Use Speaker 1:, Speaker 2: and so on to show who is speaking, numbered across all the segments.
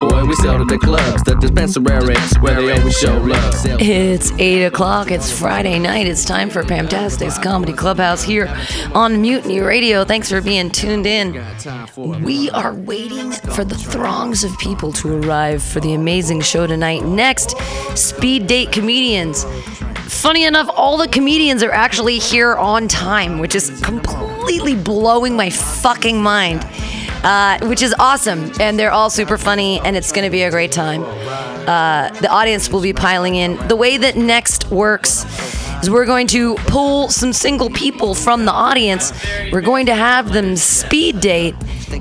Speaker 1: Boy, we sell to the clubs, the dispensaries, where they always show love.
Speaker 2: It's 8 o'clock. It's Friday night. It's time for Pamtastic's Comedy Clubhouse here on Mutiny Radio. Thanks for being tuned in. We are waiting for the throngs of people to arrive for the amazing show tonight. Next, Speed Date Comedians. Funny enough, all the comedians are actually here on time, which is completely blowing my fucking mind uh, which is awesome. And they're all super funny, and it's going to be a great time. Uh, the audience will be piling in. The way that Next works is we're going to pull some single people from the audience. We're going to have them speed date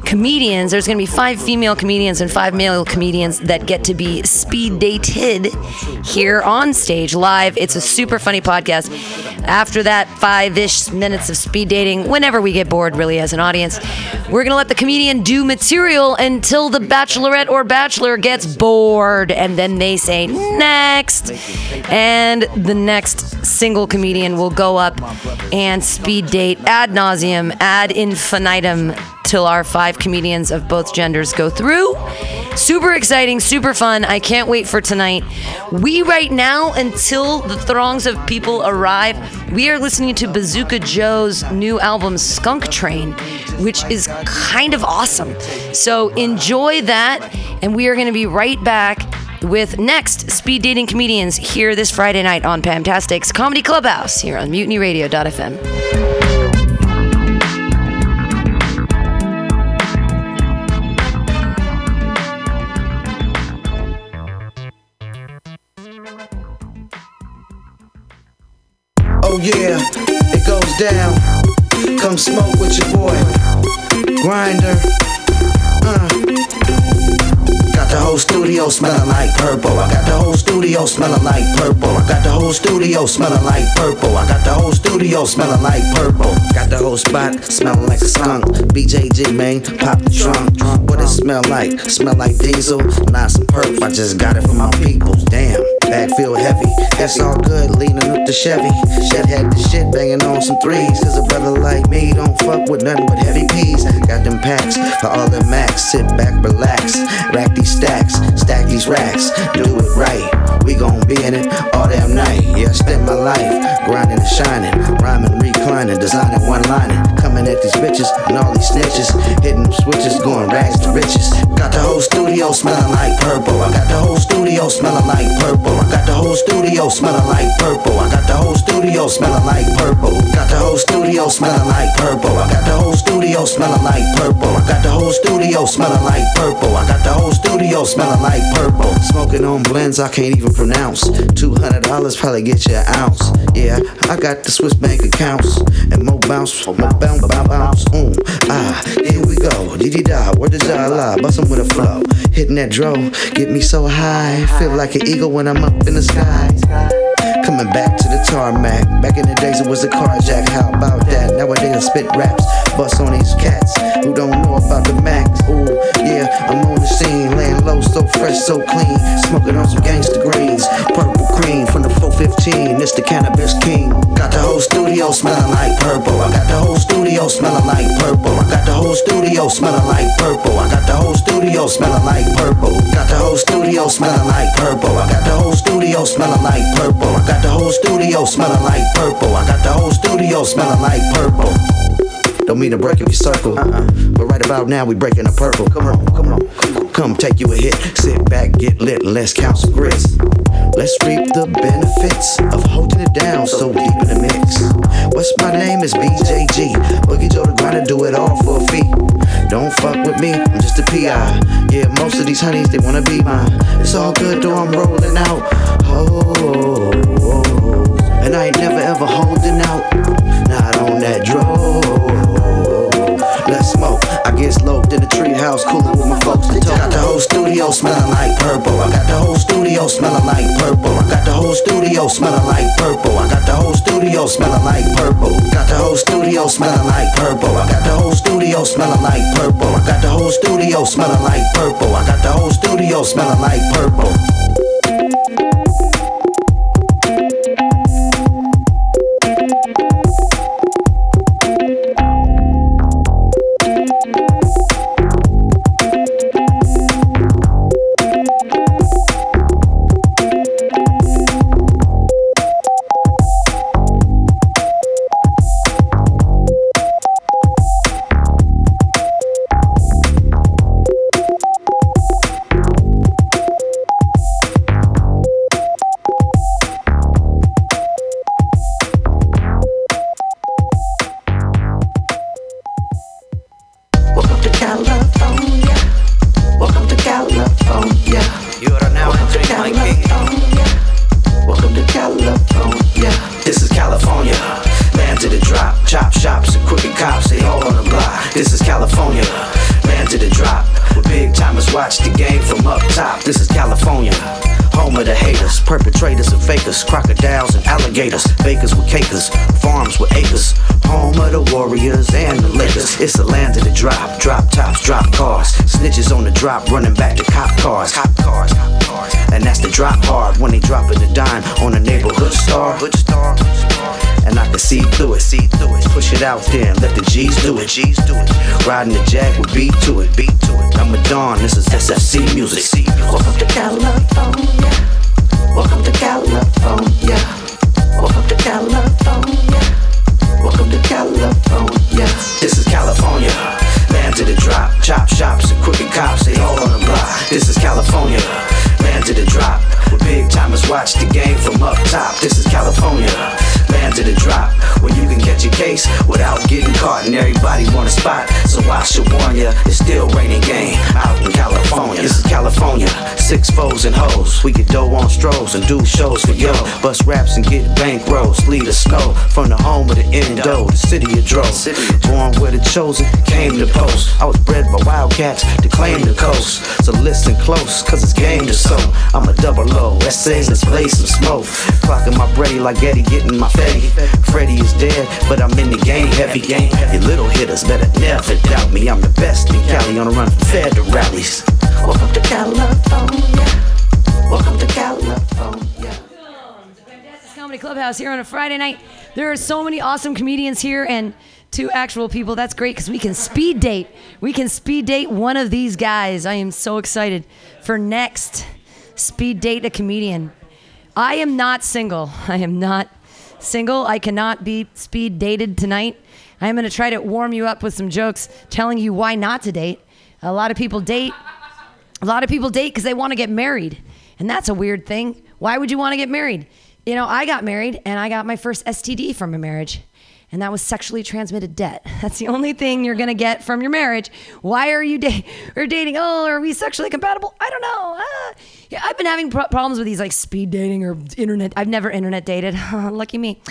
Speaker 2: comedians. There's going to be five female comedians and five male comedians that get to be speed dated here on stage live. It's a super funny podcast. After that five ish minutes of speed dating, whenever we get bored, really, as an audience, we're going to let the comedian do material until the bachelorette or bachelor gets bored. And then they say next. And the next single comedian will go up and speed date ad nauseum, ad infinitum till our five comedians of both genders go through. Super exciting, super fun. I can't wait for tonight. We, right now, until the throngs of people arrive, we are listening to Bazooka Joe's new album, Skunk Train, which is kind of awesome. So enjoy that, and we are going to be right back with next speed dating comedians here this Friday night on Pamtastic's Comedy Clubhouse here on MutinyRadio.fm.
Speaker 3: Oh yeah, it goes down. Come smoke with your boy. Grinder. Uh. Got the whole studio smelling like purple. I got the whole studio smelling like purple. I got the whole studio smelling like purple. I got the whole studio smelling like purple. Got the whole spot smelling like a skunk. BJG man, pop the trunk. What it smell like? Smell like diesel, not some perp. I just got it from my peoples. Damn. Bag feel heavy, that's all good, leaning up the Chevy. Shed had the shit banging on some threes. Cause a brother like me don't fuck with nothing but heavy peas. Got them packs for all the max. Sit back, relax, rack these stacks, stack these racks, do it right. We gon' be in it all damn night. Yeah, I spent my life grinding and shining, rhyming, reclining, designing one lining. Coming at these bitches and all these snitches, hitting them switches, going rags to riches. Got the whole studio smelling like purple. I got the whole studio smelling like purple. I got the whole studio smelling like purple. I got the whole studio smelling like purple. Got the whole studio smelling like purple. I got the whole studio smelling like purple. I got the whole studio smelling like purple. I got the whole studio smelling like purple. Smoking on blends I can't even pronounce. Two hundred dollars probably get you an ounce. Yeah, I got the Swiss bank accounts and more bounce, more bounce, bounce, bounce. Mm. Ah, here we go. Dee da, where does I lie? Bustin' with a flow. Hitting that dro, get me so high. Feel like an eagle when I'm up in the sky. Coming back to the tarmac. Back in the days it was a carjack. How about that? Nowadays I spit raps. Bust on these cats who don't know about the max. Ooh, yeah, I'm on the scene. Laying low, so fresh, so clean. Smoking on some gangster greens. Purple cream from the 415. It's the cannabis king. Got the whole studio smelling like purple. I got the whole studio smelling like purple. I got the whole studio smelling like purple. I got the whole studio smelling like purple. Got the whole studio smelling like purple. I got studio smelling like purple. I got the whole studio smelling like purple. I got the whole studio smelling like purple. Don't mean to break every circle, uh-uh. but right about now we breaking the purple. Come on, come on, come on. Come take you a hit. Sit back, get lit, and let's count some grits. Let's reap the benefits of holding it down so deep in the mix. What's my name is BJG. Boogie Joe the grinder, do it all for a fee. Don't fuck with me, I'm just a PI. Yeah, most of these honeys, they wanna be mine. It's all good though, I'm rolling out. Oh, and I ain't never ever holding out. Not on that drove. Let's smoke. I get sloped in the treehouse, cooling with my folks to. Got the whole studio smelling like purple. I got the whole studio smelling like purple. I got the whole studio smelling like purple. I got the whole studio smelling like purple. Got the whole studio smelling like purple. I got the whole studio smelling like purple. I got the whole studio smelling like purple. I got the whole studio smelling like purple. Out there and let the G's do it, G's do it. Riding the jag with beat to it, beat to it. I'm a Dawn, this is SFC music. Off up the caliphone, yeah. Welcome to California. Welcome to California. Welcome to California. Welcome to California. This is California. Land to the drop. Chop shops and crooked cops, they all on the block. This is California. Land to the drop. Where big timers watch the game from up top. This is California. Land to the drop. Where you can catch a case without getting caught and everybody want a spot. So I should warn ya, it's still raining game out in California. This is California. Six foes and hoes. We get dough on strolls and do shows for yo. Bust raps and get bankrolls. Lead the snow from the home of the endo, the city of Dro. Born where the chosen came to post. I was bred by wildcats to claim the coast. So listen close, cause it's game to sow. I'm a double O. Essays, let's play some smoke. Clocking my Brady like Eddie getting my Fetty. Freddy is dead, but I'm in the game heavy. You little hitters better never doubt me. I'm the best in Cali on a run from federal rallies. Welcome to California. Welcome to California.
Speaker 2: Comedy Clubhouse here on a Friday night. There are so many awesome comedians here and two actual people. That's great because we can speed date. We can speed date one of these guys. I am so excited for next speed date a comedian. I am not single. I am not single. I cannot be speed dated tonight. I am going to try to warm you up with some jokes telling you why not to date. A lot of people date. A lot of people date because they want to get married. And that's a weird thing. Why would you want to get married? You know, I got married and I got my first STD from a marriage. And that was sexually transmitted debt. That's the only thing you're gonna get from your marriage. Why are you da- or dating? Oh, are we sexually compatible? I don't know. Ah. Yeah, I've been having pro- problems with these like speed dating or internet. I've never internet dated. Lucky me.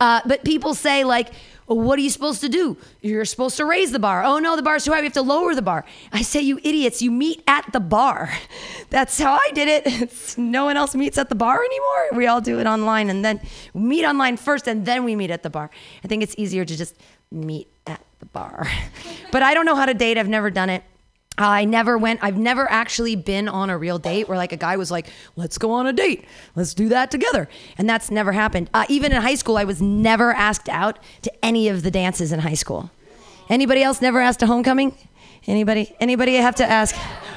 Speaker 2: Uh, but people say like, what are you supposed to do? You're supposed to raise the bar. Oh no, the bar's too high. We have to lower the bar. I say, you idiots, you meet at the bar. That's how I did it. No one else meets at the bar anymore. We all do it online and then meet online first and then we meet at the bar. I think it's easier to just meet at the bar. but I don't know how to date. I've never done it. I never went, I've never actually been on a real date where like a guy was like, let's go on a date. Let's do that together. And that's never happened. Uh, even in high school, I was never asked out to any of the dances in high school. Anybody else never asked to homecoming? Anybody? Anybody have to ask?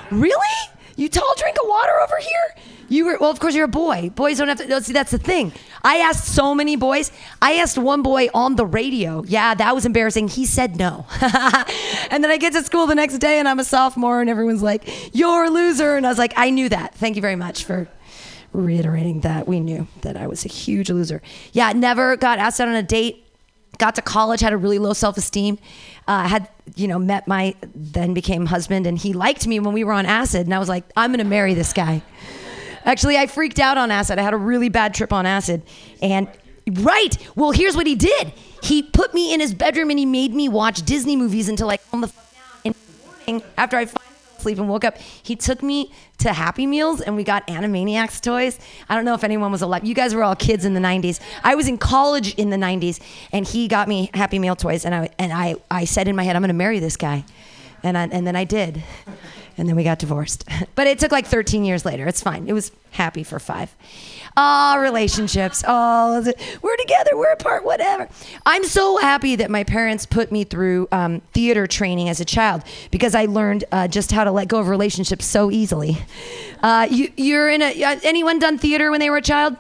Speaker 2: Really? You tall drink of water over here? You were well, of course you're a boy. Boys don't have to. See, that's the thing. I asked so many boys. I asked one boy on the radio. Yeah, that was embarrassing. He said no. and then I get to school the next day and I'm a sophomore and everyone's like, "You're a loser." And I was like, "I knew that. Thank you very much for reiterating that. We knew that I was a huge loser." Yeah, never got asked out on a date got to college had a really low self-esteem uh, had you know met my then became husband and he liked me when we were on acid and i was like i'm gonna marry this guy actually i freaked out on acid. I had a really bad trip on acid. And right. Well here's what he did. He put me in his bedroom and he made me watch disney movies until like on the in the morning. After i asleep and woke up he took me to happy meals and we got animaniacs toys. I don't know if anyone was alive. You guys were all kids in the 90s i was in college in the 90s and he got me happy meal toys and i and i, I said in my head i'm going to marry this guy. And, I, and then i did and then we got divorced but it took like 13 years later it's fine it was happy for five Ah, relationships. Oh, we're together, we're apart, whatever. I'm so happy that my parents put me through um, theater training as a child because I learned uh, just how to let go of relationships so easily. Uh, you, you're in a. Uh, anyone done theater when they were a child?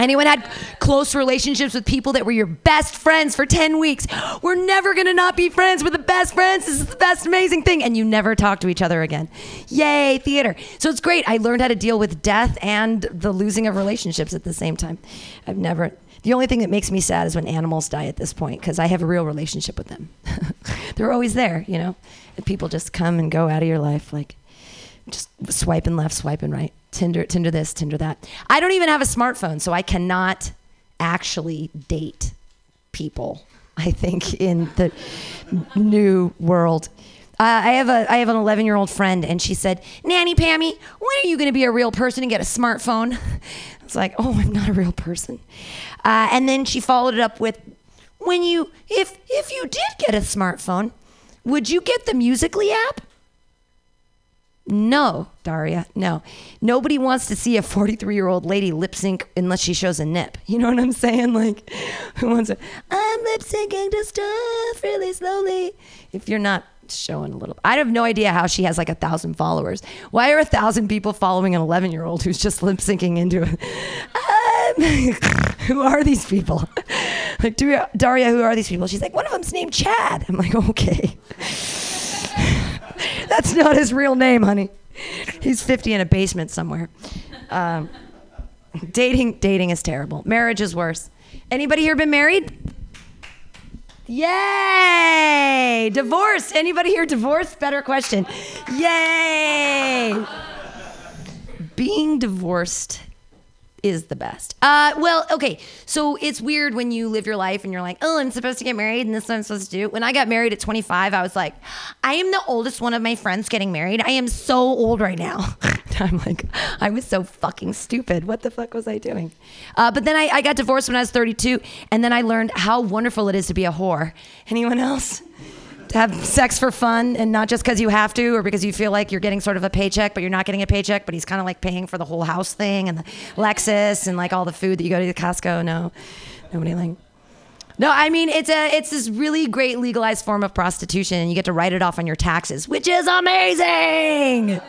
Speaker 2: Anyone had close relationships with people that were your best friends for 10 weeks? We're never gonna not be friends. We're the best friends. This is the best amazing thing. And you never talk to each other again. Yay, theater. So it's great. I learned how to deal with death and the losing of relationships at the same time. I've never. The only thing that makes me sad is when animals die at this point because I have a real relationship with them. They're always there, you know? And people just come and go out of your life like just swiping left, swiping right. Tinder, Tinder this, Tinder that. I don't even have a smartphone, so I cannot actually date people. I think in the new world, Uh, I have a I have an 11 year old friend, and she said, "Nanny Pammy, when are you going to be a real person and get a smartphone?" It's like, "Oh, I'm not a real person." Uh, and then she followed it up with, "When you if if you did get a smartphone, would you get the Musical.ly app?" No, Daria, no. Nobody wants to see a 43 year old lady lip sync unless she shows a nip. You know what I'm saying? Like, who wants to? I'm lip syncing to stuff really slowly. If you're not showing a little, I have no idea how she has like a thousand followers. Why are a thousand people following an 11 year old who's just lip syncing into it? Um, who are these people? Like, Daria, who are these people? She's like, one of them's named Chad. I'm like, okay. That's not his real name, honey. He's 50 in a basement somewhere. Um, dating, dating is terrible. Marriage is worse. Anybody here been married? Yay! Divorced. Anybody here divorced? Better question. Yay! Being divorced is the best. Uh, well, okay. So it's weird when you live your life and you're like, oh, I'm supposed to get married and this is what I'm supposed to do. When I got married at 25, I was like, I am the oldest one of my friends getting married. I am so old right now. I'm like, I was so fucking stupid. What the fuck was I doing? Uh, but then I, I got divorced when I was 32, and then I learned how wonderful it is to be a whore. Anyone else? Have sex for fun and not just because you have to or because you feel like you're getting sort of a paycheck, but you're not getting a paycheck, but he's kind of like paying for the whole house thing and the Lexus and like all the food that you go to the Costco. No, nobody like. No, I mean it's a it's this really great legalized form of prostitution, and you get to write it off on your taxes, which is amazing.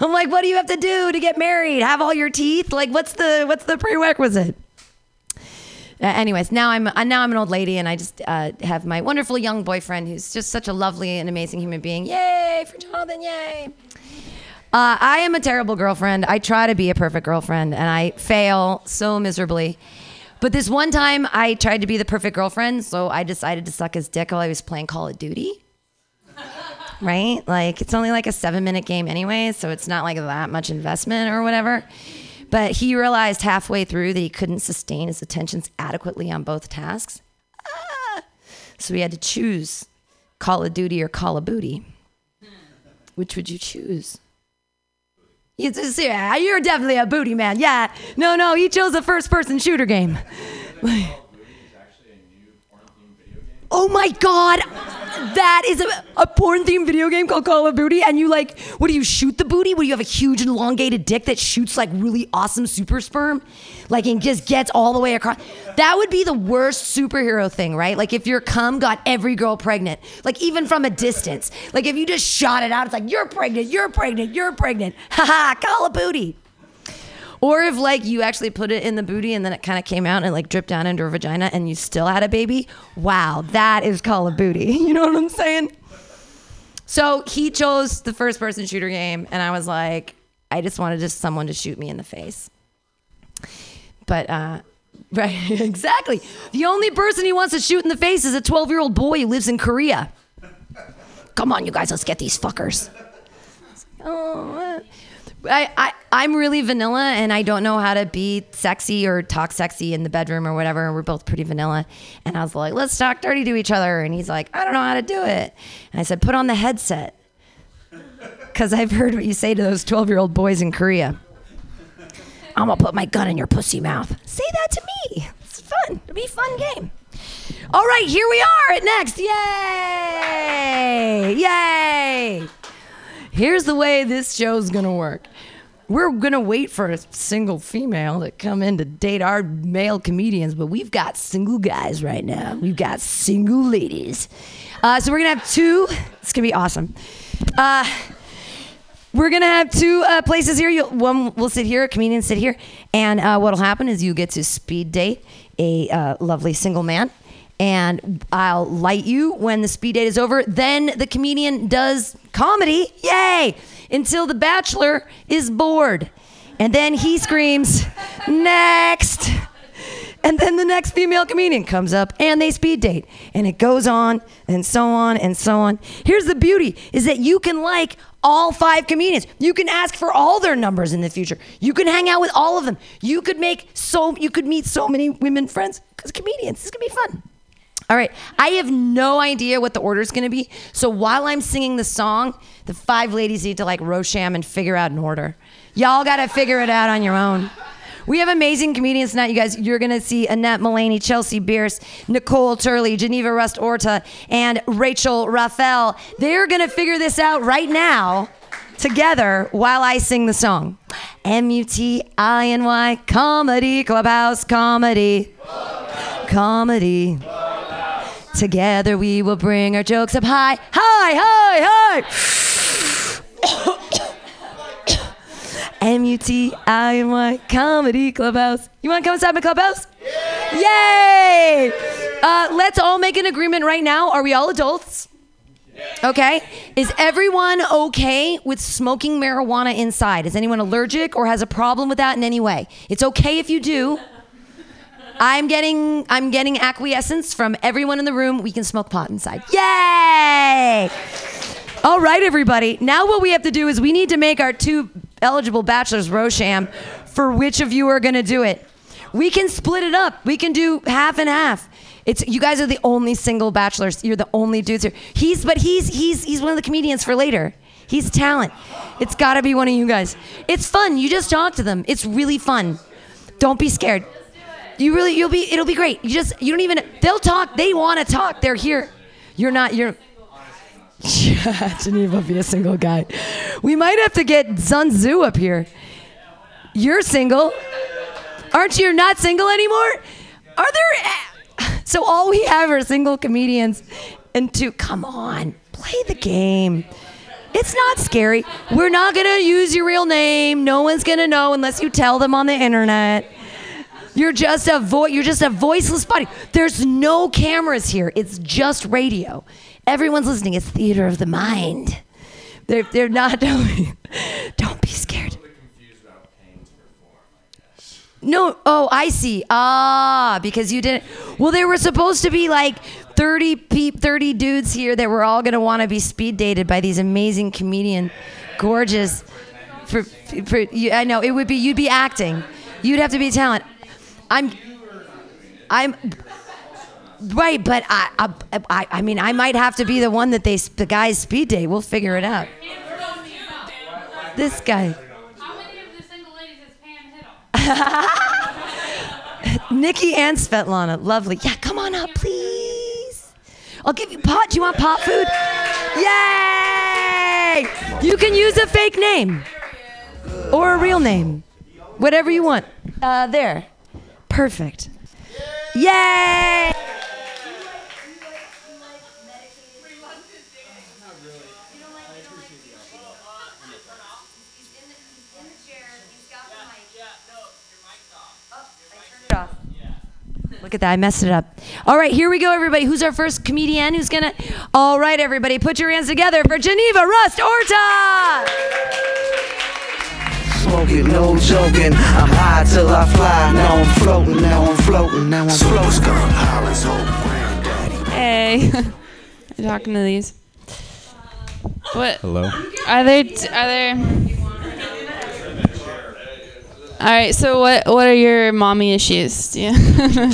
Speaker 2: I'm like, what do you have to do to get married? Have all your teeth? Like, what's the what's the prerequisite? Uh, anyways, now I'm uh, now I'm an old lady, and I just uh, have my wonderful young boyfriend, who's just such a lovely and amazing human being. Yay for Jonathan! Yay. Uh, I am a terrible girlfriend. I try to be a perfect girlfriend, and I fail so miserably. But this one time, I tried to be the perfect girlfriend, so I decided to suck his dick while I was playing Call of Duty. right? Like it's only like a seven minute game anyway, so it's not like that much investment or whatever. But he realized halfway through that he couldn't sustain his attentions adequately on both tasks. Ah. So he had to choose Call of Duty or Call of Booty. Which would you choose? You just, yeah, you're definitely a booty man. Yeah. No, no, he chose a first person shooter game. oh my God that is a, a porn themed video game called Call of Booty, and you like, what do you shoot the booty? What do you have a huge elongated dick that shoots like really awesome super sperm? Like and just gets all the way across. That would be the worst superhero thing, right? Like if your cum got every girl pregnant, like even from a distance. Like if you just shot it out, it's like, you're pregnant, you're pregnant, you're pregnant. Ha ha, Call of Booty. Or if like you actually put it in the booty and then it kind of came out and like dripped down into her vagina and you still had a baby. Wow, that is Call of Booty. You know what I'm saying? So he chose the first person shooter game and I was like, I just wanted just someone to shoot me in the face. But uh right, exactly. The only person he wants to shoot in the face is a 12 year old boy who lives in Korea. Come on, you guys, let's get these fuckers. Oh, I, I I'm really vanilla and I don't know how to be sexy or talk sexy in the bedroom or whatever. We're both pretty vanilla. And I was like, let's talk dirty to each other. And he's like, I don't know how to do it. And I said, put on the headset. Because I've heard what you say to those 12 year old boys in Korea. I'm going to put my gun in your pussy mouth. Say that to me. It's fun. It'll be a fun game. All right, here we are at next. Yay! Yay! Here's the way this show's going to work we're gonna wait for a single female to come in to date our male comedians, but we've got single guys right now. We've got single ladies. Uh, so we're gonna have two. It's gonna be awesome. Uh, we're gonna have two uh, places here. You'll, one will sit here, a comedian sit here, and uh, what'll happen is you get to speed date a uh, lovely single man and I'll light you when the speed date is over. Then the comedian does comedy. Yay! until the bachelor is bored. And then he screams, Next! And then the next female comedian comes up and they speed date. And it goes on and so on and so on. Here's the beauty is that you can like all five comedians. You can ask for all their numbers in the future. You can hang out with all of them. You could make so you could meet so many women friends because comedians. This is gonna be fun. All right. I have no idea what the order is going to be. So while I'm singing the song, the five ladies need to like Rosham and figure out an order. Y'all got to figure it out on your own. We have amazing comedians tonight, you guys. You're going to see Annette Mullaney, Chelsea Bierce, Nicole Turley, Geneva Rust Orta, and Rachel Raphael. They're going to figure this out right now together while I sing the song. M U T I N Y, comedy, clubhouse comedy. Comedy. Together we will bring our jokes up high, high, high, high. M U T I N Y Comedy Clubhouse. You want to come inside my clubhouse? Yeah. Yay! Uh, let's all make an agreement right now. Are we all adults? Okay. Is everyone okay with smoking marijuana inside? Is anyone allergic or has a problem with that in any way? It's okay if you do. I'm getting I'm getting acquiescence from everyone in the room. We can smoke pot inside. Yay! All right, everybody. Now what we have to do is we need to make our two eligible bachelors Rosham for which of you are going to do it. We can split it up. We can do half and half. It's you guys are the only single bachelors. You're the only dudes here. He's but he's he's he's one of the comedians for later. He's talent. It's got to be one of you guys. It's fun. You just talk to them. It's really fun. Don't be scared. You really you'll be it'll be great. You just you don't even they'll talk. They want to talk. They're here. You're not you're Geneva be a single guy. We might have to get Sun Tzu up here. You're single. Aren't you not single anymore? Are there eh, So all we have are single comedians and two come on, play the game. It's not scary. We're not going to use your real name. No one's going to know unless you tell them on the internet. You're just a vo- you're just a voiceless body. There's no cameras here. It's just radio. Everyone's listening. It's theater of the mind. They're they're not don't be scared. No, oh, I see. Ah, because you didn't. Well, there were supposed to be like 30 peep 30 dudes here that were all going to want to be speed dated by these amazing comedian gorgeous for for you I know it would be you'd be acting. You'd have to be talent. I'm I'm right, but I, I I mean I might have to be the one that they the guys speed date. We'll figure it out. This guy.
Speaker 4: How many of the single ladies has Pam hit on?
Speaker 2: Nikki and Svetlana. Lovely. Yeah, come on up, please. I'll give you pot. Do you want pot food? Yay! You can use a fake name or a real name. Whatever you want. Uh, there. Perfect. Yay! Look at that. I messed it up. All right, here we go, everybody. Who's our first comedian? Who's going to. All right, everybody, put your hands together for Geneva Rust Orta.
Speaker 3: Smoking, no joking. I'm high till I fly. Now I'm floating, now I'm floating, now I'm floating.
Speaker 4: Hey, I'm talking to these. What
Speaker 5: Hello.
Speaker 4: are there? T- are there? All right. So what? What are your mommy issues? Do you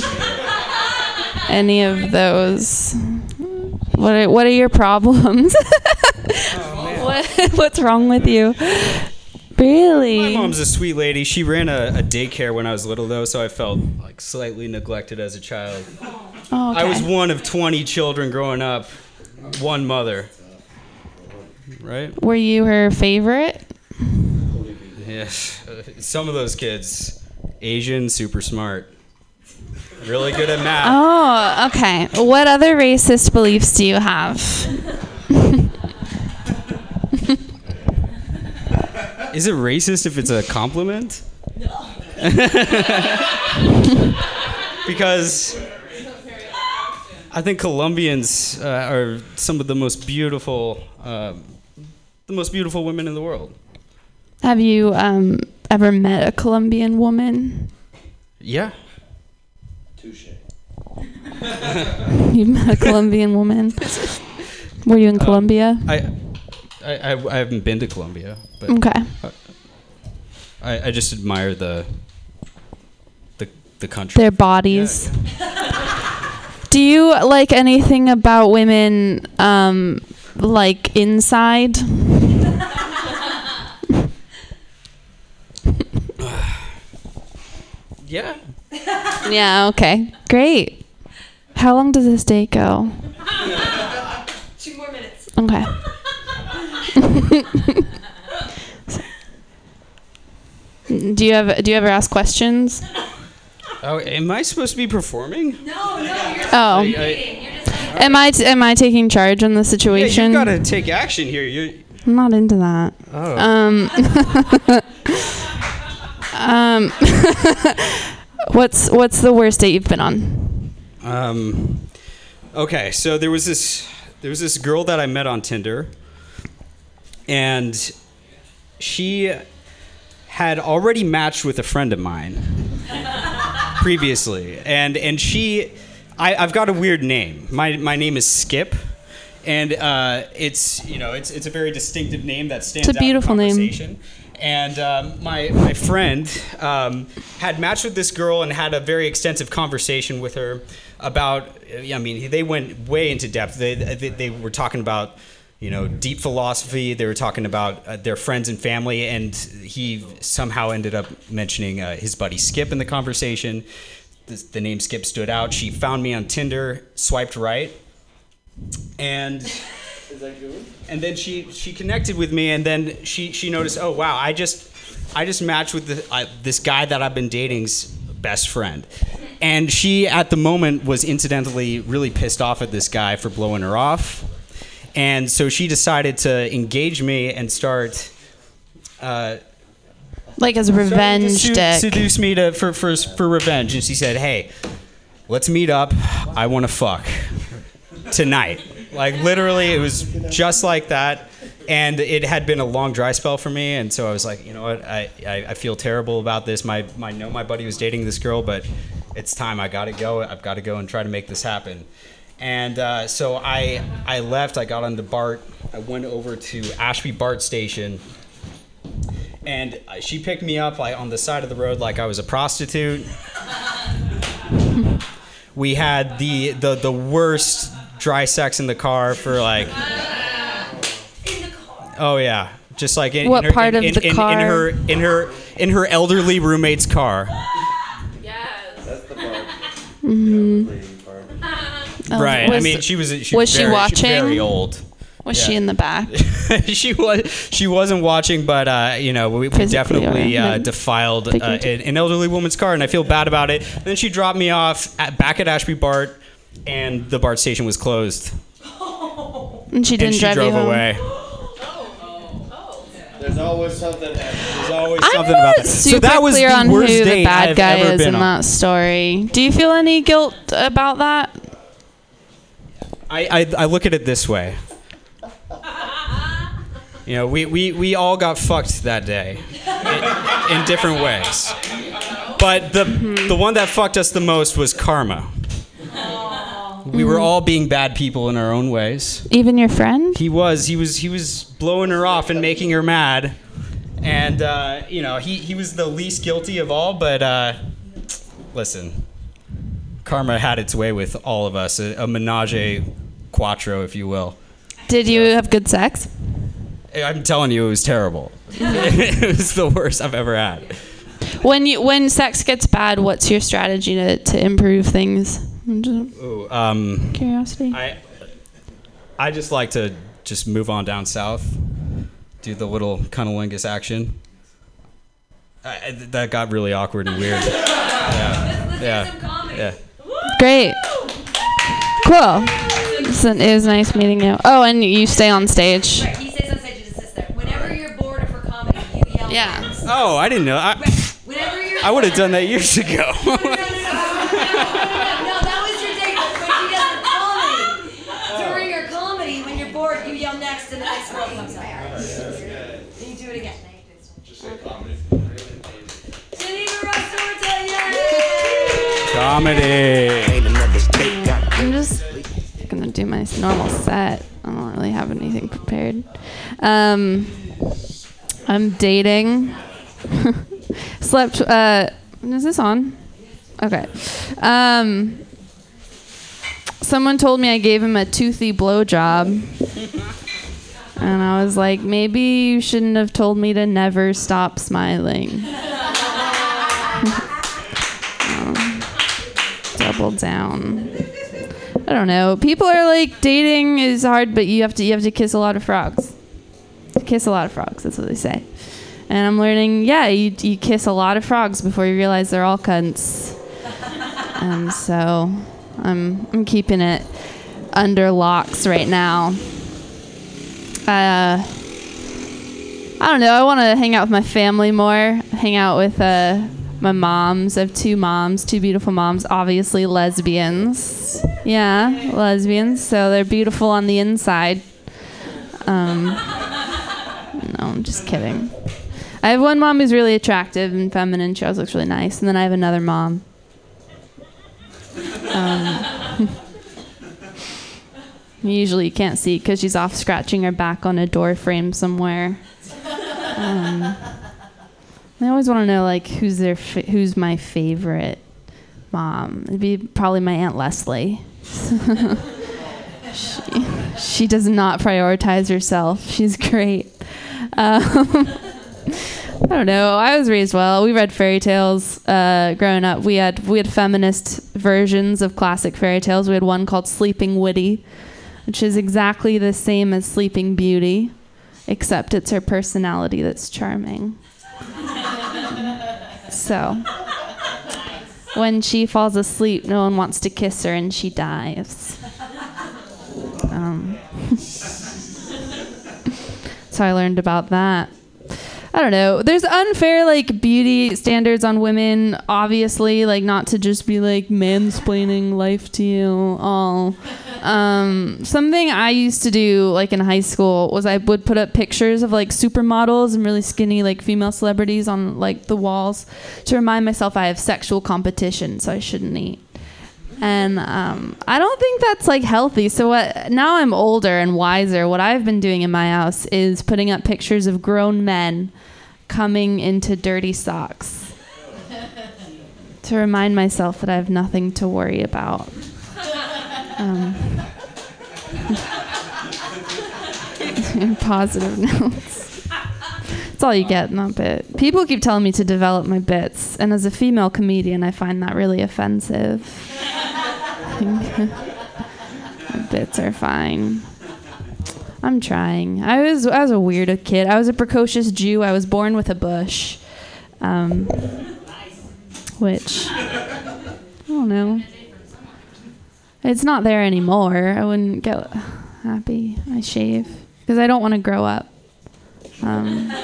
Speaker 4: any of those? What are What are your problems? Oh, what What's wrong with you? Really?
Speaker 5: My mom's a sweet lady. She ran a, a daycare when I was little, though, so I felt like slightly neglected as a child.
Speaker 4: Oh,
Speaker 5: I was one of 20 children growing up, one mother. Right?
Speaker 4: Were you her favorite?
Speaker 5: Yes. Some of those kids, Asian, super smart, really good at math.
Speaker 4: Oh, okay. What other racist beliefs do you have?
Speaker 5: Is it racist if it's a compliment? No. because I think Colombians uh, are some of the most beautiful, um the most beautiful women in the world.
Speaker 4: Have you um, ever met a Colombian woman?
Speaker 5: Yeah. Touche.
Speaker 4: you met a Colombian woman? Were you in Colombia?
Speaker 5: I, I, I, I haven't been to Colombia, but
Speaker 4: Okay.
Speaker 5: I, I just admire the, the, the country.
Speaker 4: Their bodies. Do you like anything about women, um, like inside?
Speaker 5: Yeah.
Speaker 4: yeah. Okay. Great. How long does this date go?
Speaker 2: Two more minutes.
Speaker 4: Okay. do you have Do you ever ask questions?
Speaker 5: Oh, am I supposed to be performing?
Speaker 2: No, no, you're
Speaker 4: Oh,
Speaker 5: I-
Speaker 2: You're just
Speaker 4: am I t- Am I taking charge in the situation?
Speaker 5: yeah,
Speaker 4: situation?
Speaker 5: you gotta take action here. You're,
Speaker 4: I'm not into that.
Speaker 5: Oh.
Speaker 4: Um, um, what's what's the worst date you've been on?
Speaker 5: Um, okay, so there was this there was this girl that I met on Tinder, and she had already matched with a friend of mine previously, and and she, I, I've got a weird name. My my name is Skip. And uh, it's you know it's it's a very distinctive name that stands
Speaker 4: It's a beautiful
Speaker 5: out in
Speaker 4: name.
Speaker 5: And um, my my friend um, had matched with this girl and had a very extensive conversation with her about. I mean, they went way into depth. They they, they were talking about you know deep philosophy. They were talking about uh, their friends and family, and he somehow ended up mentioning uh, his buddy Skip in the conversation. The, the name Skip stood out. She found me on Tinder, swiped right, and and then she she connected with me and then she she noticed oh wow i just i just matched with the, uh, this guy that i've been dating's best friend and she at the moment was incidentally really pissed off at this guy for blowing her off and so she decided to engage me and start uh,
Speaker 4: Like as
Speaker 5: to
Speaker 4: revenge
Speaker 5: su-
Speaker 4: dick.
Speaker 5: seduce me to for, for for revenge. And she said hey let's meet up. I want to fuck tonight. Like literally it was just like that. And it had been a long dry spell for me. And so i was like you know what? I, I, I feel terrible about this. My, my know my buddy was dating this girl but it's time. I gotta go. I've got to go and try to make this happen and uh, so I, I left i got onto bart i went over to ashby bart station and uh, she picked me up like on the side of the road like I was a prostitute. we had the, the the worst dry sex in the car for like. In the car. Oh yeah, just like in,
Speaker 4: What
Speaker 5: in her,
Speaker 4: part
Speaker 5: in,
Speaker 4: of the
Speaker 5: in, in,
Speaker 4: car?
Speaker 5: in her in her in her elderly roommate's car.
Speaker 4: Oh,
Speaker 5: right. I mean, she was she
Speaker 4: was she
Speaker 5: very,
Speaker 4: watching?
Speaker 5: very old.
Speaker 4: Was she in the back?
Speaker 5: she was she wasn't watching, but uh, you know we, we definitely uh, defiled uh, an, an elderly woman's car, and I feel bad about it. then she dropped me off at, back at Ashby Bart, and the Bart station was closed,
Speaker 4: And she didn't
Speaker 5: she
Speaker 4: drive
Speaker 5: drove
Speaker 4: you
Speaker 5: away.
Speaker 6: There's always something.
Speaker 5: There's always
Speaker 4: I'm
Speaker 5: something
Speaker 4: not
Speaker 5: about that.
Speaker 4: super
Speaker 5: so that was
Speaker 4: clear
Speaker 5: the
Speaker 4: on who
Speaker 5: worst
Speaker 4: the
Speaker 5: date
Speaker 4: bad
Speaker 5: I've
Speaker 4: guy
Speaker 5: ever
Speaker 4: is
Speaker 5: been
Speaker 4: in
Speaker 5: on.
Speaker 4: that story. Do you feel any guilt about that?
Speaker 5: I, I, I look at it this way. You know, we, we, we all got fucked that day in, in different ways. But the, the one that fucked us the most was karma. We were all being bad people in our own ways.
Speaker 4: Even your friend?
Speaker 5: He was he was he was blowing her off and making her mad, and uh, you know he, he was the least guilty of all. But uh, listen, karma had its way with all of us, a, a menage quattro, if you will.
Speaker 4: Did you have good sex?
Speaker 5: I'm telling you, it was terrible. it was the worst I've ever had.
Speaker 4: When you when sex gets bad, what's your strategy to, to improve things?
Speaker 5: Ooh, um,
Speaker 4: curiosity.
Speaker 5: I I just like to just move on down south, do the little cunnilingus action. I, that got really awkward and weird. yeah, yeah, yeah.
Speaker 4: Great. Cool. It's It was nice meeting you. Oh, and you stay on stage.
Speaker 2: Right, he stays on stage, you just sits there. Whenever you're bored for comedy, you yell.
Speaker 4: Yeah.
Speaker 2: next.
Speaker 5: Oh, I didn't know. I,
Speaker 2: Whenever you're.
Speaker 5: I would have done that years ago.
Speaker 2: No, no, no, no, no, that was your date. But when she does her comedy, during her comedy, when you're bored, you yell next, and the next girl comes up. Then you do it again. Geneva Rust Orta!
Speaker 5: Comedy.
Speaker 4: Gonna do my normal set. I don't really have anything prepared. Um, I'm dating. Slept. Uh, is this on? Okay. Um, someone told me I gave him a toothy blowjob. And I was like, maybe you shouldn't have told me to never stop smiling. Um, double down. I don't know. People are like dating is hard, but you have to you have to kiss a lot of frogs. Kiss a lot of frogs. That's what they say. And I'm learning. Yeah, you you kiss a lot of frogs before you realize they're all cunts. And so I'm I'm keeping it under locks right now. Uh, I don't know. I want to hang out with my family more. Hang out with uh, my moms. I have two moms, two beautiful moms, obviously lesbians. Yeah, lesbians. So they're beautiful on the inside. Um, no, I'm just kidding. I have one mom who's really attractive and feminine. She always looks really nice. And then I have another mom. Um, usually you can't see because she's off scratching her back on a door frame somewhere. Um, I always want to know like who's their who's my favorite mom. It'd be probably my aunt Leslie. she, she does not prioritize herself. She's great. Um, I don't know. I was raised well. We read fairy tales uh, growing up. We had we had feminist versions of classic fairy tales. We had one called Sleeping Witty, which is exactly the same as Sleeping Beauty, except it's her personality that's charming. So, when she falls asleep, no one wants to kiss her, and she dies. Um, so I learned about that. I don't know. There's unfair like beauty standards on women, obviously, like not to just be like mansplaining life to you all. Um, something I used to do like in high school was I would put up pictures of like supermodels and really skinny like female celebrities on like the walls to remind myself I have sexual competition, so I shouldn't eat. And um, I don't think that's like healthy. So what? Now I'm older and wiser. What I've been doing in my house is putting up pictures of grown men coming into dirty socks to remind myself that I have nothing to worry about. Um, positive notes. That's all you get, not bit. People keep telling me to develop my bits, and as a female comedian, I find that really offensive. my bits are fine. I'm trying. I was I was a weird kid. I was a precocious Jew. I was born with a bush, um, which I don't know. It's not there anymore. I wouldn't get happy. I shave because I don't want to grow up. Um,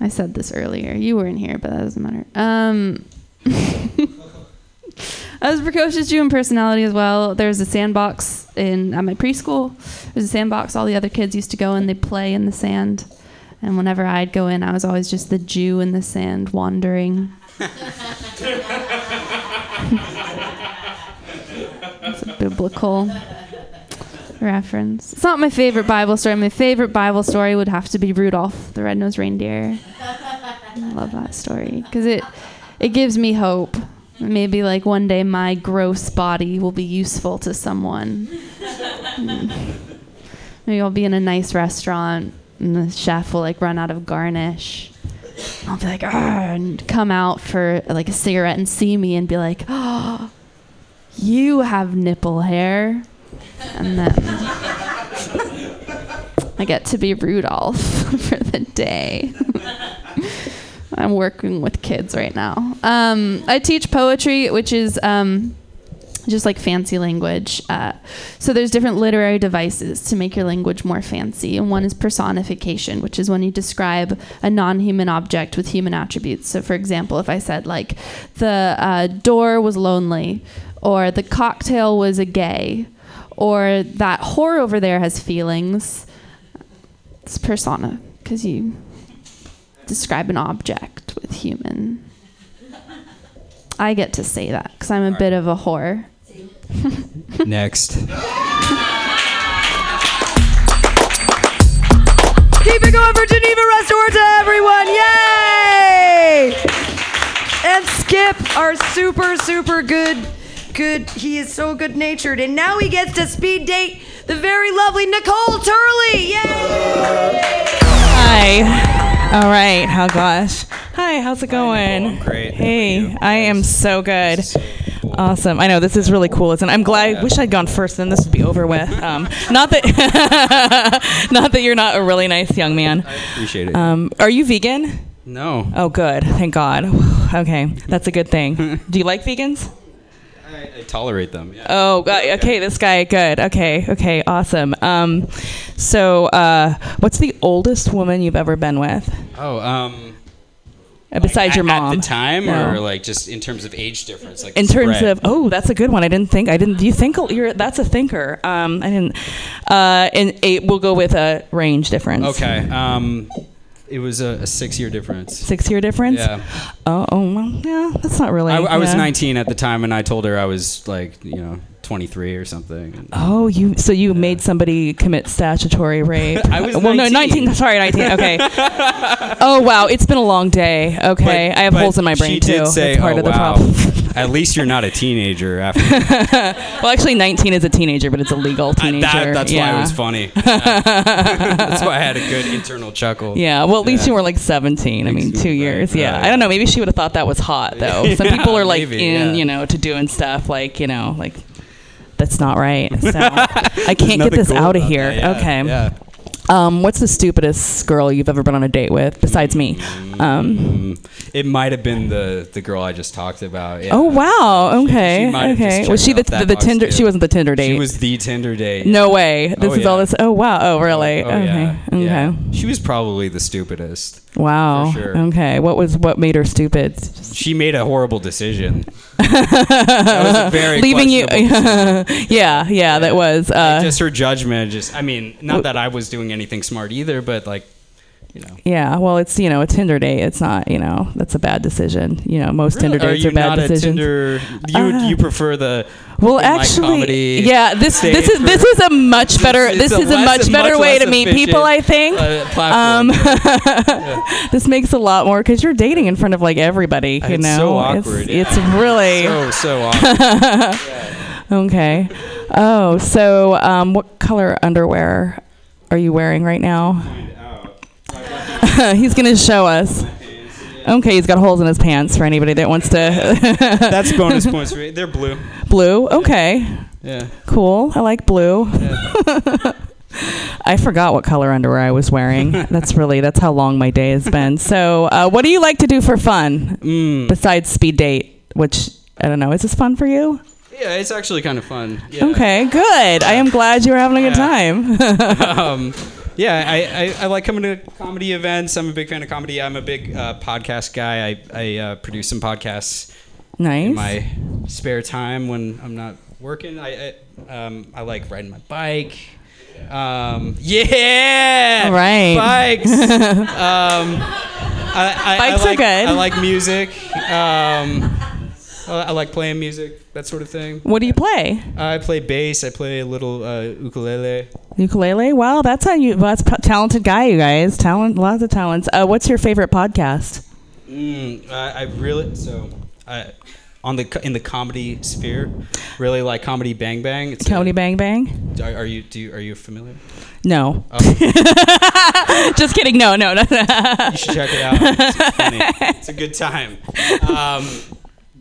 Speaker 4: I said this earlier. You weren't here, but that doesn't matter. Um, I was a precocious Jew in personality as well. There's a sandbox in at my preschool. There's a sandbox all the other kids used to go and they play in the sand. And whenever I'd go in, I was always just the Jew in the sand wandering. It's a biblical reference. It's not my favorite Bible story. My favorite Bible story would have to be Rudolph the Red-Nosed Reindeer. I love that story because it it gives me hope. Maybe like one day my gross body will be useful to someone. Mm. Maybe I'll be in a nice restaurant and the chef will like run out of garnish. I'll be like, and come out for like a cigarette and see me and be like, oh, you have nipple hair. And then I get to be Rudolph for the day. I'm working with kids right now. Um, I teach poetry, which is um, just like fancy language. Uh, so there's different literary devices to make your language more fancy, and one is personification, which is when you describe a non-human object with human attributes. So, for example, if I said like the uh, door was lonely, or the cocktail was a gay, or that whore over there has feelings, it's persona because you describe an object with human. I get to say that because I'm a bit of a whore.
Speaker 5: Next.
Speaker 2: Keep it going for Geneva Rust Orta, everyone! Yay! And Skip, our super, super good good. He is so good natured, and now he gets to speed date the very lovely Nicole Turley. Yay!
Speaker 7: Hi. All right. Oh gosh. Hi. How's it going?
Speaker 5: I'm great.
Speaker 7: Hey. I am so good. Awesome. I know this is really cool. Isn't it? I'm glad. I wish I'd gone first. Then this would be over with. Um, not that. not that you're not a really nice young man.
Speaker 5: Appreciate it.
Speaker 7: Um, are you vegan?
Speaker 5: no.
Speaker 7: Oh, good. Thank God. Okay, that's a good thing. Do you like vegans?
Speaker 5: I, I tolerate them. Yeah.
Speaker 7: Oh, God, okay. This guy, good. Okay, okay, awesome. Um, so, uh, what's the oldest woman you've ever been with,
Speaker 5: Oh, um.
Speaker 7: uh, besides
Speaker 5: at,
Speaker 7: your mom?
Speaker 5: At the time,
Speaker 7: No.
Speaker 5: or like just in terms of age difference? Like
Speaker 7: in terms
Speaker 5: spread?
Speaker 7: of oh that's a good one i didn't think i didn't do you think you're that's a thinker um i didn't uh and eight we'll go with a range difference
Speaker 5: Okay. Um, it was a, a six-year difference.
Speaker 7: six year difference
Speaker 5: Yeah.
Speaker 7: oh, oh well yeah that's not really
Speaker 5: I, I was 19 at the time, and I told her I was like, you know, 23 or something.
Speaker 7: Oh, you so you made somebody commit statutory rape?
Speaker 5: I was uh,
Speaker 7: well, no,
Speaker 5: 19.
Speaker 7: Sorry, nineteen. Okay. oh wow, it's been a long day. Okay,
Speaker 5: But-
Speaker 7: I have holes in my brain
Speaker 5: she
Speaker 7: too.
Speaker 5: Did say,
Speaker 7: part
Speaker 5: oh,
Speaker 7: of the
Speaker 5: wow.
Speaker 7: problem.
Speaker 5: At least you're not a teenager after.
Speaker 7: well, actually, nineteen is a teenager, but it's a legal
Speaker 5: I-
Speaker 7: teenager.
Speaker 5: that, that's
Speaker 7: yeah.
Speaker 5: why it was funny. that's why I had a good internal chuckle.
Speaker 7: Yeah, well, at least
Speaker 5: Yeah.
Speaker 7: you were like 17. I mean, two years.
Speaker 5: right,
Speaker 7: Yeah.
Speaker 5: right.
Speaker 7: I don't know. Maybe she would have thought that was hot, though. Some
Speaker 5: Yeah,
Speaker 7: people are like
Speaker 5: maybe,
Speaker 7: in,
Speaker 5: yeah.
Speaker 7: you know, to doing stuff like, you know, like that's not right. So I can't get this
Speaker 5: cool
Speaker 7: out of here.
Speaker 5: that, yeah,
Speaker 7: okay.
Speaker 5: Yeah.
Speaker 7: Um, what's the stupidest girl you've ever been on a date with besides me? Um,
Speaker 5: Mm, it might have been the the girl I just talked about. Yeah.
Speaker 7: oh wow. Okay.
Speaker 5: she just
Speaker 7: okay. Was she the the, the Tinder?
Speaker 5: too.
Speaker 7: She wasn't the Tinder date.
Speaker 5: She was the Tinder date.
Speaker 7: no way. This
Speaker 5: Oh,
Speaker 7: is all this. Oh wow. Oh really?
Speaker 5: Oh,
Speaker 7: okay.
Speaker 5: yeah.
Speaker 7: Okay.
Speaker 5: Yeah. She was probably the stupidest.
Speaker 7: Wow.
Speaker 5: Sure.
Speaker 7: Okay. What was what made her stupid?
Speaker 5: She made a horrible decision. That was a very
Speaker 7: Leaving you. yeah. Yeah. That was. Uh,
Speaker 5: just her judgment. Just, I mean, not that I was doing anything smart either, but like, you know.
Speaker 7: Yeah, well, it's you know a Tinder date. It's not you know that's a bad decision. You know most Tinder dates
Speaker 5: you
Speaker 7: are bad decisions.
Speaker 5: Tinder? You
Speaker 7: Uh,
Speaker 5: you prefer the
Speaker 7: well, actually,
Speaker 5: comedy
Speaker 7: yeah. This this is
Speaker 5: for-
Speaker 7: this is a much better this is a much better
Speaker 5: much
Speaker 7: way to meet people. I think.
Speaker 5: uh, platform.
Speaker 7: Um, this makes a lot more because you're dating in front of like everybody. You
Speaker 5: It's
Speaker 7: know,
Speaker 5: so awkward,
Speaker 7: It's,
Speaker 5: yeah.
Speaker 7: it's really
Speaker 5: so so awkward.
Speaker 7: okay. Oh, so um, what color underwear are you wearing right now? He's gonna show us. Okay, he's got holes in his pants for anybody that wants to.
Speaker 5: That's bonus points for me. They're blue.
Speaker 7: blue. Okay,
Speaker 5: Yeah.
Speaker 7: cool. I like blue. Yeah. I forgot what color underwear I was wearing. That's really that's how long my day has been. So, uh, what do you like to do for fun
Speaker 5: Mm.
Speaker 7: besides speed date? Which I don't know. Is this fun for you?
Speaker 5: Yeah, it's actually kind of fun. Yeah.
Speaker 7: Okay, good. I am glad you're having a good time.
Speaker 5: um, yeah, I, I, I like coming to comedy events. I'm a big fan of comedy. I'm a big uh, podcast guy. I, I uh, produce some podcasts
Speaker 7: nice.
Speaker 5: in my spare time when I'm not working. I I, um, I like riding my bike. Um, yeah,
Speaker 7: right.
Speaker 5: bikes. um, I, I,
Speaker 7: Bikes
Speaker 5: I
Speaker 7: are good.
Speaker 5: I like music. Um, I I like playing music, that sort of thing.
Speaker 7: what do you play?
Speaker 5: I play bass. I play a little uh, ukulele.
Speaker 7: Ukulele. Wow, that's how you. Well, that's a talented guy, you guys. Talent, lots of talents. Uh, what's your favorite podcast?
Speaker 5: Mm, I, I really so I, on the in the comedy sphere, really like comedy Bang Bang. It's
Speaker 7: Comedy
Speaker 5: a,
Speaker 7: Bang Bang.
Speaker 5: Are, are you do you, are you familiar?
Speaker 7: No,
Speaker 5: Oh,
Speaker 7: just kidding. No, no, no.
Speaker 5: you should check it out. It's funny. It's a good time. Um,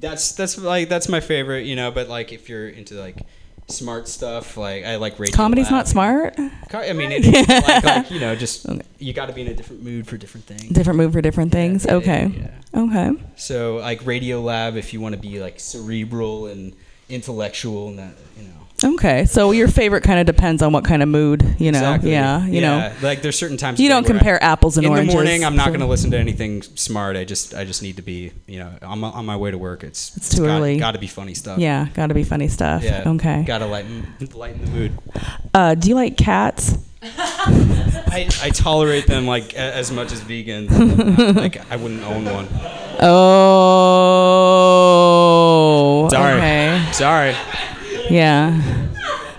Speaker 5: that's that's like that's my favorite, you know. But like if you're into like smart stuff, like I like radio.
Speaker 7: Comedy's not smart.
Speaker 5: I mean, it like, like you know, just you got to be in a different mood for different things.
Speaker 7: Different move for different things.
Speaker 5: Yeah,
Speaker 7: okay.
Speaker 5: yeah,
Speaker 7: Okay.
Speaker 5: So like Radio Lab, if you want to be like cerebral and intellectual, and that you know.
Speaker 7: Okay. So your favorite kind of depends on what kind of mood, you know.
Speaker 5: Exactly.
Speaker 7: Yeah. You know.
Speaker 5: like there's certain times
Speaker 7: You don't
Speaker 5: where I-
Speaker 7: compare apples and
Speaker 5: in
Speaker 7: oranges.
Speaker 5: In the morning. I'm not going to listen to anything smart. I just I just need to be you know on my, on my way to work. It's
Speaker 7: It's too
Speaker 5: got,
Speaker 7: early.
Speaker 5: Got to be funny stuff.
Speaker 7: Yeah. Got to be funny stuff.
Speaker 5: Yeah.
Speaker 7: Okay.
Speaker 5: Got to lighten lighten the mood.
Speaker 7: Uh, do you like cats?
Speaker 5: I, I tolerate them like as much as vegans. Like I wouldn't own one.
Speaker 7: Oh.
Speaker 5: Sorry.
Speaker 7: Okay.
Speaker 5: Sorry.
Speaker 7: Yeah.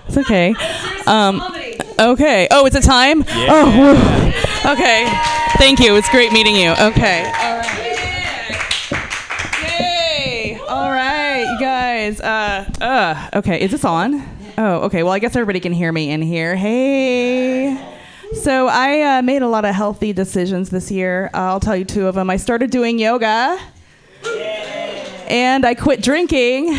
Speaker 7: It's okay. Um, okay. Oh, it's a time? Oh, whew. okay. Thank you. It's great meeting you. Okay. All right. Yay. All right, you guys. Uh, uh, okay, is this on? Oh, okay. Well, I guess everybody can hear me in here. Hey. So I uh, made a lot of healthy decisions this year. Uh, I'll tell you two of them. I started doing yoga, and I quit drinking.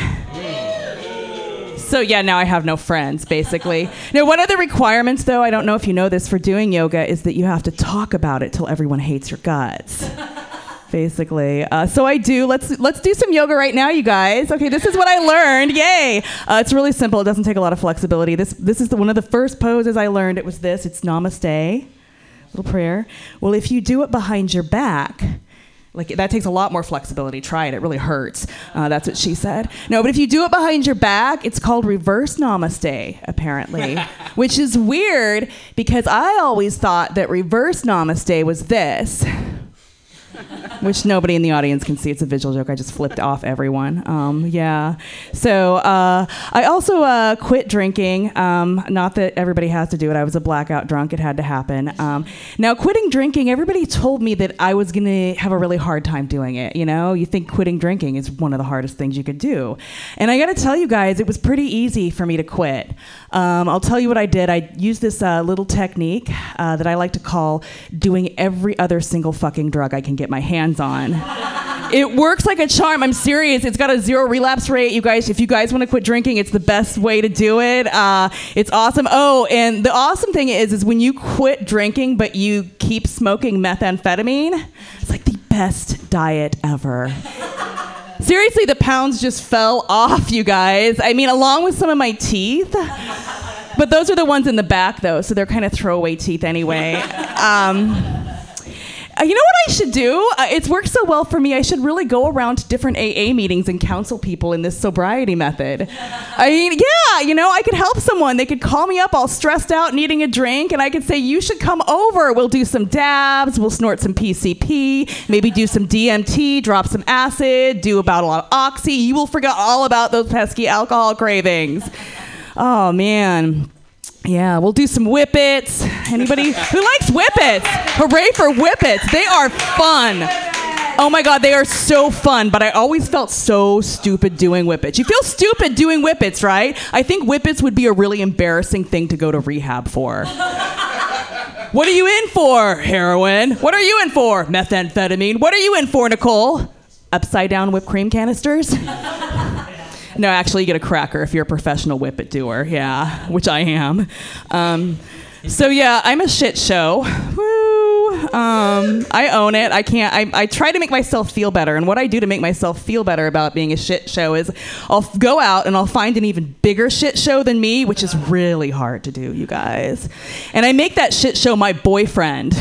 Speaker 7: So yeah, now I have no friends, basically. Now, one of the requirements, though, I don't know if you know this, for doing yoga is that you have to talk about it till everyone hates your guts. Basically, uh, so I do. Let's let's do some yoga right now, you guys. Okay, this is what I learned. Yay! Uh, it's really simple. It doesn't take a lot of flexibility. This this is the, one of the first poses I learned. It was this. It's Namaste, little prayer. Well, if you do it behind your back, like that takes a lot more flexibility. Try it; it really hurts. Uh, that's what she said. No, but if you do it behind your back, it's called reverse namaste, apparently, which is weird because I always thought that reverse namaste was this. Which nobody in the audience can see. It's a visual joke. I just flipped off everyone. Um, yeah. So uh, I also uh, quit drinking. Um, not that everybody has to do it. I was a blackout drunk. It had to happen. Um, now, quitting drinking, everybody told me that I was going to have a really hard time doing it. You know, you think quitting drinking is one of the hardest things you could do. And I got to tell you guys, it was pretty easy for me to quit. Um, I'll tell you what I did. I used this uh, little technique uh, that I like to call doing every other single fucking drug I can get my hands on. it works like a charm. I'm serious. It's got a zero relapse rate. You guys, if you guys want to quit drinking, it's the best way to do it. Uh, it's awesome. Oh, and the awesome thing is, is when you quit drinking but you keep smoking methamphetamine, it's like the best diet ever. Seriously, the pounds just fell off, you guys. I mean, along with some of my teeth. But those are the ones in the back, though, so they're kind of throwaway teeth anyway. Um, uh, you know what I should do? Uh, it's worked so well for me. I should really go around to different AA meetings and counsel people in this sobriety method. I mean, yeah, you know, I could help someone. They could call me up all stressed out, needing a drink, and I could say, You should come over. We'll do some dabs, we'll snort some PCP, maybe do some DMT, drop some acid, do about a lot of oxy. You will forget all about those pesky alcohol cravings. Oh, man. Yeah, we'll do some whippets. Anybody who likes whippets? Hooray for whippets. They are fun. Oh my god, they are so fun, but I always felt so stupid doing whippets. You feel stupid doing whippets, right? I think whippets would be a really embarrassing thing to go to rehab for. what are you in for? Heroin. What are you in for? Methamphetamine. What are you in for, Nicole? Upside down whipped cream canisters? No, actually, you get a cracker if you're a professional whippet doer. Yeah, which I am. Um, so yeah, I'm a shit show. Woo! Um, I own it. I can't. I, I try to make myself feel better, and what I do to make myself feel better about being a shit show is I'll f- go out and I'll find an even bigger shit show than me, which is really hard to do, you guys. And I make that shit show my boyfriend.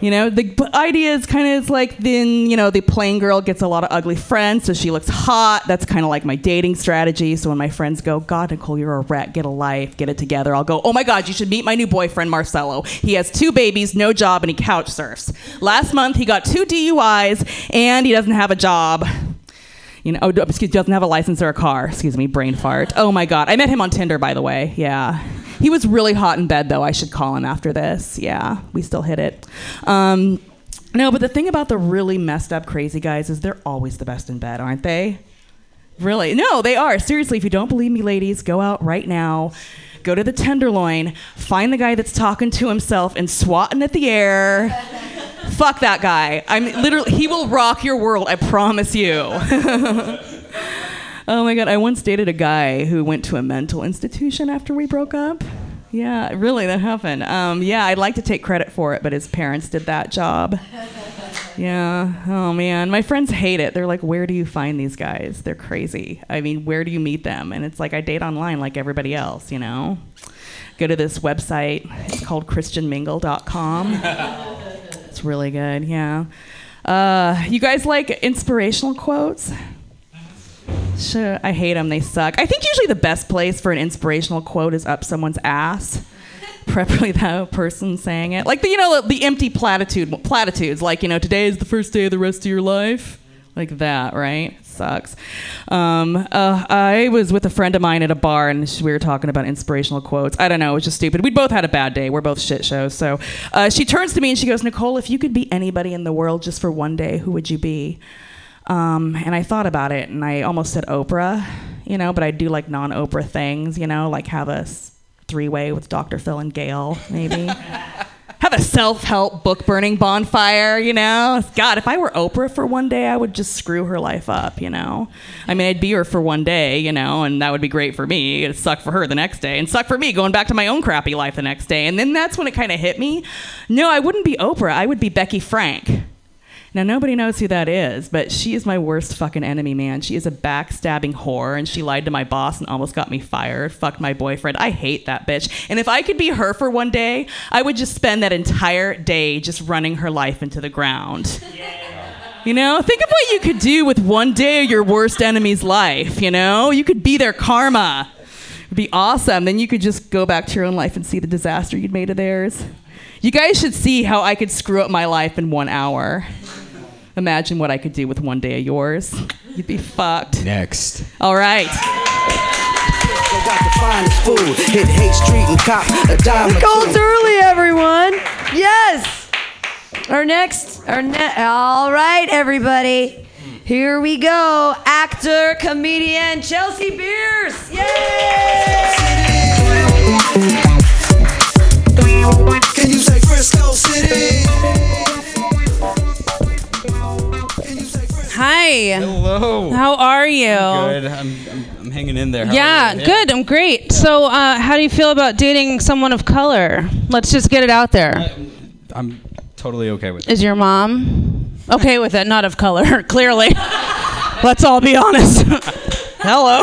Speaker 7: You know, the idea is kind of like then, you know, the plain girl gets a lot of ugly friends, so she looks hot. That's kind of like my dating strategy. So when my friends go, God, Nicole, you're a wreck, get a life, get it together, I'll go, oh my God, you should meet my new boyfriend, Marcelo. He has two babies, no job, and he couch surfs. Last month, he got two DUIs, and he doesn't have a job. You know, oh, excuse, doesn't have a license or a car. Excuse me, brain fart. Oh my God. I met him on Tinder, by the way. Yeah. He was really hot in bed, though. I should call him after this. Yeah, we still hit it. Um, no, but the thing about the really messed up crazy guys is they're always the best in bed, aren't they? Really? No, they are. Seriously, if you don't believe me, ladies, go out right now. Go to the Tenderloin, find the guy that's talking to himself and swatting at the air. Fuck that guy. I'm literally, he will rock your world, I promise you. oh my god, I once dated a guy who went to a mental institution after we broke up. Yeah, really, that happened. Um, yeah, I'd like to take credit for it, but his parents did that job. Yeah. Oh man, my friends hate it. They're like, "Where do you find these guys? They're crazy. I mean, where do you meet them?" And it's like I date online like everybody else, you know. Go to this website. It's called christianmingle.com. it's really good. Yeah. Uh, you guys like inspirational quotes? Sure, I hate them. They suck. I think usually the best place for an inspirational quote is up someone's ass. Preferably that person saying it, like the you know the empty platitude platitudes, like you know today is the first day of the rest of your life, like that, right? Sucks. Um, uh, I was with a friend of mine at a bar and we were talking about inspirational quotes. I don't know, it was just stupid. We both had a bad day. We're both shit shows. So uh, she turns to me and she goes, Nicole, if you could be anybody in the world just for one day, who would you be? Um, and I thought about it, and I almost said Oprah, you know, but I do like non-Oprah things, you know, like have a three-way with Dr. Phil and Gail, maybe. have a self-help book burning bonfire, you know. God, if I were Oprah for one day, I would just screw her life up, you know. I mean, I'd be her for one day, you know, and that would be great for me. It'd suck for her the next day, and suck for me going back to my own crappy life the next day. And then that's when it kind of hit me. No, I wouldn't be Oprah. I would be Becky Frank. Now nobody knows who that is, but she is my worst fucking enemy, man. She is a backstabbing whore, and she lied to my boss and almost got me fired. Fucked my boyfriend. I hate that bitch. And if I could be her for one day, I would just spend that entire day just running her life into the ground. You know, think of what you could do with one day of your worst enemy's life. You know, you could be their karma. It'd be awesome. Then you could just go back to your own life and see the disaster you'd made of theirs. You guys should see how I could screw up my life in one hour. Imagine what I could do with one day of yours. You'd be fucked.
Speaker 5: Next.
Speaker 7: All right.
Speaker 3: They got the finest food. Hit Haight Street and cop a dime or
Speaker 2: Gold's early, everyone. Yes. Our next, our ne- All right, everybody. Here we go. Actor, comedian Chelsea Beers. Yay!
Speaker 3: Can you say Frisco City?
Speaker 8: Hi.
Speaker 5: Hello.
Speaker 8: How are you?
Speaker 5: Good. I'm, I'm, I'm hanging in there. How
Speaker 8: Yeah, good. I'm great. So, uh, how do you feel about dating someone of color? Let's just get it out there.
Speaker 5: I'm totally okay with it.
Speaker 8: Is your mom okay with it? Not of color, clearly. Let's all be honest. Hello.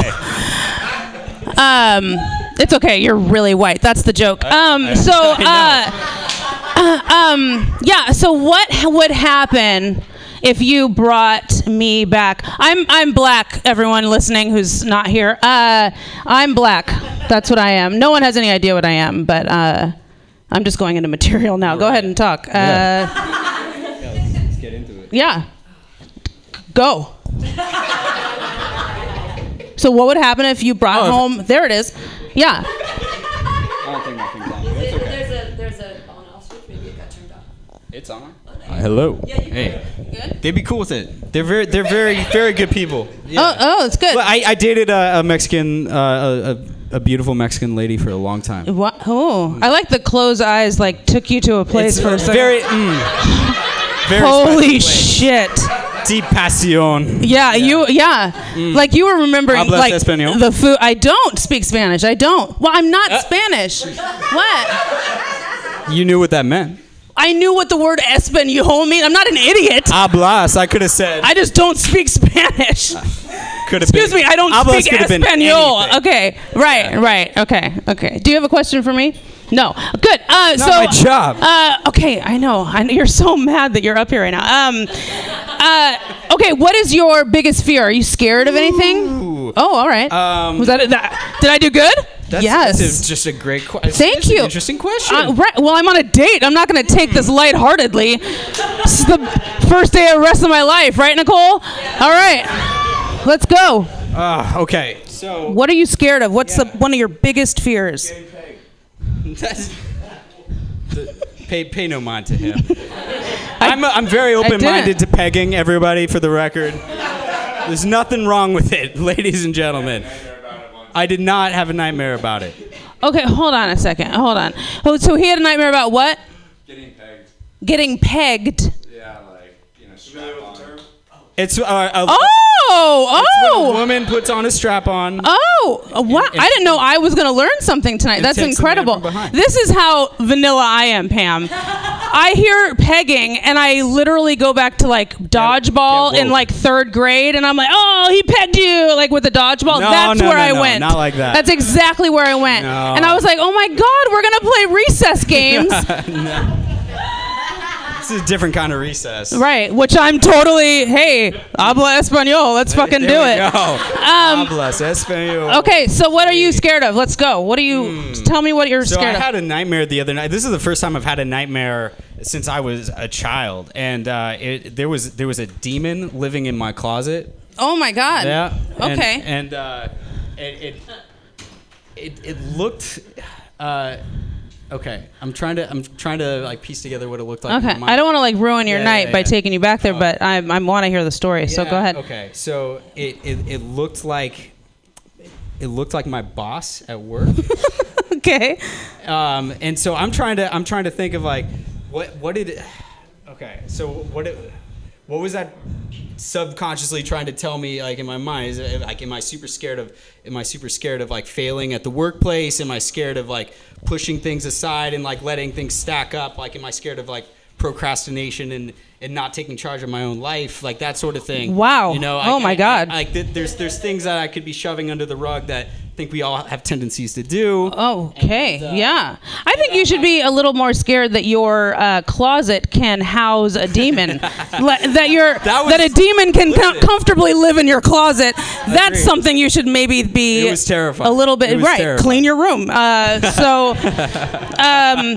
Speaker 8: Um, it's okay. You're really white. That's the joke. Um, so, uh, uh, um, yeah. So, what would happen if you brought me back? I'm I'm black. Everyone listening who's not here, uh, I'm black. That's what I am. No one has any idea what I am, but uh, I'm just going into material now. Go ahead and talk. Uh,
Speaker 5: Let's get into it.
Speaker 8: yeah. Go. So what would happen if you brought
Speaker 5: Oh, if-
Speaker 8: home? There it is. Yeah.
Speaker 5: I don't think my thing's on.
Speaker 2: There's a there's a on off switch. Maybe it got turned off.
Speaker 5: It's on. Hello. hey.
Speaker 8: Good.
Speaker 5: They'd be cool with it. They're very, they're very, very good people.
Speaker 8: Oh, oh, it's good.
Speaker 5: Well, I, I dated a, a Mexican, uh, a, a, a beautiful Mexican lady for a long time.
Speaker 8: What? Oh, I like the closed eyes. Like took you to a place
Speaker 5: It's
Speaker 8: for a second.
Speaker 5: very, mm, very
Speaker 8: Holy shit!
Speaker 5: Deep passion.
Speaker 8: Yeah, you. Yeah, like you were remembering
Speaker 5: Hablas
Speaker 8: like
Speaker 5: español?
Speaker 8: the food. I don't speak Spanish. I don't. Well, I'm not
Speaker 5: Uh.
Speaker 8: Spanish. What?
Speaker 5: You knew what that meant.
Speaker 8: I knew what the word español mean. I'm not an idiot.
Speaker 5: Hablas. I could have said.
Speaker 8: I just don't speak Spanish.
Speaker 5: Could have
Speaker 8: Excuse
Speaker 5: been,
Speaker 8: me, I don't
Speaker 5: Hablas
Speaker 8: speak
Speaker 5: could have been
Speaker 8: Espanol. Okay, right, right, okay, okay. Do you have a question for me? No. Good. Uh, so
Speaker 5: my job.
Speaker 8: Uh, okay, I know. I know. You're so mad that you're up here right now. Um, uh, okay, what is your biggest fear? Are you scared of anything?
Speaker 5: Ooh.
Speaker 8: Oh, all right.
Speaker 5: Um,
Speaker 8: Was that, that? Did I do good?
Speaker 5: That's,
Speaker 8: yes.
Speaker 5: That's just a great question.
Speaker 8: Thank you.
Speaker 5: interesting question.
Speaker 8: Uh, right. Well, I'm on a date. I'm not going to take this lightheartedly. This is the first day of the rest of my life, right, Nicole? All right. Let's go.
Speaker 5: Ah, okay. So.
Speaker 8: What are you scared of? What's the one of your biggest fears?
Speaker 5: That's, the, pay, pay no mind to him. I'm, I'm very open minded to pegging, everybody, for the record. There's nothing wrong with it, ladies and gentlemen. I did not have a nightmare about it.
Speaker 8: Okay, hold on a second. Hold on. Oh, so he had a nightmare about what?
Speaker 6: Getting pegged.
Speaker 8: Getting pegged.
Speaker 6: Yeah, like, you know, strap on.
Speaker 5: It's uh, a,
Speaker 8: Oh,
Speaker 5: Oh, a
Speaker 8: oh,
Speaker 5: woman puts on a strap on.
Speaker 8: oh! Wow!
Speaker 5: and-
Speaker 8: I didn't know I was going to learn something tonight. That's
Speaker 5: takes the man
Speaker 8: incredible. This is how vanilla I am, Pam. I hear pegging, and I literally go back to like dodgeball
Speaker 5: get
Speaker 8: in like third grade, and I'm like, "Oh, he pegged you!" Like with the dodgeball.
Speaker 5: No,
Speaker 8: That's
Speaker 5: no,
Speaker 8: where
Speaker 5: no,
Speaker 8: I
Speaker 5: no,
Speaker 8: went.
Speaker 5: not like that.
Speaker 8: That's exactly where I went.
Speaker 5: No.
Speaker 8: And I was like, "Oh my God, we're gonna play recess games."
Speaker 5: This is a different kind of recess.
Speaker 8: Right, which I'm totally, hey, habla español, let's fucking
Speaker 5: There
Speaker 8: do
Speaker 5: we
Speaker 8: it.
Speaker 5: Go.
Speaker 8: Um,
Speaker 5: Hablas español.
Speaker 8: Okay, so what are you scared of? Let's go. What are you, tell me what you're
Speaker 5: Hmm. So I
Speaker 8: scared of.
Speaker 5: had a nightmare the other night. This is the first time I've had a nightmare since I was a child, and uh, it, there was there was a demon living in my closet.
Speaker 8: oh my God.
Speaker 5: Yeah. And-
Speaker 8: Okay.
Speaker 5: And, uh, it, it it it looked. Uh, Okay, I'm trying to I'm trying to like piece together what it looked like.
Speaker 8: Okay.
Speaker 5: my.
Speaker 8: I don't want to like ruin your
Speaker 5: Yeah,
Speaker 8: night
Speaker 5: yeah,
Speaker 8: by taking you back there,
Speaker 5: Oh.
Speaker 8: but I I want to hear the story. so go ahead.
Speaker 5: Okay, so it, it it looked like it looked like my boss at work.
Speaker 8: Okay.
Speaker 5: um, and so I'm trying to I'm trying to think of like what what did okay so what it, what was that subconsciously trying to tell me like in my mind? Is it, like am I super scared of am I super scared of like failing at the workplace? Am I scared of like pushing things aside and like letting things stack up? Like am I scared of like procrastination and and not taking charge of my own life like that sort of thing
Speaker 8: Wow.
Speaker 5: you know
Speaker 8: Oh my God.
Speaker 5: like th- there's there's things that I could be shoving under the rug that I think we all have tendencies to do
Speaker 8: Okay.
Speaker 5: And, uh,
Speaker 8: yeah. I think you should be a little more scared that your uh, closet can house a demon. That your
Speaker 5: That was-
Speaker 8: that a demon can com- comfortably live in your closet. That's something you should maybe be
Speaker 5: It was terrifying.
Speaker 8: a little bit right.
Speaker 5: terrifying.
Speaker 8: Clean your room. Uh, so um,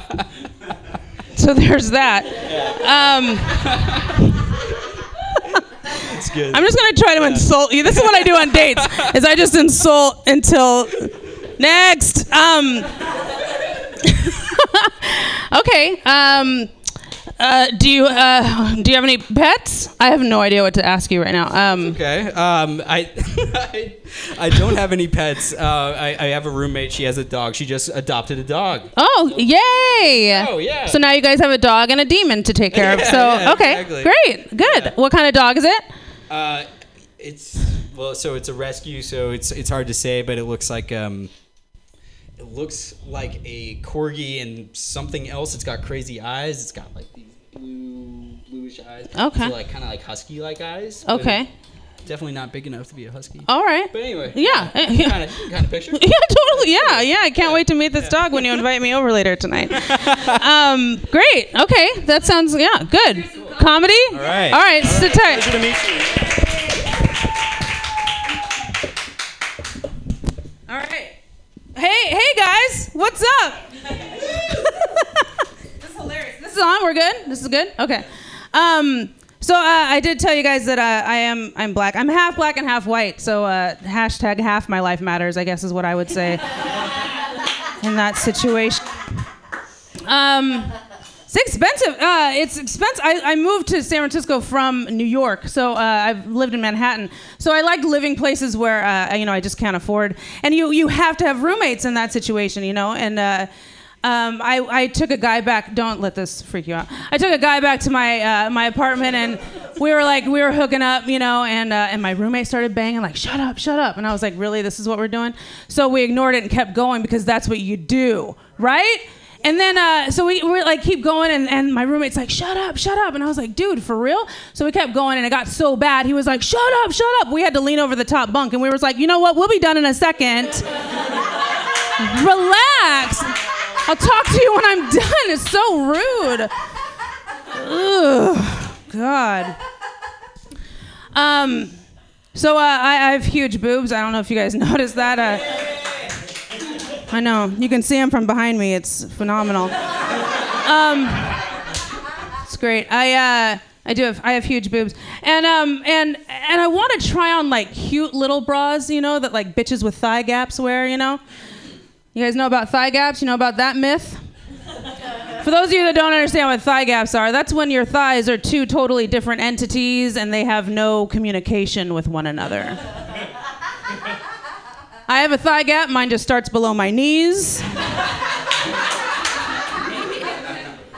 Speaker 8: so there's that. Um, I'm just gonna try to insult you. This is what I do on dates: is I just insult until next. Um, okay. Um, uh, do you uh, do you have any pets? I have no idea what to ask you right now. Um,
Speaker 5: Okay. Um, I, I I don't have any pets. Uh, I, I have a roommate. She has a dog. She just adopted a dog.
Speaker 8: oh, yay!
Speaker 5: Oh, yeah.
Speaker 8: So now you guys have a dog and a demon to take care of.
Speaker 5: Yeah,
Speaker 8: So
Speaker 5: yeah,
Speaker 8: okay,
Speaker 5: exactly.
Speaker 8: great, good.
Speaker 5: Yeah.
Speaker 8: What kind of dog is it?
Speaker 5: Uh, it's well, so it's a rescue. So it's it's hard to say, but it looks like um, it looks like a corgi and something else. It's got crazy eyes. It's got like these blue bluish eyes.
Speaker 8: Okay.
Speaker 5: So like kind of like husky like eyes.
Speaker 8: Okay.
Speaker 5: Definitely not big enough to be a husky.
Speaker 8: All right.
Speaker 5: But anyway.
Speaker 8: Yeah. yeah.
Speaker 5: Kind of kind of picture.
Speaker 8: Yeah, totally. Yeah, yeah. I can't wait to meet this dog when you invite me over later tonight. Um, great. Okay, that sounds yeah good. Comedy. All
Speaker 5: right.
Speaker 8: All right. Sit tight.
Speaker 5: Pleasure to meet you.
Speaker 8: All right. Hey, hey guys, what's up? this is hilarious. This is on. We're good. This is good. Okay. Um. So uh, I did tell you guys that uh, I am I'm black. I'm half black and half white. So uh, hashtag half my life matters. I guess is what I would say in that situation. Um. It's expensive. Uh, it's expensive. I, I moved to San Francisco from New York, so uh, I've lived in Manhattan. So I like living places where uh, you know I just can't afford, and you you have to have roommates in that situation, you know. And uh, um, I I took a guy back. Don't let this freak you out. I took a guy back to my uh, my apartment, and we were like we were hooking up, you know. And uh, and my roommate started banging like shut up, shut up, and I was like really this is what we're doing. So we ignored it and kept going because that's what you do, right? And then, uh, so we were like, keep going, and, and my roommate's like, shut up, shut up. And I was like, dude, for real? So we kept going, and it got so bad. He was like, shut up, shut up. We had to lean over the top bunk, and we was like, you know what? We'll be done in a second. Relax. I'll talk to you when I'm done. It's so rude. Ugh, God. Um, so uh, I, I have huge boobs. I don't know if you guys noticed that. Uh, I know. You can see them from behind me. It's phenomenal. Um, it's great. I uh, I do have I have huge boobs, and um and and I want to try on like cute little bras, you know, that like bitches with thigh gaps wear, you know. You guys know about thigh gaps? You know about that myth? For those of you that don't understand what thigh gaps are, that's when your thighs are two totally different entities and they have no communication with one another. I have a thigh gap. Mine just starts below my knees.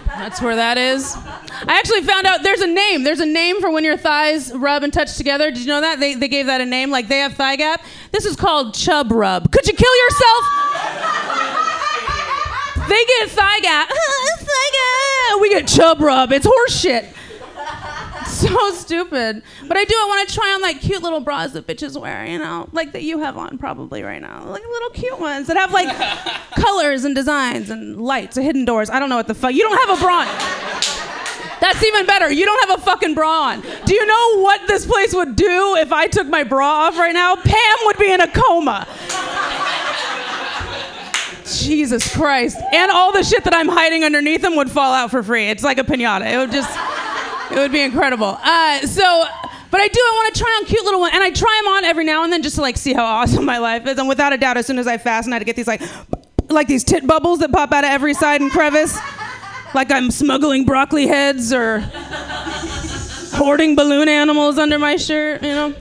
Speaker 8: That's where that is. I actually found out there's a name. There's a name for when your thighs rub and touch together. Did you know that? They, they gave that a name. Like they have thigh gap. This is called chub rub. Could you kill yourself? they get thigh gap. thigh gap. We get chub rub. It's horse shit so stupid. But I do. I want to try on like cute little bras that bitches wear. You know, like that you have on probably right now. Like little cute ones that have like colors and designs and lights and hidden doors. I don't know what the fuck. You don't have a bra. on. That's even better. You don't have a fucking bra on. Do you know what this place would do if I took my bra off right now? Pam would be in a coma. Jesus Christ. And all the shit that I'm hiding underneath them would fall out for free. It's like a pinata. It would just, it would be incredible. Uh, so, but I do, I want to try on cute little ones. And I try them on every now and then just to like see how awesome my life is. And without a doubt, as soon as I fast and I get these like, like these tit bubbles that pop out of every side and crevice, like I'm smuggling broccoli heads or hoarding balloon animals under my shirt, you know.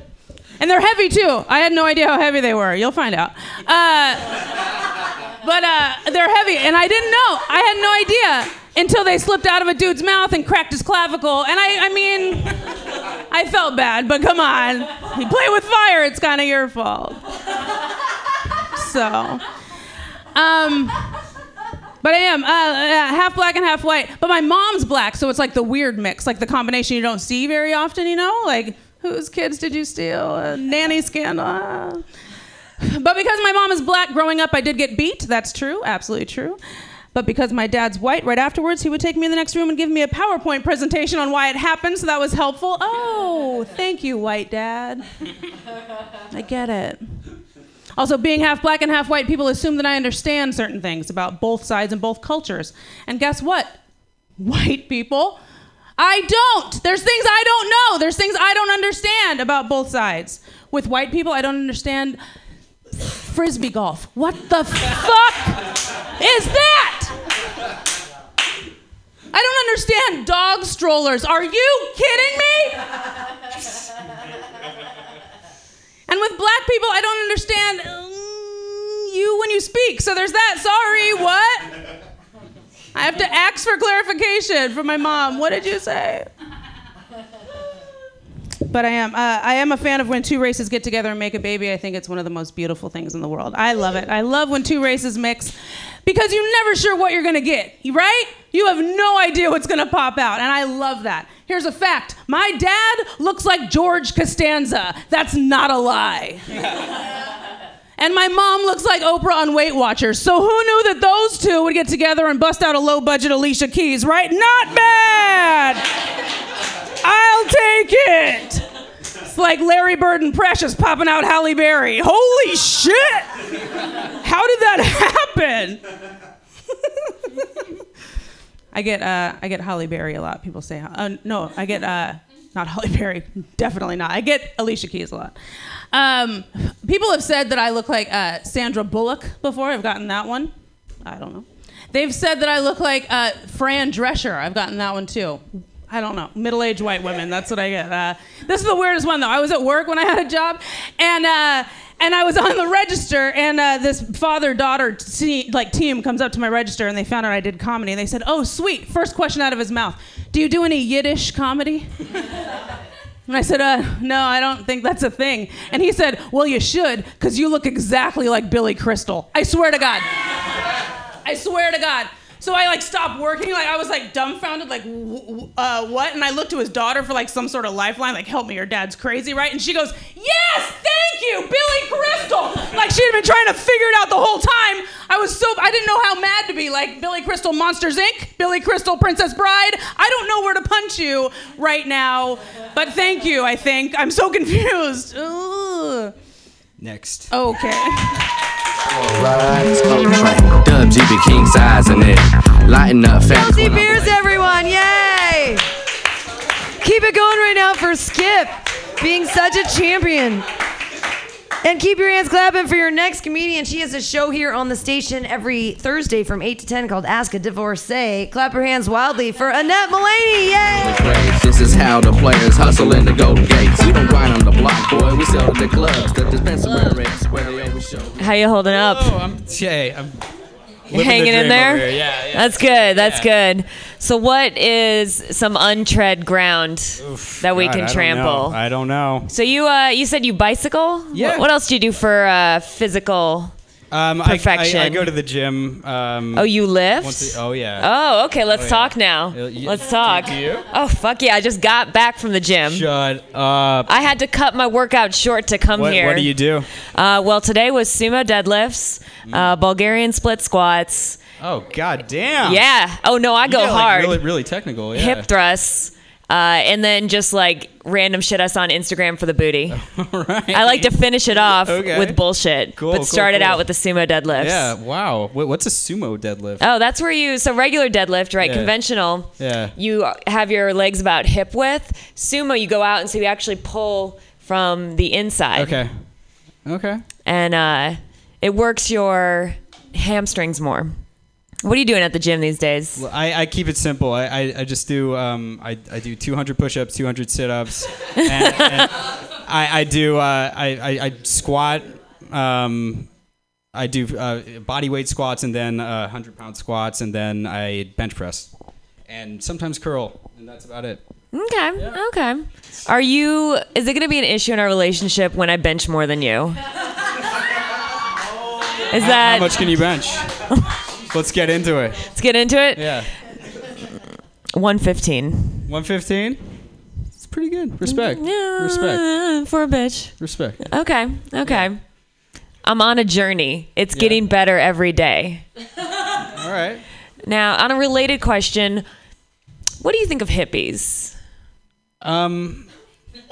Speaker 8: And they're heavy too. I had no idea how heavy they were. You'll find out. Uh, but uh, they're heavy, and I didn't know. I had no idea until they slipped out of a dude's mouth and cracked his clavicle. And I, I mean, I felt bad, but come on. You play with fire, it's kind of your fault. So, um, but I am uh, uh, half black and half white. But my mom's black, so it's like the weird mix, like the combination you don't see very often, you know? Like, whose kids did you steal? A nanny scandal. But because my mom is black growing up, I did get beat. That's true, absolutely true. But because my dad's white, right afterwards, he would take me in the next room and give me a PowerPoint presentation on why it happened, so that was helpful. Oh, thank you, white dad. I get it. Also, being half black and half white, people assume that I understand certain things about both sides and both cultures. And guess what? White people, I don't. There's things I don't know. There's things I don't understand about both sides. With white people, I don't understand frisbee golf. What the fuck is that? I don't understand dog strollers. Are you kidding me? And with black people, I don't understand um, you when you speak. So there's that. Sorry, what? I have to ask for clarification from my mom. What did you say? But I am. Uh, I am a fan of when two races get together and make a baby. I think it's one of the most beautiful things in the world. I love it. I love when two races mix because you're never sure what you're going to get, right? You have no idea what's going to pop out. And I love that. Here's a fact my dad looks like George Costanza. That's not a lie. And my mom looks like Oprah on Weight Watchers. So who knew that those two would get together and bust out a low budget Alicia Keys, right? Not bad. I'll it. It's like Larry Bird and Precious popping out Halle Berry. Holy shit! How did that happen? I get uh, I get Halle Berry a lot. People say uh, no. I get uh, not Halle Berry. Definitely not. I get Alicia Keys a lot. Um, people have said that I look like uh, Sandra Bullock before. I've gotten that one. I don't know. They've said that I look like uh, Fran Drescher. I've gotten that one too. I don't know. Middle-aged white women. That's what I get. Uh, this is the weirdest one though. I was at work when I had a job, and uh, and I was on the register, and uh, this father-daughter te- like team comes up to my register, and they found out I did comedy, and they said, "Oh, sweet." First question out of his mouth: Do you do any Yiddish comedy? And I said, uh, no, I don't think that's a thing. And he said, well, you should, because you look exactly like Billy Crystal. I swear to God. I swear to God. So I like stopped working. Like I was like dumbfounded, like w- w- uh, what? And I looked to his daughter for like some sort of lifeline, like help me, your dad's crazy, right? And she goes, yes, thank you, Billy Crystal. Like she had been trying to figure it out the whole time. I was so I didn't know how mad to be. Like Billy Crystal, Monsters Inc., Billy Crystal, Princess Bride. I don't know where to punch you right now, but thank you. I think I'm so confused. Ugh.
Speaker 5: Next.
Speaker 8: Okay.
Speaker 1: Dub GB king size in it. Lighten up fat.
Speaker 2: Healthy beers, everyone! Yay! Keep it going right now for Skip, being such a champion. And keep your hands clapping for your next comedian. She has a show here on the station every Thursday from 8 to 10 called Ask a Divorcee. Clap your hands wildly for Annette Mullaney. Yay!
Speaker 1: This is how the players hustle in the Golden Gates. We don't grind on the block, boy. We sell at the clubs, the dispensaries, where they always show.
Speaker 2: How you holding up?
Speaker 5: Oh, I'm Jay. I'm Living the
Speaker 2: hanging in there?
Speaker 5: Yeah, yeah.
Speaker 2: That's good. That's
Speaker 5: Yeah.
Speaker 2: good. So, what is some untread ground that we
Speaker 5: God,
Speaker 2: can
Speaker 5: I don't
Speaker 2: trample?
Speaker 5: I don't know.
Speaker 2: So you uh, you said you bicycle?
Speaker 5: Yeah.
Speaker 2: What, what else do you do for uh, physical?
Speaker 5: Um, I- I,
Speaker 2: Perfection.
Speaker 5: I, go to the gym. Um,
Speaker 2: Oh, you lift?
Speaker 5: a- oh yeah.
Speaker 2: Oh, okay. Let's
Speaker 5: Oh, yeah.
Speaker 2: talk now.
Speaker 5: Uh, you-
Speaker 2: Let's talk.
Speaker 5: Do you?
Speaker 2: Oh, fuck yeah! I just got back from the gym.
Speaker 5: Shut up.
Speaker 2: I had to cut my workout short to come
Speaker 5: What,
Speaker 2: here.
Speaker 5: what do you do?
Speaker 2: Uh, well, today was sumo deadlifts,
Speaker 5: Mm.
Speaker 2: uh, Bulgarian split squats.
Speaker 5: Oh god damn.
Speaker 2: Yeah. Oh no, I
Speaker 5: You
Speaker 2: go
Speaker 5: get, like,
Speaker 2: hard.
Speaker 5: really, really technical. Yeah.
Speaker 2: Hip thrusts. Uh, and then just like random shit us on Instagram for the booty.
Speaker 5: right.
Speaker 2: I like to finish it off
Speaker 5: Okay.
Speaker 2: with bullshit,
Speaker 5: Cool,
Speaker 2: but
Speaker 5: cool,
Speaker 2: started
Speaker 5: cool.
Speaker 2: out with the sumo deadlift.
Speaker 5: Yeah. Wow. Wait, what's a sumo deadlift?
Speaker 2: Oh, that's where you so regular deadlift, right?
Speaker 5: Yeah.
Speaker 2: Conventional.
Speaker 5: Yeah.
Speaker 2: You have your legs about hip width. Sumo, you go out and so you actually pull from the inside.
Speaker 5: Okay. Okay.
Speaker 2: And uh, it works your
Speaker 9: hamstrings more? What are you doing at the gym these days?
Speaker 5: Well, I, I keep it simple. I, I, I just do um, I, I do 200 push-ups, 200 sit-ups, and, and I, I do uh, I, I, I squat. Um, I do uh, body weight squats and then uh, 100 pound squats and then I bench press and sometimes curl and that's about it.
Speaker 9: Okay, okay. Are you? Is it going to be an issue in our relationship when I bench more than you? Is that?
Speaker 5: How much can you bench? Let's get into it.
Speaker 9: Let's get into it.
Speaker 5: Yeah.
Speaker 9: 115.
Speaker 5: 115. It's pretty good. Respect.
Speaker 9: Yeah,
Speaker 5: Respect.
Speaker 9: for a bitch.
Speaker 5: Respect.
Speaker 9: Okay, okay. I'm on a journey. It's getting better every day.
Speaker 5: All right.
Speaker 9: Now, on a related question, what do you think of hippies?
Speaker 5: Um,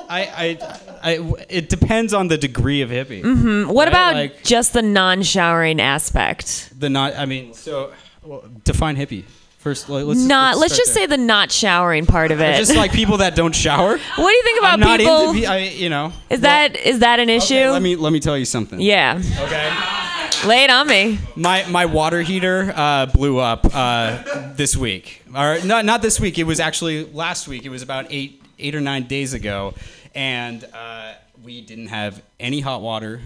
Speaker 5: I, I, I, it depends on the degree of hippie.
Speaker 9: hmm What
Speaker 5: Right,
Speaker 9: about
Speaker 5: like-
Speaker 9: just the non-showering aspect?
Speaker 5: The not. I mean, so well, define hippie first. Let's
Speaker 9: not. Let's,
Speaker 5: start
Speaker 9: just
Speaker 5: there.
Speaker 9: say the not showering part of it.
Speaker 5: just like people that don't shower.
Speaker 9: what do you think about
Speaker 5: I'm not
Speaker 9: people?
Speaker 5: into. I, you know.
Speaker 9: is that is that an issue?
Speaker 5: Okay, let me let me tell you something.
Speaker 9: yeah.
Speaker 5: Okay.
Speaker 9: Lay it on me.
Speaker 5: My my water heater uh, blew up uh, this week, or not not this week. It was actually last week. It was about eight eight or nine days ago, and uh, we didn't have any hot water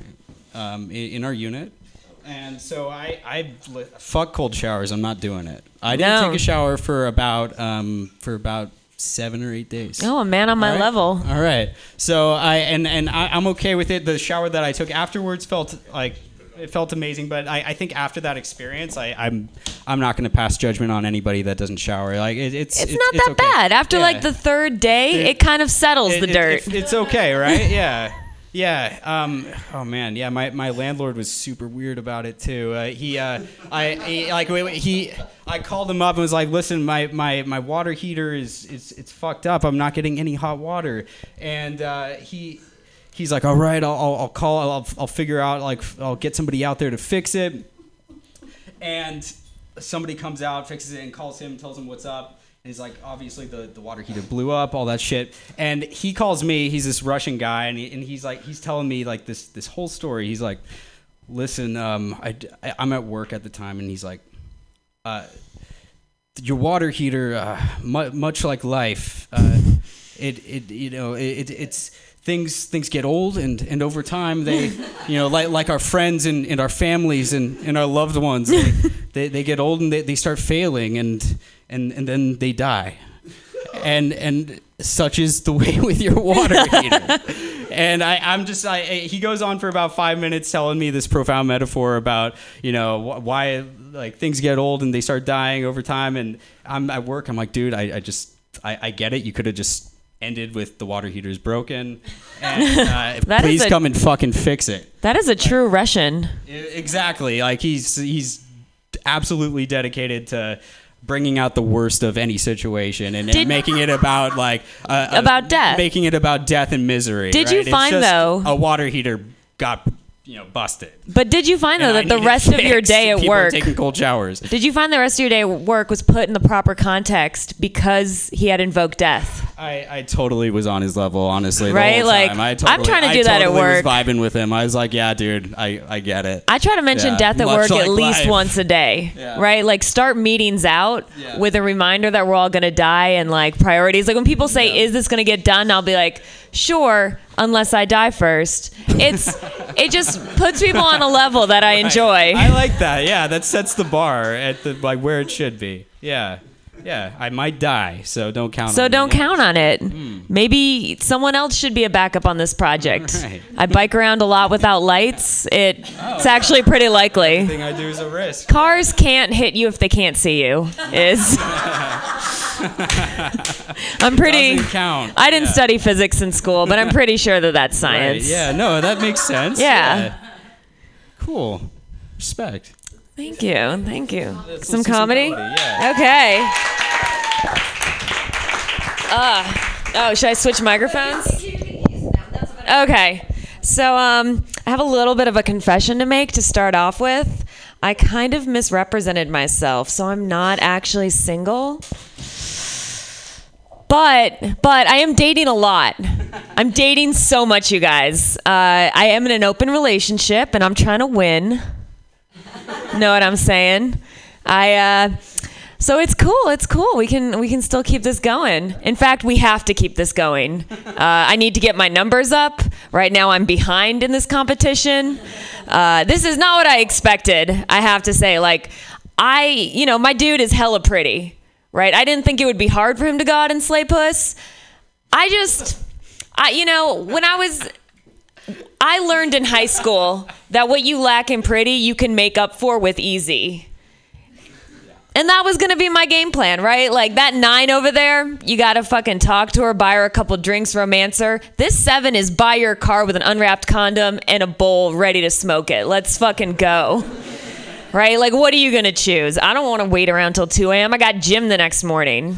Speaker 5: um, in, in our unit. And so I, I li- fuck cold showers. I'm not doing it. I didn't
Speaker 9: No.
Speaker 5: take a shower for about um, for about seven or eight days.
Speaker 9: Oh, a man on my
Speaker 5: right.
Speaker 9: level.
Speaker 5: All right. So I and and I, I'm okay with it. The shower that I took afterwards felt like it felt amazing, but I, I think after that experience, I, I'm I'm not going to pass judgment on anybody that doesn't shower. Like it, it's
Speaker 9: It's, not that
Speaker 5: okay.
Speaker 9: bad. After
Speaker 5: Yeah.
Speaker 9: like the third day,
Speaker 5: It-
Speaker 9: it, kind of settles the dirt.
Speaker 5: it- it's okay, right? Yeah. Yeah. Um, oh man. Yeah. My, my landlord was super weird about it too. Uh, he, uh, I, he, like, he, I called him up and was like, listen, my, my, my water heater is, is, it's fucked up. I'm not getting any hot water. And, uh, he, he's like, all right, I'll, I'll, call, I'll, I'll figure out, like, I'll get somebody out there to fix it. And somebody comes out, fixes it, and calls him, tells him what's up. And he's like, obviously the, the water heater blew up, all that shit. And he calls me. He's this Russian guy, and, he, and he's like, he's telling me like this this whole story. He's like, listen, um, I, am at work at the time, and he's like, uh, your water heater, uh, mu- much like life, uh, it, it you know it, it it's things things get old and, and over time they you know like like our friends and, and our families and, and our loved ones they, they, they get old and they, they start failing and and and then they die. And and such is the way with your water heater. And I, I'm just I, he goes on for about five minutes telling me this profound metaphor about you know wh- why like things get old and they start dying over time. And I'm at work I'm like dude I, I just I, I get it. You could have just ended with the water heater's broken and uh, please
Speaker 9: a-
Speaker 5: come and fucking fix it
Speaker 9: that is a true Russian.
Speaker 5: Exactly like he's he's absolutely dedicated to bringing out the worst of any situation and, and making it about like uh, uh,
Speaker 9: About death.
Speaker 5: making it about death and misery
Speaker 9: Did you
Speaker 5: right? It's
Speaker 9: find, though-
Speaker 5: a water heater got you know busted
Speaker 9: But did you find though
Speaker 5: And I
Speaker 9: that the rest of your day at work?
Speaker 5: taking cold showers
Speaker 9: Did you find the rest of your day at work was put in the proper context because he had invoked death?
Speaker 5: I, I totally was on his level, honestly.
Speaker 9: Right? Like,
Speaker 5: time. I
Speaker 9: I'm
Speaker 5: totally,
Speaker 9: trying to
Speaker 5: I
Speaker 9: do that at work.
Speaker 5: Was vibing with him. I was like, yeah, dude, I, I get it.
Speaker 9: I try to mention
Speaker 5: Yeah,
Speaker 9: death at
Speaker 5: much
Speaker 9: work
Speaker 5: like
Speaker 9: at least
Speaker 5: life.
Speaker 9: once a day,
Speaker 5: Yeah.
Speaker 9: right? Like start meetings out
Speaker 5: Yeah.
Speaker 9: with a reminder that we're all gonna die and like priorities. Like when people say. "Is this gonna get done?" I'll be like, "Sure, unless I die first. It's it just puts people on a level that I enjoy.
Speaker 5: I like that. Yeah, that sets the bar at the like where it should be. Yeah, yeah. I might die, so don't count.
Speaker 9: so
Speaker 5: on
Speaker 9: don't
Speaker 5: me.
Speaker 9: count on it. Hmm. Maybe someone else should be a backup on this project.
Speaker 5: Right.
Speaker 9: I bike around a lot without lights. It it's oh. actually pretty likely.
Speaker 5: Everything I do is a risk.
Speaker 9: Cars can't hit you if they can't see you. Is I'm pretty.
Speaker 5: Doesn't count.
Speaker 9: I didn't
Speaker 5: Yeah.
Speaker 9: study physics in school, but I'm pretty sure that that's
Speaker 5: Right.
Speaker 9: science.
Speaker 5: Yeah. No, that makes sense.
Speaker 9: Yeah.
Speaker 5: Cool. Respect.
Speaker 9: Thank you. Thank you.
Speaker 5: Let's
Speaker 9: Some
Speaker 5: do
Speaker 9: comedy?
Speaker 5: Yeah.
Speaker 9: Okay. Uh, oh, should I switch microphones? Okay. So um, I have a little bit of a confession to make to start off with. I kind of misrepresented myself, so I'm not actually single. But but I am dating a lot. I'm dating so much, you guys. Uh, I am in an open relationship, and I'm trying to win. Know what I'm saying? I uh so it's cool. It's cool. We can we can still keep this going. In fact, we have to keep this going. Uh, I need to get my numbers up. Right now, I'm behind in this competition. Uh, this is not what I expected. I have to say, like, I you know my dude is hella pretty, right? I didn't think it would be hard for him to go out and slay puss. I just, I you know when I was I learned in high school that what you lack in pretty, you can make up for with easy. And that was gonna be my game plan, right? Like that nine over there, you gotta fucking talk to her, buy her a couple drinks, romance her. This seven is buy your car with an unwrapped condom and a bowl ready to smoke it. Let's fucking go. Right? Like, what are you gonna choose? I don't wanna wait around till 2 a.m. I got gym the next morning.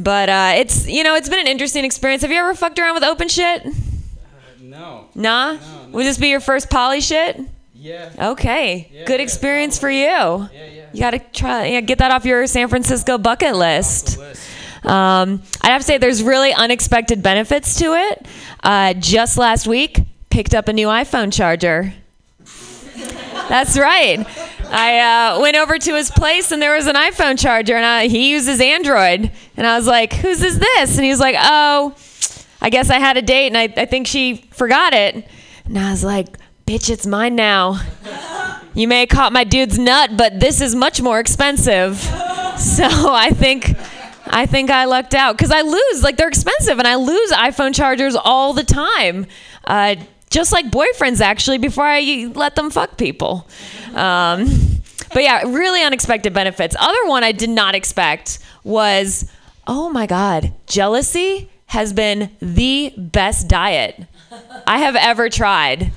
Speaker 9: But uh, it's, you know, it's been an interesting experience. Have you ever fucked around with open shit?
Speaker 5: No.
Speaker 9: Nah? Would this be your first poly shit?
Speaker 5: Yeah.
Speaker 9: Okay. Good experience for you. Yeah, yeah. You got to try yeah, get that off your San Francisco bucket list. Um, I'd have to say there's really unexpected benefits to it. Uh, just last week, picked up a new iPhone charger. That's right. I uh, went over to his place and there was an iPhone charger, and I, he uses Android. And I was like, "Whose is this?" And he was like, "Oh, I guess I had a date, and I, I think she forgot it." And I was like, "Bitch, it's mine now." You may have caught my dude's nut, but this is much more expensive. So I think I think I lucked out because I lose like they're expensive, and I lose iPhone chargers all the time. Uh, just like boyfriends, actually, before I let them fuck people. Um, but yeah, really unexpected benefits. Other one I did not expect was, oh my god, jealousy has been the best diet I have ever tried.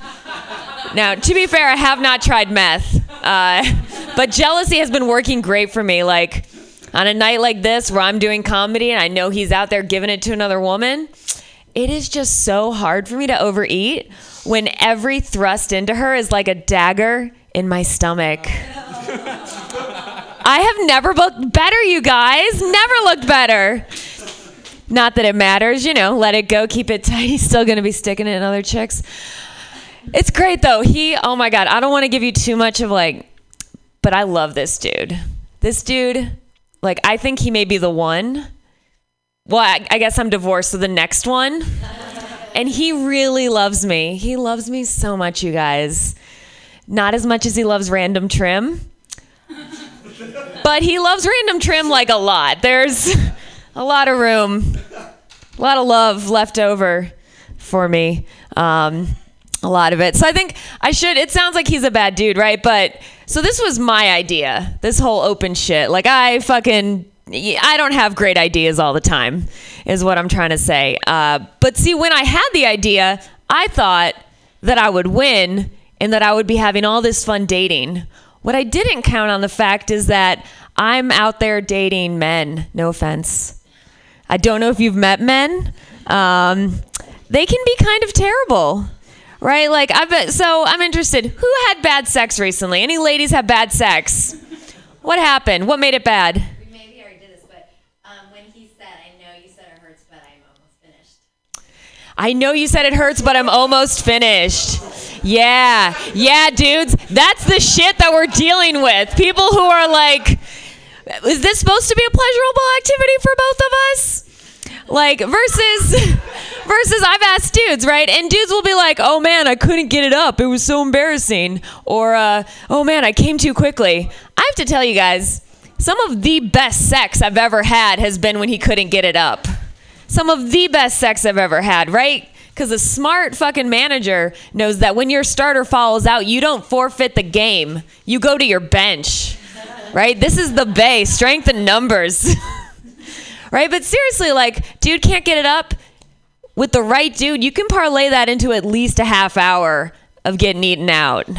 Speaker 9: Now, to be fair, I have not tried meth, uh, but jealousy has been working great for me. Like on a night like this where I'm doing comedy and I know he's out there giving it to another woman, it is just so hard for me to overeat when every thrust into her is like a dagger in my stomach. I have never looked better, you guys. Never looked better. Not that it matters, you know, let it go, keep it tight. He's still going to be sticking it in other chicks. It's great though. He, oh my God, I don't want to give you too much of like, but I love this dude. This dude, like, I think he may be the one. Well, I, I guess I'm divorced, so the next one. And he really loves me. He loves me so much, you guys. Not as much as he loves random trim, but he loves random trim like a lot. There's a lot of room, a lot of love left over for me. Um, a lot of it. So I think I should. It sounds like he's a bad dude, right? But so this was my idea. This whole open shit. Like I fucking. I don't have great ideas all the time, is what I'm trying to say. Uh, but see, when I had the idea, I thought that I would win and that I would be having all this fun dating. What I didn't count on the fact is that I'm out there dating men. No offense. I don't know if you've met men. Um, they can be kind of terrible right? Like I bet. So I'm interested. Who had bad sex recently? Any ladies have bad sex? What happened? What made it bad?
Speaker 10: We maybe already did this, but um, when he said, "I know you said it hurts, but I'm almost finished."
Speaker 9: I know you said it hurts, but I'm almost finished. Yeah, yeah, dudes. That's the shit that we're dealing with. People who are like, is this supposed to be a pleasurable activity for both of us? Like versus versus I've asked dudes, right? And dudes will be like, "Oh man, I couldn't get it up. It was so embarrassing." Or uh, "Oh man, I came too quickly." I have to tell you guys, some of the best sex I've ever had has been when he couldn't get it up. Some of the best sex I've ever had, right? Because a smart fucking manager knows that when your starter falls out, you don't forfeit the game. You go to your bench, right? This is the bay, strength in numbers. right? But seriously, like, dude can't get it up with the right dude. You can parlay that into at least a half hour of getting eaten out,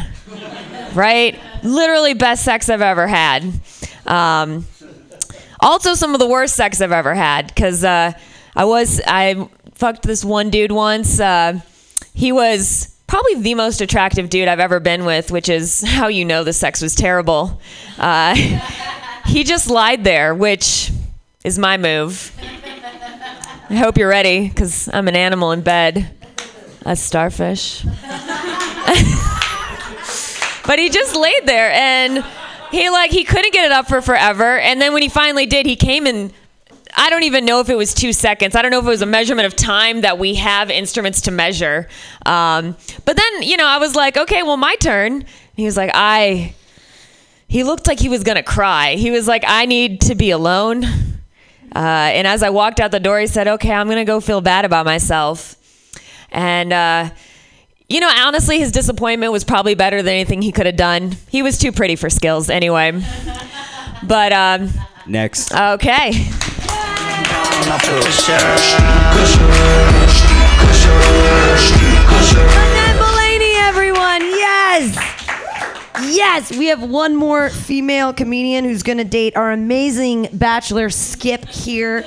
Speaker 9: right? Literally, best sex I've ever had. Um, also, some of the worst sex I've ever had because uh, I was I fucked this one dude once. Uh, he was probably the most attractive dude I've ever been with, which is how you know the sex was terrible. Uh, he just lied there, which is my move. I hope you're ready because I'm an animal in bed, a starfish. but he just laid there and he like he couldn't get it up for forever. And then when he finally did, he came and I don't even know if it was two seconds. I don't know if it was a measurement of time that we have instruments to measure. Um, but then, you know, I was like, okay, well, my turn. He was like, I. He looked like he was gonna cry. He was like, I need to be alone. Uh, and as I walked out the door, he said, okay, I'm gonna go feel bad about myself. And. Uh, you know, honestly, his disappointment was probably better than anything he could have done. He was too pretty for skills anyway. But, um,
Speaker 5: Next.
Speaker 9: okay.
Speaker 2: Annette Yes, we have one more female comedian who's going to date our amazing bachelor Skip here,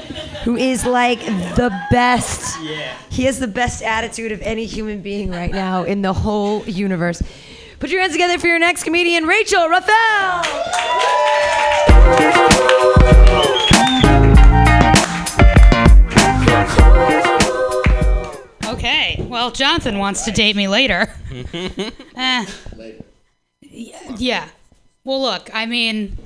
Speaker 2: who is like the best. Yeah. He has the best attitude of any human being right now in the whole universe. Put your hands together for your next comedian, Rachel Raphael.
Speaker 11: Okay. Well, Jonathan wants to date me later. Eh. Y- Yeah. Well, look, I mean,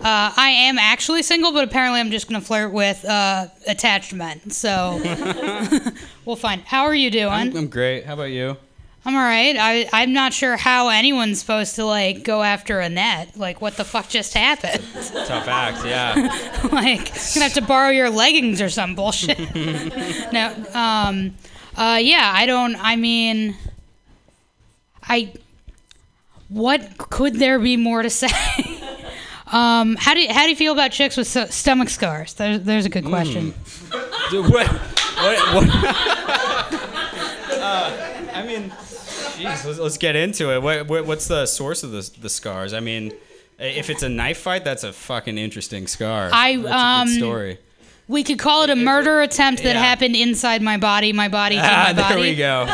Speaker 11: uh, I am actually single, but apparently I'm just going to flirt with uh, attached men. So we'll find. How are you doing?
Speaker 5: I'm, I'm great. How about you?
Speaker 11: I'm all right. I, I'm not sure how anyone's supposed to, like, go after Annette. Like, what the fuck just happened?
Speaker 5: Tough act, yeah.
Speaker 11: like, gonna have to borrow your leggings or some bullshit. no, um, uh, yeah, I don't. I mean, I. What could there be more to say? um, how do you, how do you feel about chicks with st- stomach scars? There's there's a good question.
Speaker 5: Dude, what? What? what? uh, I mean, jeez, let's, let's get into it. What, what, what's the source of the, the scars? I mean, if it's a knife fight, that's a fucking interesting scar.
Speaker 11: I,
Speaker 5: that's a
Speaker 11: um,
Speaker 5: good story.
Speaker 11: We could call it a murder attempt that
Speaker 5: Yeah.
Speaker 11: happened inside my body, my body
Speaker 5: Ah,
Speaker 11: my body.
Speaker 5: there we go.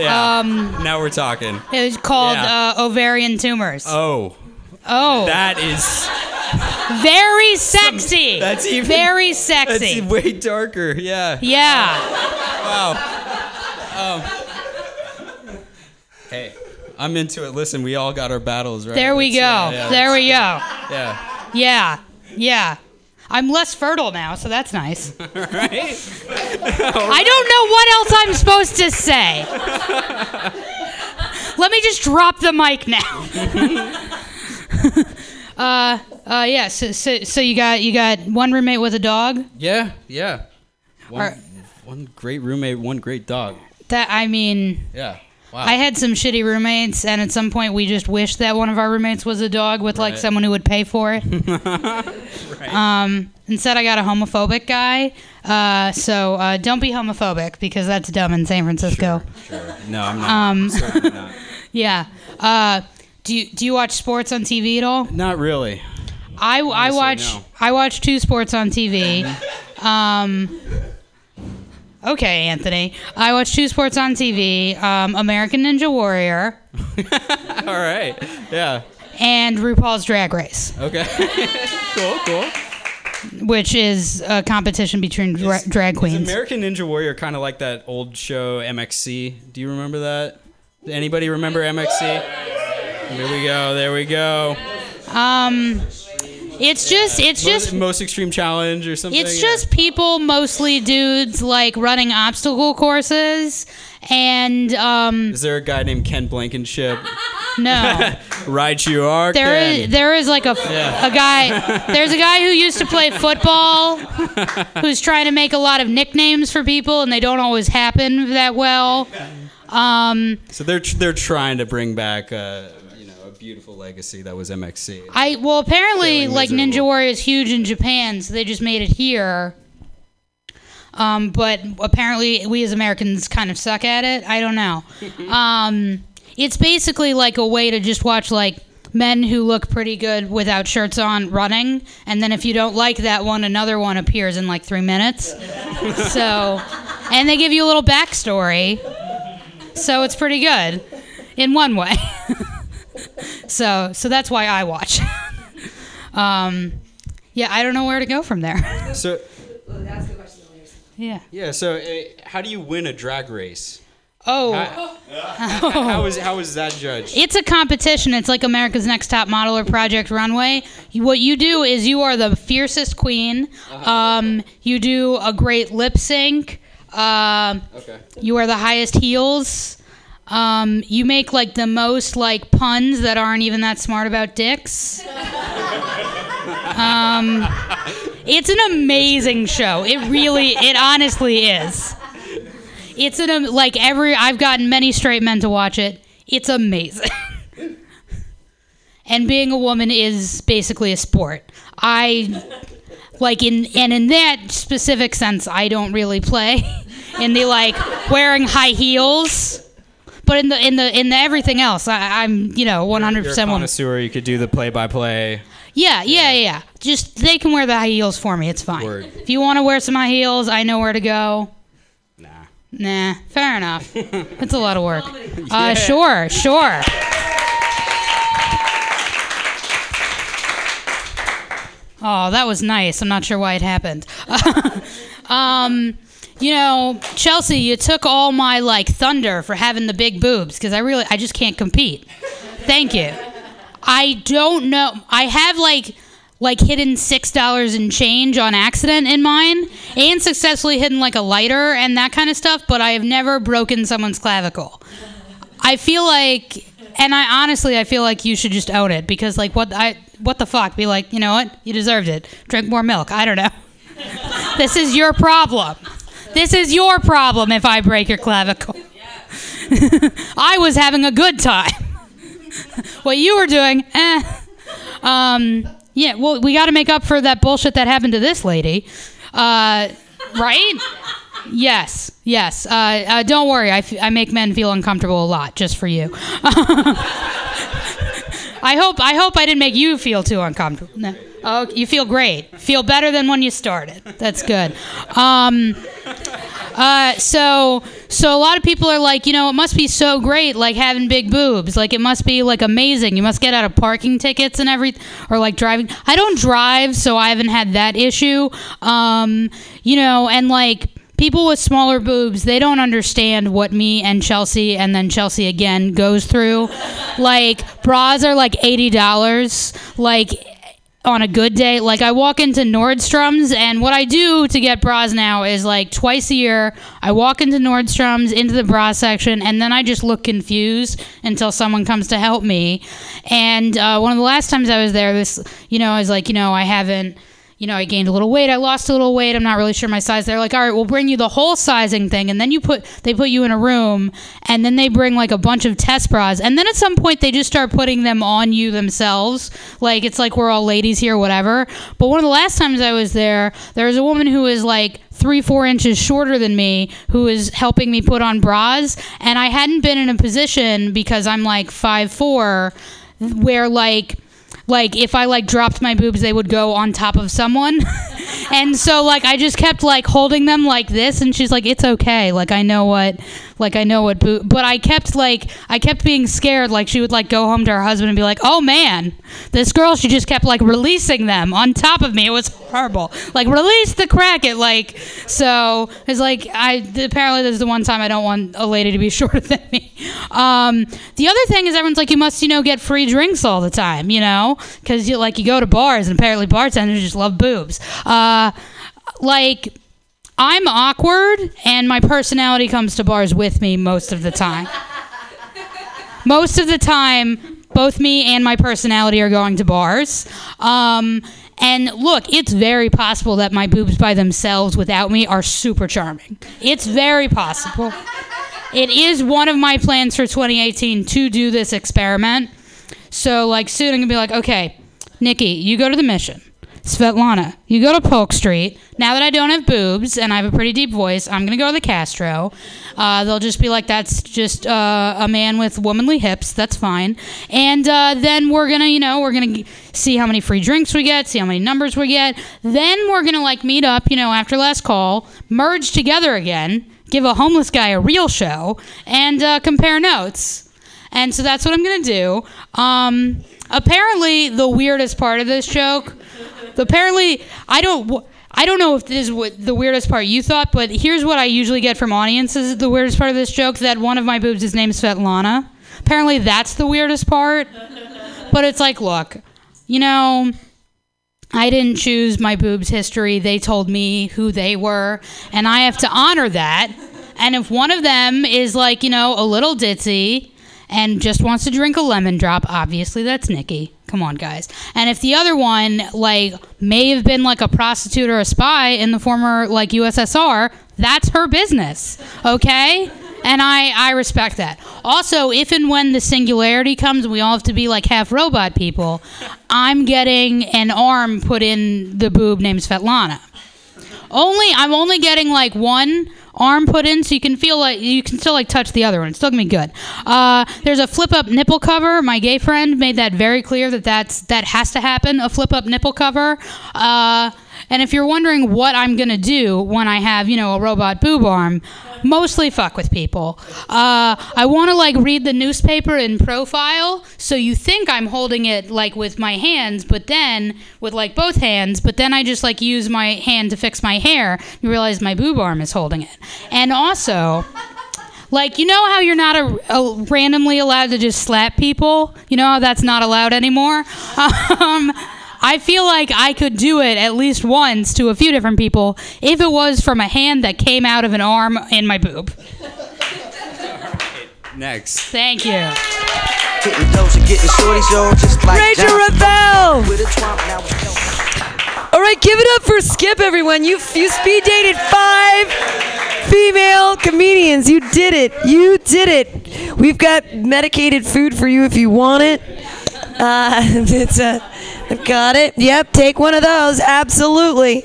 Speaker 5: Yeah.
Speaker 11: Um,
Speaker 5: now we're talking.
Speaker 11: It was called
Speaker 5: Yeah.
Speaker 11: uh, ovarian tumors.
Speaker 5: Oh,
Speaker 11: Oh,
Speaker 5: that is
Speaker 11: very sexy.
Speaker 5: that's even
Speaker 11: very sexy.
Speaker 5: That's way darker. Yeah.
Speaker 11: yeah.
Speaker 5: Wow. Um, hey, I'm into it. Listen, we all got our battles, right?
Speaker 11: There we go.
Speaker 5: That's- yeah, yeah,
Speaker 11: there we go.
Speaker 5: Yeah.
Speaker 11: Yeah. Yeah. I'm less fertile now, so that's nice.
Speaker 5: right?
Speaker 11: I don't know what else I'm supposed to say. Let me just drop the mic now. uh, uh, yeah. So, so, so you got you got one roommate with a dog.
Speaker 5: Yeah, yeah. One,
Speaker 11: Are-
Speaker 5: one great roommate, one great dog.
Speaker 11: That I mean,
Speaker 5: Yeah. Wow.
Speaker 11: I had some shitty roommates, and at some point we just wished that one of our roommates was a dog with like
Speaker 5: Right.
Speaker 11: someone who would pay for it. Um, instead, I got a homophobic guy. Uh, so uh, don't be homophobic because that's dumb in San Francisco.
Speaker 5: Sure. No, I'm not.
Speaker 11: Um,
Speaker 5: Certainly not.
Speaker 11: Yeah. Uh, do you do you watch sports on TV at all?
Speaker 5: Not really.
Speaker 11: I, I
Speaker 5: Honestly,
Speaker 11: watch
Speaker 5: no.
Speaker 11: I watch two sports on TV. Um, okay, Anthony. I watch two sports on TV. Um, American Ninja Warrior
Speaker 5: All right. Yeah.
Speaker 11: and RuPaul's Drag Race,
Speaker 5: Okay. cool. Cool.
Speaker 11: which is a competition between dra- drag
Speaker 5: Is
Speaker 11: queens.
Speaker 5: American Ninja Warrior kind of like that old show MXC? Do you remember that? Anybody remember MXC? There we go. There we go.
Speaker 11: Um, it's just it's
Speaker 5: Most,
Speaker 11: just
Speaker 5: most extreme challenge or something.
Speaker 11: It's just people, mostly dudes, like running obstacle courses, and um,
Speaker 5: Is there a guy named Ken Blankenship?
Speaker 11: no,
Speaker 5: right, you are.
Speaker 11: there
Speaker 5: Ken.
Speaker 11: is there is like a
Speaker 5: Yeah.
Speaker 11: a guy. There's a guy who used to play football, who's trying to make a lot of nicknames for people, and they don't always happen that well. Um,
Speaker 5: So they're tr- they're trying to bring back uh, you know a beautiful legacy that was MXC.
Speaker 11: I well apparently like Ninja. Warrior is huge in Japan, so they just made it here. Um, but apparently we as Americans kind of suck at it. I don't know. um, it's basically like a way to just watch like men who look pretty good without shirts on running, and then if you don't like that one, another one appears in like three minutes. so, and they give you a little backstory. So it's pretty good in one way. so so that's why I watch. um, yeah, I don't know where to go from there.
Speaker 5: So
Speaker 11: yeah.
Speaker 5: yeah, so uh, how do you win a drag race?
Speaker 11: Oh.
Speaker 5: How was how was that judged?
Speaker 11: It's a competition. It's like America's Next Top Model or Project Runway. You- What you do is you are the fiercest queen. Um, you do a great lip sync. Um,
Speaker 5: Okay.
Speaker 11: You wear the highest heels. Um, you make like the most like puns that aren't even that smart about dicks. Um, it's an amazing show. It really, it honestly is. It's an like every I've gotten many straight men to watch it. It's amazing. and being a woman is basically a sport. I like in and in that specific sense, I don't really play in the like wearing high heels. But in the in the in the everything else, I, I'm you know 100
Speaker 5: You're a
Speaker 11: percent
Speaker 5: connoisseur. You could do the play-by-play.
Speaker 11: Yeah, yeah, yeah, yeah. Just they can wear the high heels for me. It's fine.
Speaker 5: Word.
Speaker 11: If you want to wear some high heels, I know where to go. Nah. Nah. Fair enough. it's a lot of work. Uh, sure, sure. Oh, that was nice. I'm not sure why it happened. um, you know, Chelsea, you took all my like thunder for having the big boobs because I really, I just can't compete. Thank you. I don't know. I have like like hidden six dollars in change on accident in mine, and successfully hidden like a lighter and that kind of stuff. But I have never broken someone's clavicle. I feel like, and I honestly, I feel like you should just own it because like what I what the fuck? Be like, you know what? You deserved it. Drink more milk. I don't know. this is your problem. This is your problem if I break your clavicle. I was having a good time. what you were doing, eh. Um, yeah, well, we got to make up for that bullshit that happened to this lady. Uh, right? Yes, yes. Uh, uh, don't worry, I, f- I make men feel uncomfortable a lot just for you. I hope I hope I didn't make you feel too uncomfortable. No. Oh, you feel great. Feel better than when you started. That's good. Um, uh, so so a lot of people are like, you know, it must be so great, like having big boobs. Like it must be like amazing. You must get out of parking tickets and everything, or like driving. I don't drive, so I haven't had that issue. Um, you know, and like people with smaller boobs, they don't understand what me and Chelsea and then Chelsea again goes through. like bras are like eighty dollars. Like on a good day, like I walk into Nordstrom's, and what I do to get bras now is like twice a year, I walk into Nordstrom's into the bra section, and then I just look confused until someone comes to help me. And uh, one of the last times I was there, this, you know, I was like, you know, I haven't you know, I gained a little weight, I lost a little weight, I'm not really sure my size. They're like, all right, we'll bring you the whole sizing thing. And then you put, they put you in a room and then they bring like a bunch of test bras. And then at some point they just start putting them on you themselves. Like, it's like we're all ladies here, whatever. But one of the last times I was there, there was a woman who was like, three, four inches shorter than me who was helping me put on bras. And I hadn't been in a position because I'm like five four where like like if I like dropped my boobs, they would go on top of someone. and so like I just kept like holding them like this, and she's like, "It's okay. Like I know what, like I know what boob." But I kept like I kept being scared. Like she would like go home to her husband and be like, "Oh man, this girl." She just kept like releasing them on top of me. It was horrible. Like release the crack. It like so it's like I apparently this is the one time I don't want a lady to be shorter than me. Um, the other thing is everyone's like, you must you know get free drinks all the time, you know, because you like you go to bars and apparently bartenders just love boobs. Uh, like I'm awkward and my personality comes to bars with me most of the time. most of the time, both me and my personality are going to bars. Um, and look, it's very possible that my boobs by themselves without me are super charming. It's very possible. It is one of my plans for 2018 to do this experiment. So, like, soon I'm gonna be like, okay, Nikki, you go to the mission. Svetlana, you go to Polk Street. Now that I don't have boobs and I have a pretty deep voice, I'm gonna go to the Castro. Uh, they'll just be like, "That's just uh, a man with womanly hips. That's fine." And uh, then we're gonna, you know, we're gonna g- see how many free drinks we get, see how many numbers we get. Then we're gonna like meet up, you know, after last call, merge together again, give a homeless guy a real show, and uh, compare notes. And so that's what I'm gonna do. Um, apparently, the weirdest part of this joke, apparently, I don't. I don't know if this is what the weirdest part you thought, but here's what I usually get from audiences. The weirdest part of this joke that one of my boobs is named Svetlana. Apparently, that's the weirdest part. But it's like, look, you know, I didn't choose my boobs' history. They told me who they were, and I have to honor that. And if one of them is like, you know, a little ditzy and just wants to drink a lemon drop, obviously that's Nikki. Come on, guys. And if the other one, like, may have been like a prostitute or a spy in the former, like, USSR, that's her business, okay? And I, I respect that. Also, if and when the singularity comes, we all have to be like half robot people. I'm getting an arm put in the boob named Svetlana. Only I'm only getting like one arm put in, so you can feel like you can still like touch the other one. It's still gonna be good. Uh, there's a flip up nipple cover. My gay friend made that very clear that that's that has to happen. A flip up nipple cover. Uh, and if you're wondering what I'm gonna do when I have you know a robot boob arm, mostly fuck with people. Uh, I want to like read the newspaper in profile, so you think I'm holding it like with my hands, but then with like both hands, but then I just like use my hand to fix my hair. You realize my boob arm is holding it, and also. Like you know how you're not a, a randomly allowed to just slap people. You know how that's not allowed anymore. Um, I feel like I could do it at least once to a few different people if it was from a hand that came out of an arm in my boob.
Speaker 5: Next.
Speaker 11: Thank you.
Speaker 3: Getting close and getting shorty show just like
Speaker 2: Rachel Ravel!
Speaker 3: With a twomp, now it's
Speaker 2: All right, give it up for Skip, everyone. You you speed dated five female comedians. You did it. You did it. We've got medicated food for you if you want it. Uh, it's uh, I've got it. Yep, take one of those. Absolutely.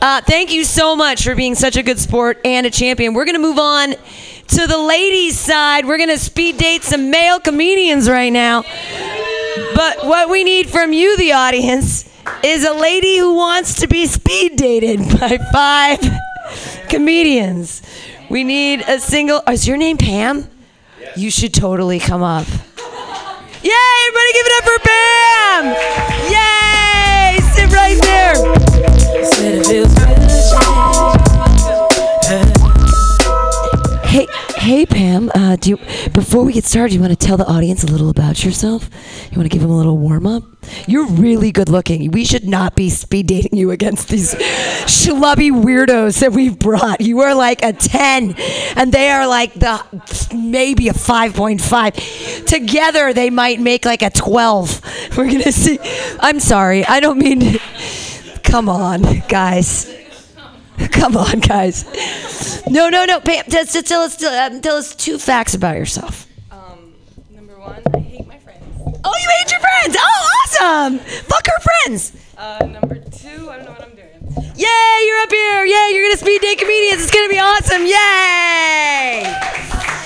Speaker 2: Uh, thank you so much for being such a good sport and a champion. We're gonna move on to the ladies' side. We're gonna speed date some male comedians right now. But what we need from you, the audience, is a lady who wants to be speed dated by five comedians. We need a single. Is your name Pam? You should totally come up. Yay! Everybody give it up for Pam! Yay! Sit right there. Hey, Pam. Uh, do you, before we get started, do you want to tell the audience a little about yourself? You want to give them a little warm up? You're really good looking. We should not be speed dating you against these schlubby weirdos that we've brought. You are like a 10, and they are like the maybe a 5.5. Together, they might make like a 12. We're gonna see. I'm sorry. I don't mean. To, come on, guys. Come on, guys. No, no, no. Pam, just, just tell us, um, tell us two facts about yourself.
Speaker 12: Um, number one, I hate my friends.
Speaker 2: Oh, you hate your friends. Oh, awesome. Fuck her friends.
Speaker 12: Uh, number two, I don't know what I'm doing.
Speaker 2: Yay, you're up here. Yay, you're going to speed date comedians. It's going to be awesome. Yay.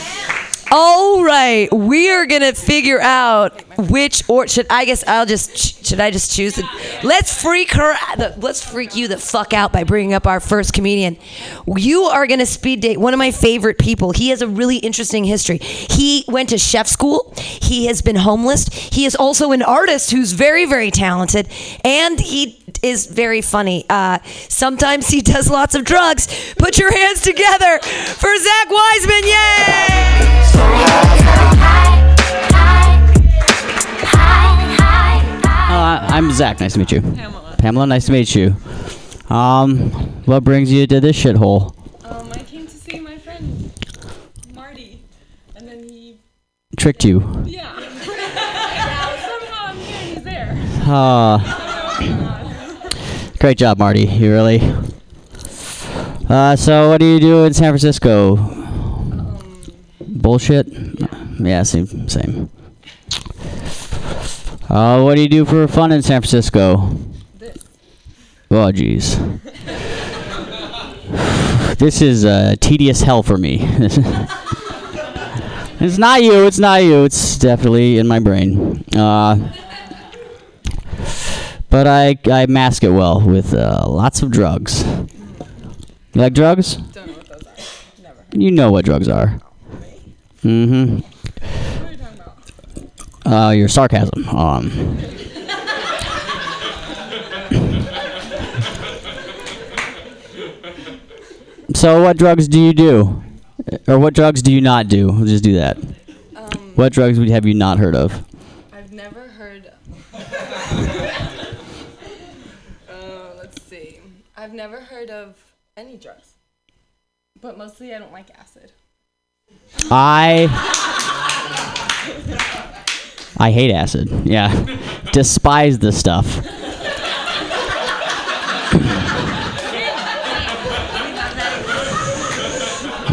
Speaker 2: All right, we are gonna figure out which or should I guess I'll just should I just choose the let's freak her let's freak you the fuck out by bringing up our first comedian. You are gonna speed date one of my favorite people. He has a really interesting history. He went to chef school. He has been homeless. He is also an artist who's very very talented, and he is very funny. Uh, sometimes he does lots of drugs. Put your hands together for Zach Wiseman. Yay!
Speaker 13: Uh, I'm Zach. Nice to meet you. Pamela. nice to meet you. Um, what brings you to this shithole?
Speaker 12: Um, I came to see my friend Marty, and then he.
Speaker 13: Tricked you.
Speaker 12: Yeah. Somehow I'm here and he's there.
Speaker 13: Uh, great job, Marty. You really. Uh, so what do you do in San Francisco? Bullshit. Yeah, same, same. Uh, what do you do for fun in San Francisco? Oh, jeez. this is uh, tedious hell for me. it's not you. It's not you. It's definitely in my brain. Uh, but I I mask it well with uh, lots of drugs. You like drugs?
Speaker 12: Don't know what those are. Never.
Speaker 13: You know what drugs are. Mm-hmm.
Speaker 12: What are you talking about?
Speaker 13: Uh, your sarcasm. Um. So, what drugs do you do, or what drugs do you not do? We'll just do that. what drugs would have you not heard of?
Speaker 12: I've never heard. uh, let's see. I've never heard of any drugs, but mostly I don't like acid.
Speaker 13: I I hate acid. Yeah, despise the stuff.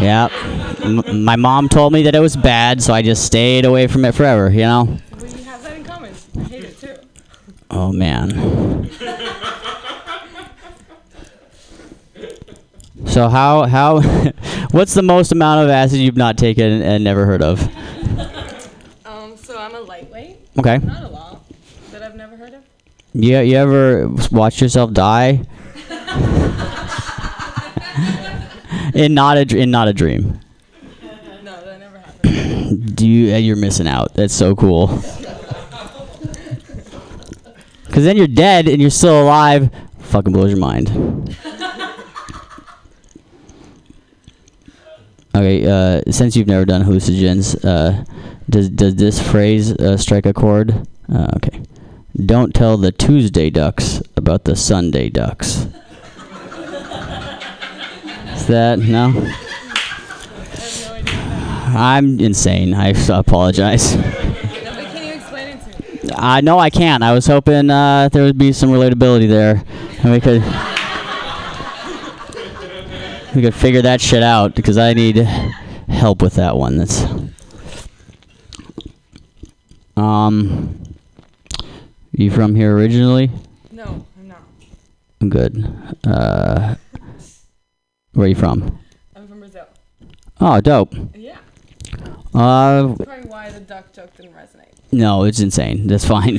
Speaker 13: yeah. M- my mom told me that it was bad, so I just stayed away from it forever. You know.
Speaker 12: We have that in common. I hate it too.
Speaker 13: Oh man. So how how what's the most amount of acid you've not taken and never heard of?
Speaker 12: Um, so I'm a lightweight.
Speaker 13: Okay.
Speaker 12: Not a lot that I've never heard of.
Speaker 13: You you ever watch yourself die? in not a in not a dream.
Speaker 12: No, that never happened.
Speaker 13: Do you? You're missing out. That's so cool. Cause then you're dead and you're still alive. Fucking blows your mind. Okay, uh, since you've never done hallucinogens, uh, does does this phrase uh, strike a chord? Uh, okay. Don't tell the Tuesday ducks about the Sunday ducks. Is that no? I'm insane. I apologize.
Speaker 12: No, can you explain it to me?
Speaker 13: I know I can't. I was hoping uh, there would be some relatability there, and we could we could figure that shit out because I need help with that one. That's um. You from here originally?
Speaker 12: No, I'm not.
Speaker 13: I'm good. Uh, where are you from?
Speaker 12: I'm from Brazil.
Speaker 13: Oh, dope.
Speaker 12: Yeah.
Speaker 13: Uh,
Speaker 12: That's probably why the duck joke didn't resonate.
Speaker 13: no, it's insane. That's fine.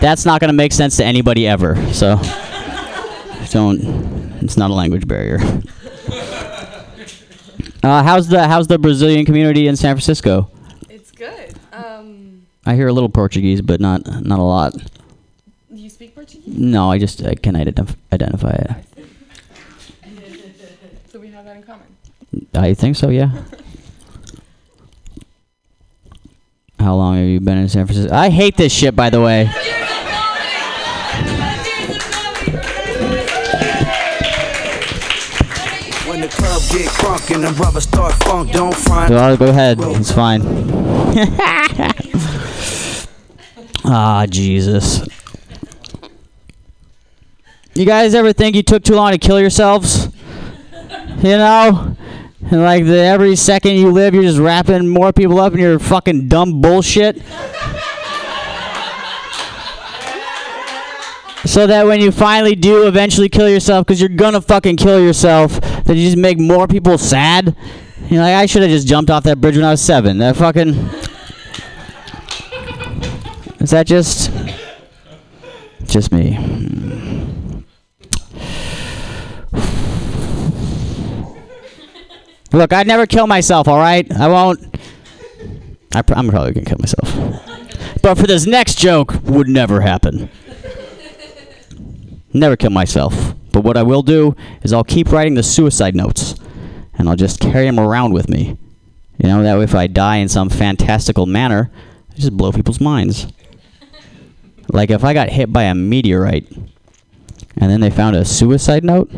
Speaker 13: That's not gonna make sense to anybody ever. So don't. It's not a language barrier. Uh, how's the How's the Brazilian community in San Francisco?
Speaker 12: It's good. Um,
Speaker 13: I hear a little Portuguese, but not not a lot.
Speaker 12: Do you speak Portuguese?
Speaker 13: No, I just I can identif- identify it.
Speaker 12: So we have that in common.
Speaker 13: I think so. Yeah. How long have you been in San Francisco? I hate this shit, by the way.
Speaker 3: The club get crunk and the start funk, don't front.
Speaker 13: Well, go ahead. It's fine. ah, Jesus. You guys ever think you took too long to kill yourselves? You know? And like the, every second you live, you're just wrapping more people up in your fucking dumb bullshit. so that when you finally do eventually kill yourself, because you're gonna fucking kill yourself, that you just make more people sad. You're like, I should have just jumped off that bridge when I was seven. That fucking. Is that just. Just me? Look, I'd never kill myself, alright? I won't. I I'm probably gonna kill myself. But for this next joke, would never happen. Never kill myself. But what I will do is I'll keep writing the suicide notes, and I'll just carry them around with me. You know, that way if I die in some fantastical manner, I just blow people's minds. Like if I got hit by a meteorite, and then they found a suicide note.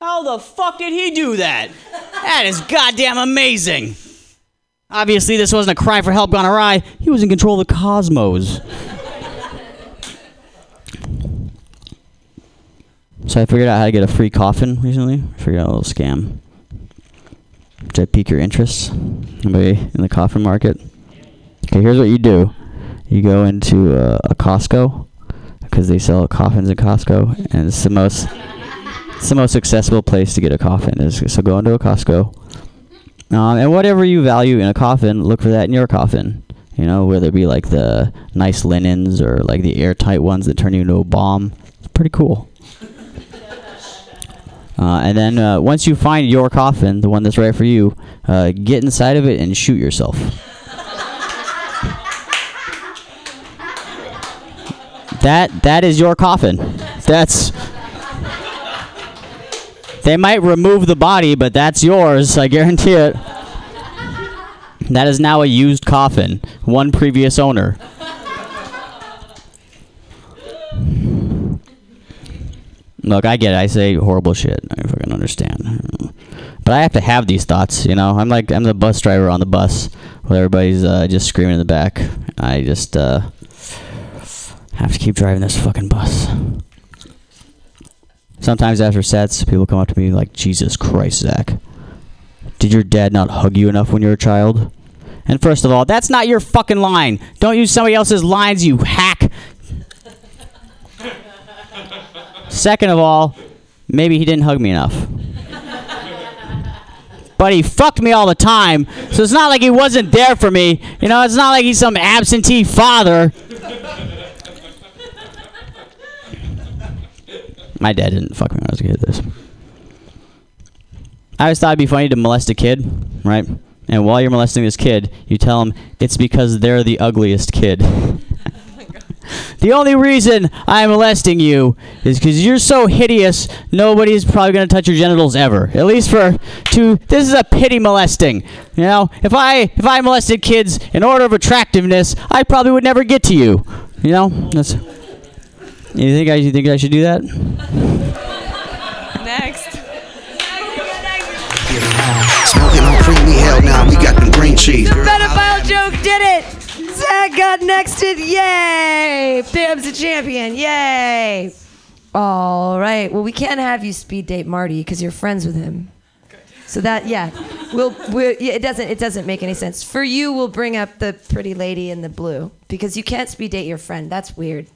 Speaker 13: How the fuck did he do that? That is goddamn amazing. Obviously, this wasn't a cry for help gone awry. He was in control of the cosmos. so I figured out how to get a free coffin recently. I figured out a little scam. Did I pique your interest? Anybody in the coffin market? Okay, here's what you do. You go into uh, a Costco because they sell coffins at Costco, and it's the most it's the most accessible place to get a coffin. Is so go into a Costco, um, and whatever you value in a coffin, look for that in your coffin. You know, whether it be like the nice linens or like the airtight ones that turn you into a bomb. It's pretty cool. Uh, and then uh, once you find your coffin, the one that's right for you, uh, get inside of it and shoot yourself. That that is your coffin. That's They might remove the body, but that's yours, I guarantee it. That is now a used coffin. One previous owner. Look, I get it. I say horrible shit. I fucking understand. But I have to have these thoughts, you know? I'm like, I'm the bus driver on the bus where everybody's uh, just screaming in the back. I just uh, have to keep driving this fucking bus. Sometimes after sets, people come up to me like, Jesus Christ, Zach. Did your dad not hug you enough when you were a child? And first of all, that's not your fucking line. Don't use somebody else's lines, you hack. Second of all, maybe he didn't hug me enough. But he fucked me all the time, so it's not like he wasn't there for me. You know, it's not like he's some absentee father. My dad didn't fuck me when I was a kid. This. I always thought it'd be funny to molest a kid, right? And while you're molesting this kid, you tell him it's because they're the ugliest kid. the only reason I'm molesting you is because you're so hideous, nobody's probably going to touch your genitals ever. At least for two. This is a pity molesting. You know, if I if I molested kids in order of attractiveness, I probably would never get to you. You know, that's. You think I you think I should do that?
Speaker 7: Next.
Speaker 3: Smoking on creamy hell now, we got them green cheese.
Speaker 2: The pedophile joke did it. Zach got nexted. Yay! Pam's a champion. Yay! All right. Well, we can't have you speed date Marty because you're friends with him. So that yeah, we'll, we'll yeah, it doesn't it doesn't make any sense. For you, we'll bring up the pretty lady in the blue because you can't speed date your friend. That's weird.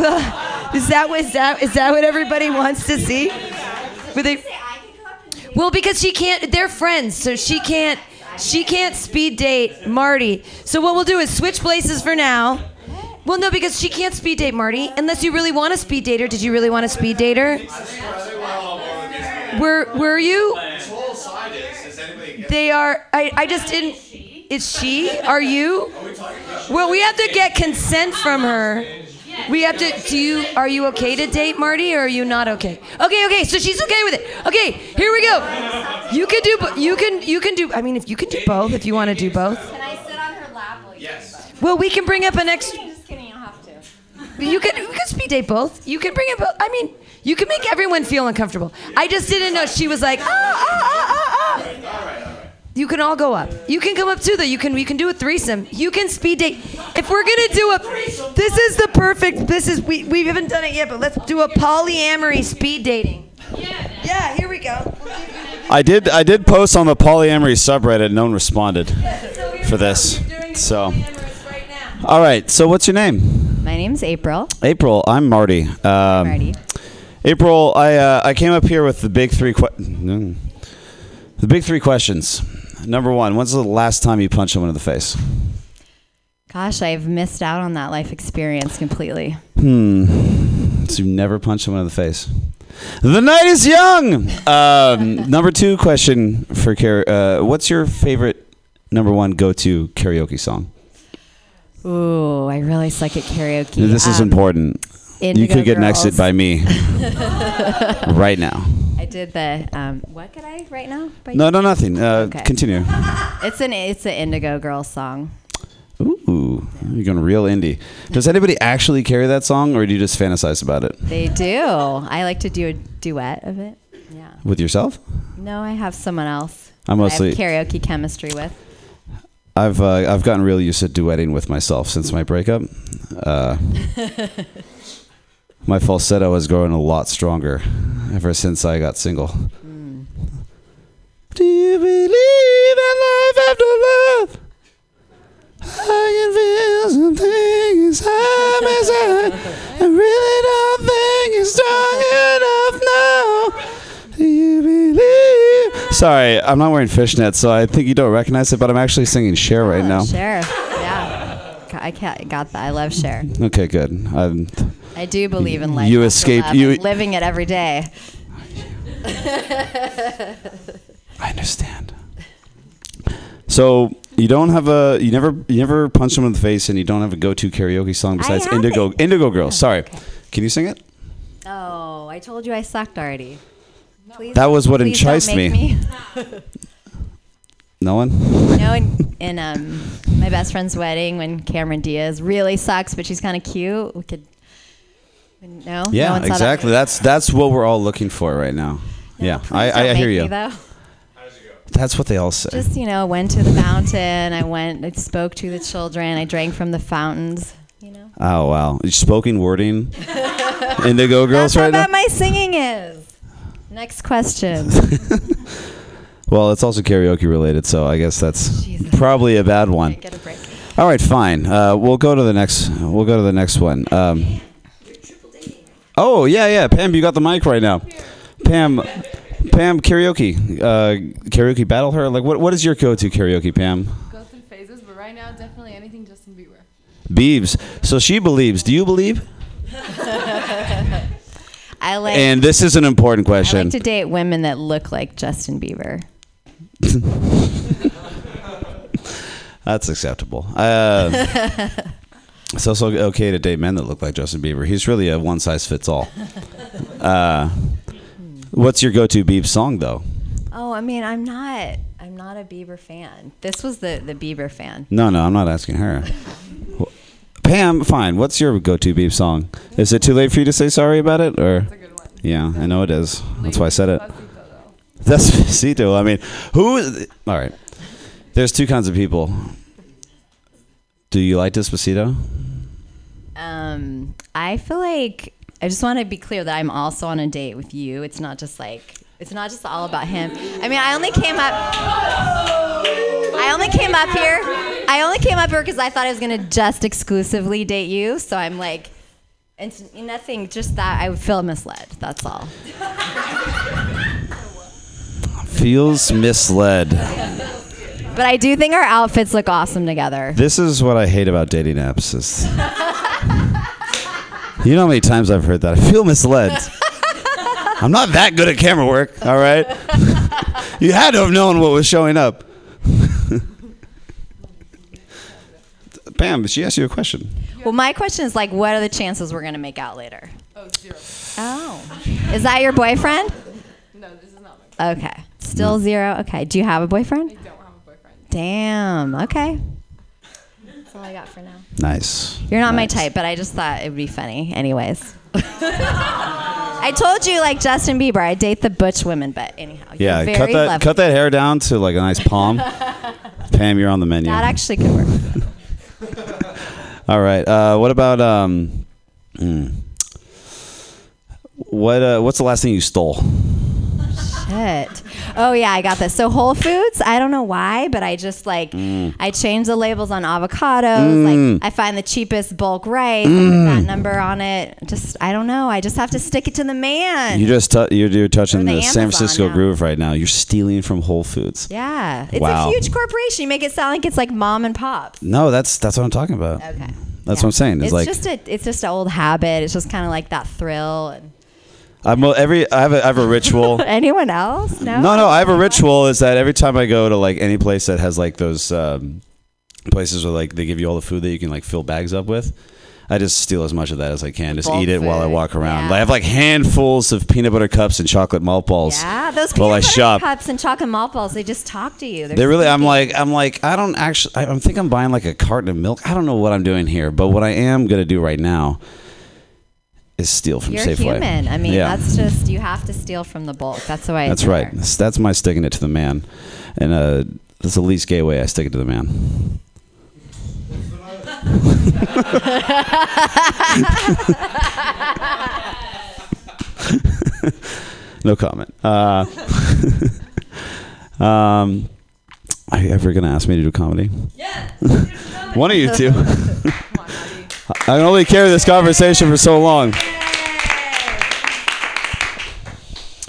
Speaker 2: is that what is that is that what everybody wants to see? Were they- well, because she can't. They're friends, so she can't. She can't speed date Marty. So what we'll do is switch places for now. Well, no, because she can't speed date Marty unless you really want to speed date her. Did you really want to speed date her? Were Were you? They are. I I just didn't. Is she? Are you? Well, we have to get consent from her. We have to. Do you? Are you okay to date Marty, or are you not okay? Okay, okay. So she's okay with it. Okay, here we go. You can do. You can. You can do. I mean, if you can do both, if you want to do both.
Speaker 14: Can I sit on her lap while you yes.
Speaker 2: Well, we can bring up an extra.
Speaker 14: Just kidding, you don't have to.
Speaker 2: You can. You can speed date both. You can bring it both. I mean, you can make everyone feel uncomfortable. I just didn't know she was like ah ah ah ah ah. You can all go up. You can come up too, though. You can. You can do a threesome. You can speed date. If we're gonna do a, this is the perfect. This is we we haven't done it yet, but let's do a polyamory speed dating. Yeah. Yeah. Here we go.
Speaker 15: I did I did post on the polyamory subreddit. No one responded for this. So, all right. So, what's your name?
Speaker 16: My name's April.
Speaker 15: April. I'm Marty. Um,
Speaker 16: Marty.
Speaker 15: April. I uh, I came up here with the big three. Que- mm. the big three questions. Number one. When's the last time you punched someone in the face?
Speaker 16: Gosh, I've missed out on that life experience completely.
Speaker 15: Hmm. So you never punched someone in the face. The night is young. Um, number two question for Car- uh, What's your favorite number one go-to karaoke song?
Speaker 16: Ooh, I really suck at karaoke.
Speaker 15: This is
Speaker 16: Um,
Speaker 15: important. You could get
Speaker 16: Girls.
Speaker 15: nexted by me right now.
Speaker 16: I did the. Um, what could I right now?
Speaker 15: No, no, nothing. Uh,
Speaker 16: Okay.
Speaker 15: Continue.
Speaker 16: It's an it's an Indigo Girls song.
Speaker 15: Ooh, you're going real indie. Does anybody actually carry that song, or do you just fantasize about it
Speaker 16: They do. I like to do a duet of it. Yeah.
Speaker 15: with yourself?
Speaker 16: No, I have someone else.
Speaker 15: I mostly-
Speaker 16: I have karaoke chemistry with.
Speaker 15: I've uh, I've gotten really used to duetting with myself since my breakup. Uh, my falsetto has grown a lot stronger ever since I got single. Hmm. Do you believe in life after love? I can feel something inside my side. I really don't think it's strong enough now. Do you believe? Sorry, I'm not wearing fishnets, so I think you don't recognize it, but I'm actually singing Cher right oh, now.
Speaker 16: Cher. Yeah. I can't, got that. I love Cher.
Speaker 15: Okay, good. I'm,
Speaker 16: I do believe in life.
Speaker 15: You
Speaker 16: after
Speaker 15: escaped-
Speaker 16: love.
Speaker 15: you-
Speaker 16: I'm living it every day.
Speaker 15: I understand. So You don't have a you never you never punch someone in the face, and you don't have a go-to karaoke song besides
Speaker 16: have
Speaker 15: Indigo Indigo Girls. Sorry, can you sing it?
Speaker 16: Oh, I told you I sucked already. Please,
Speaker 15: That was what
Speaker 16: please
Speaker 15: enticed
Speaker 16: make
Speaker 15: me. No one.
Speaker 16: You know, in, in um, my best friend's wedding, when Cameron Diaz really sucks, but she's kind of cute, we could. No. no
Speaker 15: Yeah,
Speaker 16: one saw that?
Speaker 15: exactly. That's that's what we're all looking for right now. yeah, I, I, I hear you.
Speaker 16: me, though.
Speaker 15: That's what they all say.
Speaker 16: Just you know, went to the fountain. I went. I spoke to the children. I drank from the fountains. You know.
Speaker 15: oh wow, spoken wording. Indigo Girls
Speaker 16: That's how
Speaker 15: right now.
Speaker 16: bad my singing is. Next question.
Speaker 15: Well, it's also karaoke related, so I guess that's probably a bad one.
Speaker 16: Get a break.
Speaker 15: All right, fine. Uh, we'll go to the next. We'll go to the next one. Um, oh yeah, yeah. Pam, you got the mic right now. Pam, Pam, karaoke, uh, karaoke battle her. Like, what what is your go-to karaoke, Pam?
Speaker 12: Go through phases, but right now, definitely anything Justin Bieber.
Speaker 15: Beebs. So she believes. Do you believe?
Speaker 16: I like.
Speaker 15: And this is an important
Speaker 16: I
Speaker 15: question.
Speaker 16: like to date women that look like Justin Bieber.
Speaker 15: That's acceptable. Uh, it's also okay to date men that look like Justin Bieber. He's really a one size fits all. Uh, what's your go-to Biebs song though?
Speaker 16: Oh, I mean, I'm not. I'm not a Bieber fan. This was the the Bieber fan.
Speaker 15: No, no, I'm not asking her. Pam, fine. What's your go-to Biebs song? Is it too late for you to say sorry about it, or? Yeah, I know it is. That's why I said it. That's Despacito. I mean, who? Is, all right. There's two kinds of people. Do you like Despacito?
Speaker 16: Um, I feel like I just want to be clear that I'm also on a date with you. It's not just like it's not just all about him. I mean, I only came up. I only came up here. I only came up here because I thought I was gonna just exclusively date you. So I'm like, it's nothing. Just that I feel misled. That's all.
Speaker 15: Feels misled.
Speaker 16: But I do think our outfits look awesome together.
Speaker 15: This is what I hate about dating apps. Is you know how many times I've heard that? I feel misled. I'm not that good at camera work. All right. you had to have known what was showing up. Pam, she asked you a question.
Speaker 16: Well, my question is like, what are the chances we're gonna make out later? Oh, zero. Oh, is that your boyfriend?
Speaker 12: No, this is not my boyfriend.
Speaker 16: Okay, still zero. Okay, do you have a boyfriend? I don't have a boyfriend. Damn. Okay. That's all I got for now.
Speaker 15: Nice.
Speaker 16: You're not my type, but I just thought it would be funny, anyways. I told you, like Justin Bieber, I date the butch women, but anyhow, you're
Speaker 15: Yeah,
Speaker 16: very
Speaker 15: cut that
Speaker 16: lovely.
Speaker 15: cut that hair down to like a nice palm. Pam, you're on the menu.
Speaker 16: That actually could work.
Speaker 15: All right. Uh, what about um? mm. what uh, What's the last thing you stole?
Speaker 16: Shit. Oh yeah, I got this. So Whole Foods, I don't know why, but I just like
Speaker 15: Mm.
Speaker 16: I change the labels on avocados.
Speaker 15: Mm.
Speaker 16: Like I find the cheapest bulk rice,
Speaker 15: Mm.
Speaker 16: that number on it. Just I don't know. I just have to stick it to the man.
Speaker 15: You just tu- you're, you're touching
Speaker 16: the
Speaker 15: the, San Francisco
Speaker 16: now.
Speaker 15: groove right now. You're stealing from Whole Foods.
Speaker 16: yeah, it's
Speaker 15: Wow.
Speaker 16: a huge corporation. You make it sound like it's like mom and pop.
Speaker 15: No, that's that's what I'm talking about.
Speaker 16: Okay.
Speaker 15: That's what I'm saying. It's,
Speaker 16: It's
Speaker 15: like
Speaker 16: just a it's just an old habit. It's just kind of like that thrill. And
Speaker 15: I'm every I have a, I have a ritual.
Speaker 16: anyone else? No.
Speaker 15: no, no, I have a ritual. Is that every time I go to like any place that has like those um, places where like they give you all the food that you can like fill bags up with. I just steal as much of that as I can. Just
Speaker 16: Bulk
Speaker 15: eat it while I walk around.
Speaker 16: yeah.
Speaker 15: I have like handfuls of peanut butter cups and chocolate malt balls.
Speaker 16: Yeah, those peanut butter
Speaker 15: shop.
Speaker 16: cups and chocolate malt balls, they just talk to you. They're
Speaker 15: They really. I'm like. I'm like. I don't actually. I, I think I'm buying like a carton of milk. I don't know what I'm doing here, but what I am gonna do right now is steal from
Speaker 16: You're
Speaker 15: Safeway.
Speaker 16: human. I mean,
Speaker 15: yeah,
Speaker 16: that's just you have to steal from the bulk. That's the way.
Speaker 15: that's
Speaker 16: it's
Speaker 15: right. That's, that's my sticking it to the man, and uh, that's the least gay way I stick it to the man. no comment. Uh, um, are you ever gonna ask me to do comedy? Yeah. One of you two. I can only carry this conversation for so long.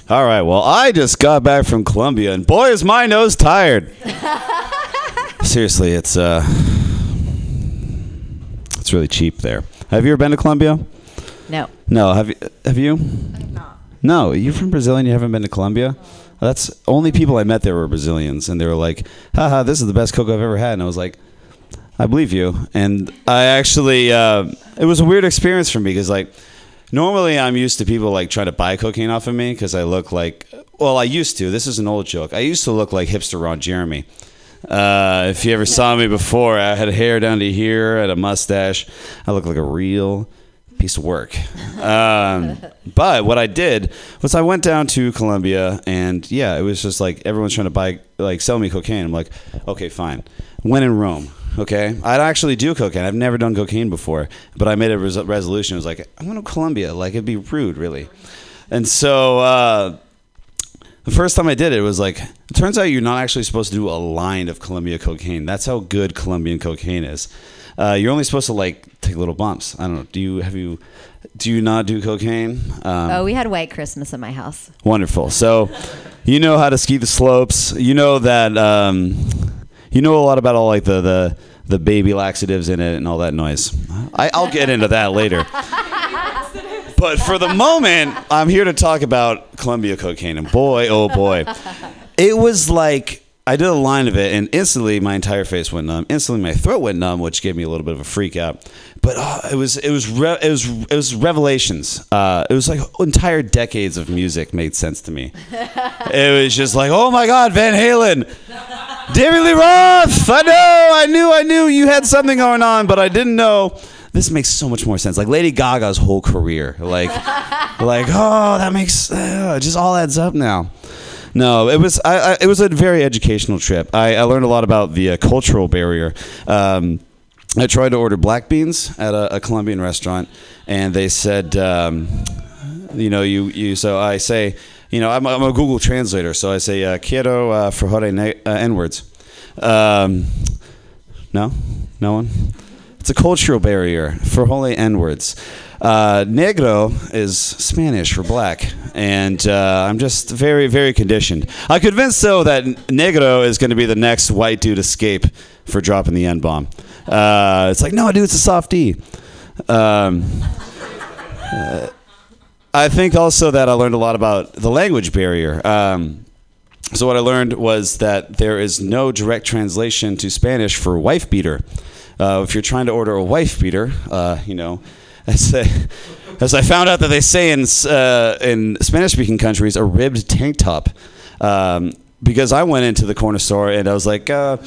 Speaker 15: All right. Well, I just got back from Colombia, and boy, is my nose tired. Seriously, it's uh, it's really cheap there. Have you ever been to Colombia?
Speaker 16: No.
Speaker 15: No. Have you? Have you? Not. No. You're from Brazil and you haven't been to Colombia. That's only people I met there were Brazilians, and they were like, "Haha, this is the best coke I've ever had." And I was like, "I believe you." And I actually, uh, it was a weird experience for me because like, normally I'm used to people like trying to buy cocaine off of me because I look like, well, I used to. This is an old joke. I used to look like hipster Ron Jeremy. Uh, if you ever saw me before, I had hair down to here, I had a mustache. I looked like a real piece of work. Um, but what I did was I went down to Colombia, and yeah, it was just like everyone's trying to buy, like, sell me cocaine. I'm like, okay, fine. When in Rome, okay, I'd actually do cocaine. I've never done cocaine before, but I made a res- resolution. It was like, I'm going to Colombia. Like, it'd be rude, really. And so. Uh, the first time I did it, it was like, it turns out you're not actually supposed to do a line of Colombia cocaine. That's how good Colombian cocaine is. Uh, you're only supposed to like take little bumps. I don't know. Do you have you? Do you not do cocaine? Um,
Speaker 16: oh, we had white Christmas at my house.
Speaker 15: Wonderful. So, you know how to ski the slopes. You know that. Um, you know a lot about all like the the the baby laxatives in it and all that noise. I, I'll get into that later. But for the moment, I'm here to talk about Colombia cocaine. And boy, oh boy, it was like I did a line of it, and instantly my entire face went numb. Instantly my throat went numb, which gave me a little bit of a freak out. But uh, it was it was re- it was it was revelations. Uh, it was like entire decades of music made sense to me. it was just like, oh my God, Van Halen, David Lee Roth. I know, I knew, I knew you had something going on, but I didn't know. This makes so much more sense. Like Lady Gaga's whole career, like, like oh, that makes uh, it just all adds up now. No, it was I, I, it was a very educational trip. I, I learned a lot about the uh, cultural barrier. Um, I tried to order black beans at a, a Colombian restaurant, and they said, um, you know, you, you. So I say, you know, I'm, I'm a Google translator, so I say, uh, quiero uh, frijole uh, n words. Um, no, no one. It's a cultural barrier holy n words. Uh, negro is Spanish for black, and uh, I'm just very, very conditioned. I'm convinced, though, that negro is going to be the next white dude escape for dropping the N bomb. Uh, it's like, no, dude, it's a soft D. Um, uh, I think also that I learned a lot about the language barrier. Um, so what I learned was that there is no direct translation to Spanish for wife beater. Uh, if you're trying to order a wife beater, uh, you know, as, I- as I found out that they say in uh, in Spanish-speaking countries, a ribbed tank top. Um, because I went into the corner store and I was like, uh,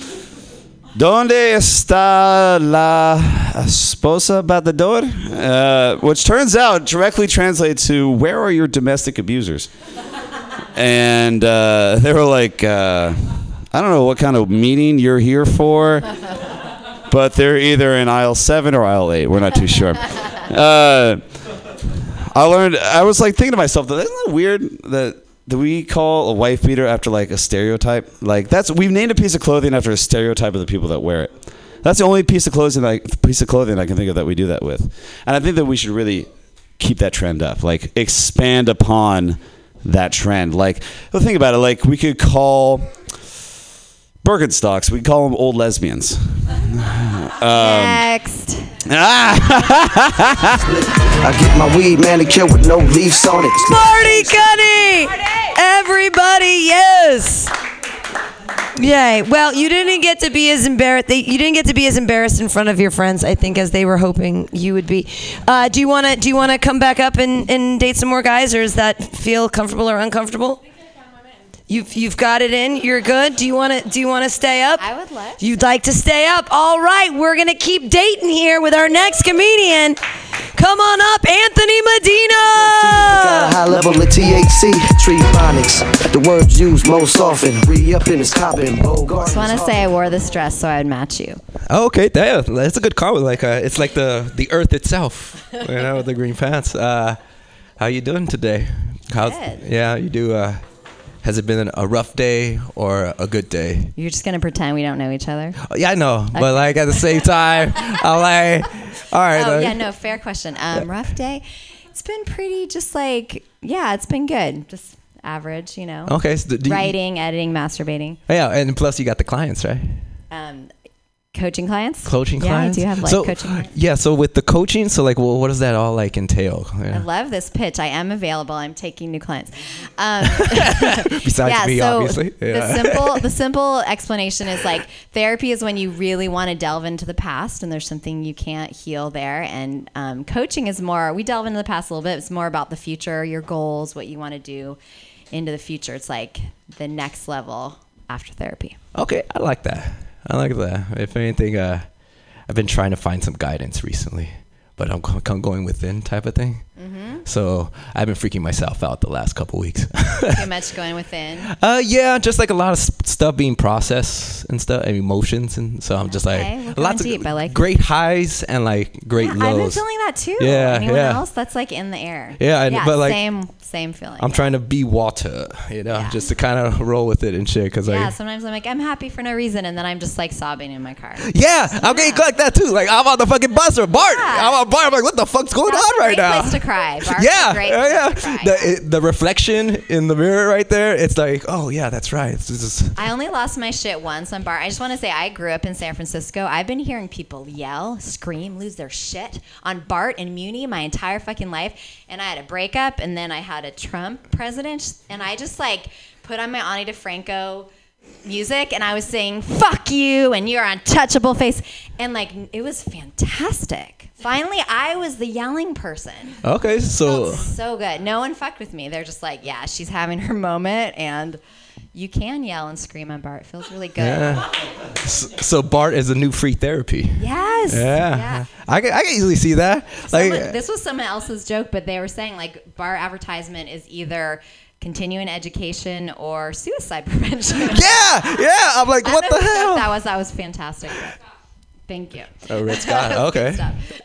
Speaker 15: "Donde está la esposa batedor?" Uh, which turns out directly translates to "Where are your domestic abusers?" and uh, they were like, uh, "I don't know what kind of meeting you're here for." but they're either in aisle seven or aisle eight. We're not too sure. Uh, I learned. I was like thinking to myself, that isn't that weird that that we call a wife beater after like a stereotype? Like that's we've named a piece of clothing after a stereotype of the people that wear it. That's the only piece of clothing like piece of clothing I can think of that we do that with, and I think that we should really keep that trend up. Like expand upon that trend. Like well, think about it. Like we could call. Birkenstocks, we call them old lesbians. Um,
Speaker 16: Next.
Speaker 3: I get my weed manicure with no leaves on it.
Speaker 2: Marty Cuddy! Everybody, yes! Yay. Well, you didn't get to be as embarrassed. You didn't get to be as embarrassed in front of your friends, I think, as they were hoping you would be. Uh, do you want to? Do you want to come back up and, and date some more guys, or does that feel comfortable or uncomfortable? You've you've got it in. You're good. Do you want to? Do you want to stay up? I
Speaker 16: would like.
Speaker 2: You'd like to stay up. All right. We're gonna keep dating here with our next comedian. Come on up, Anthony Medina.
Speaker 3: Got a high level of THC, tree phonics. The words used most often. Re up in his copping, Bogart.
Speaker 16: Just want to say I wore this dress so I would match you.
Speaker 17: Oh, okay, yeah, that's a good comment. Like, uh, it's like the the earth itself, you know, with the green pants. Uh, how you doing today? How's,
Speaker 16: Good.
Speaker 17: Yeah, you do. Uh, has it been a rough day or a good day?
Speaker 16: You're just gonna pretend we don't know each other.
Speaker 17: Oh, yeah, I know, but like at the same time, I'm like, all right.
Speaker 16: Oh
Speaker 17: like-
Speaker 16: yeah, no, fair question. Um, rough day. It's been pretty, just like yeah, it's been good. Just average, you know.
Speaker 17: Okay, so do you-
Speaker 16: Writing, editing, masturbating.
Speaker 17: Yeah, and plus you got the clients, right?
Speaker 16: Um, Coaching clients.
Speaker 17: Coaching
Speaker 16: yeah,
Speaker 17: clients.
Speaker 16: I do have life
Speaker 17: so,
Speaker 16: coaching. clients.
Speaker 17: Yeah. So with the coaching, so like, well, what does that all like entail?
Speaker 16: I love this pitch. I am available. I'm taking new clients. Um,
Speaker 17: Besides me,
Speaker 16: so
Speaker 17: obviously.
Speaker 16: The simple, the simple explanation is like therapy is when you really want to delve into the past and there's something you can't heal there. And um, coaching is more. We delve into the past a little bit. It's more about the future, your goals, what you want to do into the future. It's like the next level after therapy.
Speaker 17: Okay, I like that. I like that. If anything, uh, I've been trying to find some guidance recently, but I'm, I'm going within type of thing.
Speaker 16: Mhm.
Speaker 17: So I've been freaking myself out the last couple weeks.
Speaker 16: Too much going within.
Speaker 17: Uh, yeah, just like a lot of stuff being processed and stuff, and emotions, and so I'm just
Speaker 16: Okay,
Speaker 17: like lots
Speaker 16: deep.
Speaker 17: of
Speaker 16: I like
Speaker 17: great highs and like great lows.
Speaker 16: I've been feeling that too.
Speaker 17: Yeah,
Speaker 16: Anyone
Speaker 17: yeah.
Speaker 16: else? That's like in the air.
Speaker 17: Yeah, I- but, like,
Speaker 16: same same feeling.
Speaker 17: I'm trying to be water, you know, just to kind of roll with it and shit. Cause
Speaker 16: yeah,
Speaker 17: like,
Speaker 16: sometimes I'm like I'm happy for no reason, and then I'm just like sobbing in my car.
Speaker 17: yeah, I'm getting like that too. Like I'm on the fucking bus or Bart. I'm on Bart. I'm like, what the fuck's going on right
Speaker 16: Great
Speaker 17: now?
Speaker 16: place to cry. Bar's a
Speaker 17: yeah,
Speaker 16: great
Speaker 17: yeah, yeah. The, it, the reflection in the mirror right there. It's like, oh yeah, that's right. It's just,
Speaker 16: I only lost my shit once on Bart. I just want to say I grew up in San Francisco. I've been hearing people yell, scream, lose their shit on Bart and Muni my entire fucking life. And I had a breakup, and then I had a Trump president, and I just like put on my Ani DiFranco music, and I was saying "fuck you" and "you're untouchable" face, and like it was fantastic. Finally, I was the yelling person.
Speaker 17: okay, so
Speaker 16: So good. No one fucked with me. They're just like, yeah, she's having her moment, and you can yell and scream on Bart. It feels really good.
Speaker 17: yeah. So, Bart is a new free therapy.
Speaker 16: Yes.
Speaker 17: Yeah.
Speaker 16: Yeah.
Speaker 17: I can, I can easily see that. Like,
Speaker 16: Someone- this was someone else's joke, but they were saying like bar advertisement is either continuing education or suicide prevention.
Speaker 17: yeah, yeah. I'm like, what the
Speaker 16: know whose joke
Speaker 17: hell?
Speaker 16: That was that was fantastic. Thank you.
Speaker 17: Oh, Red Scott. Okay.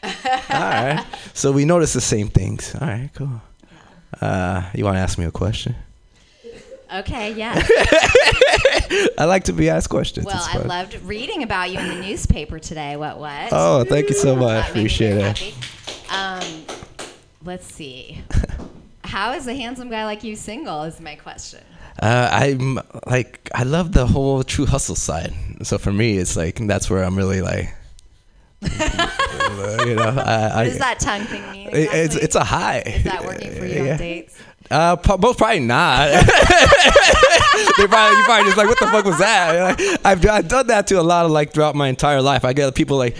Speaker 17: All right. So we notice the same things. All right, cool. Uh, you want to ask me a question?
Speaker 16: Okay, yeah.
Speaker 17: I like to be asked questions.
Speaker 16: Well, I loved reading about you in the newspaper today. What what?
Speaker 17: Oh, thank you so much.
Speaker 16: Me
Speaker 17: Appreciate it.
Speaker 16: Um, let's see. How is a handsome guy like you single? Is my question.
Speaker 17: Uh, I'm like, I love the whole true hustle side. So for me, it's like that's where I'm really like, you know, I, I,
Speaker 16: What does that tongue thing mean?
Speaker 17: it- it's it's a high.
Speaker 16: Is that working for you
Speaker 17: Yeah.
Speaker 16: on dates?
Speaker 17: Uh, both probably not. they probably you probably just like, what the fuck was that? Like, I've, I've done that to a lot of like throughout my entire life. I get people like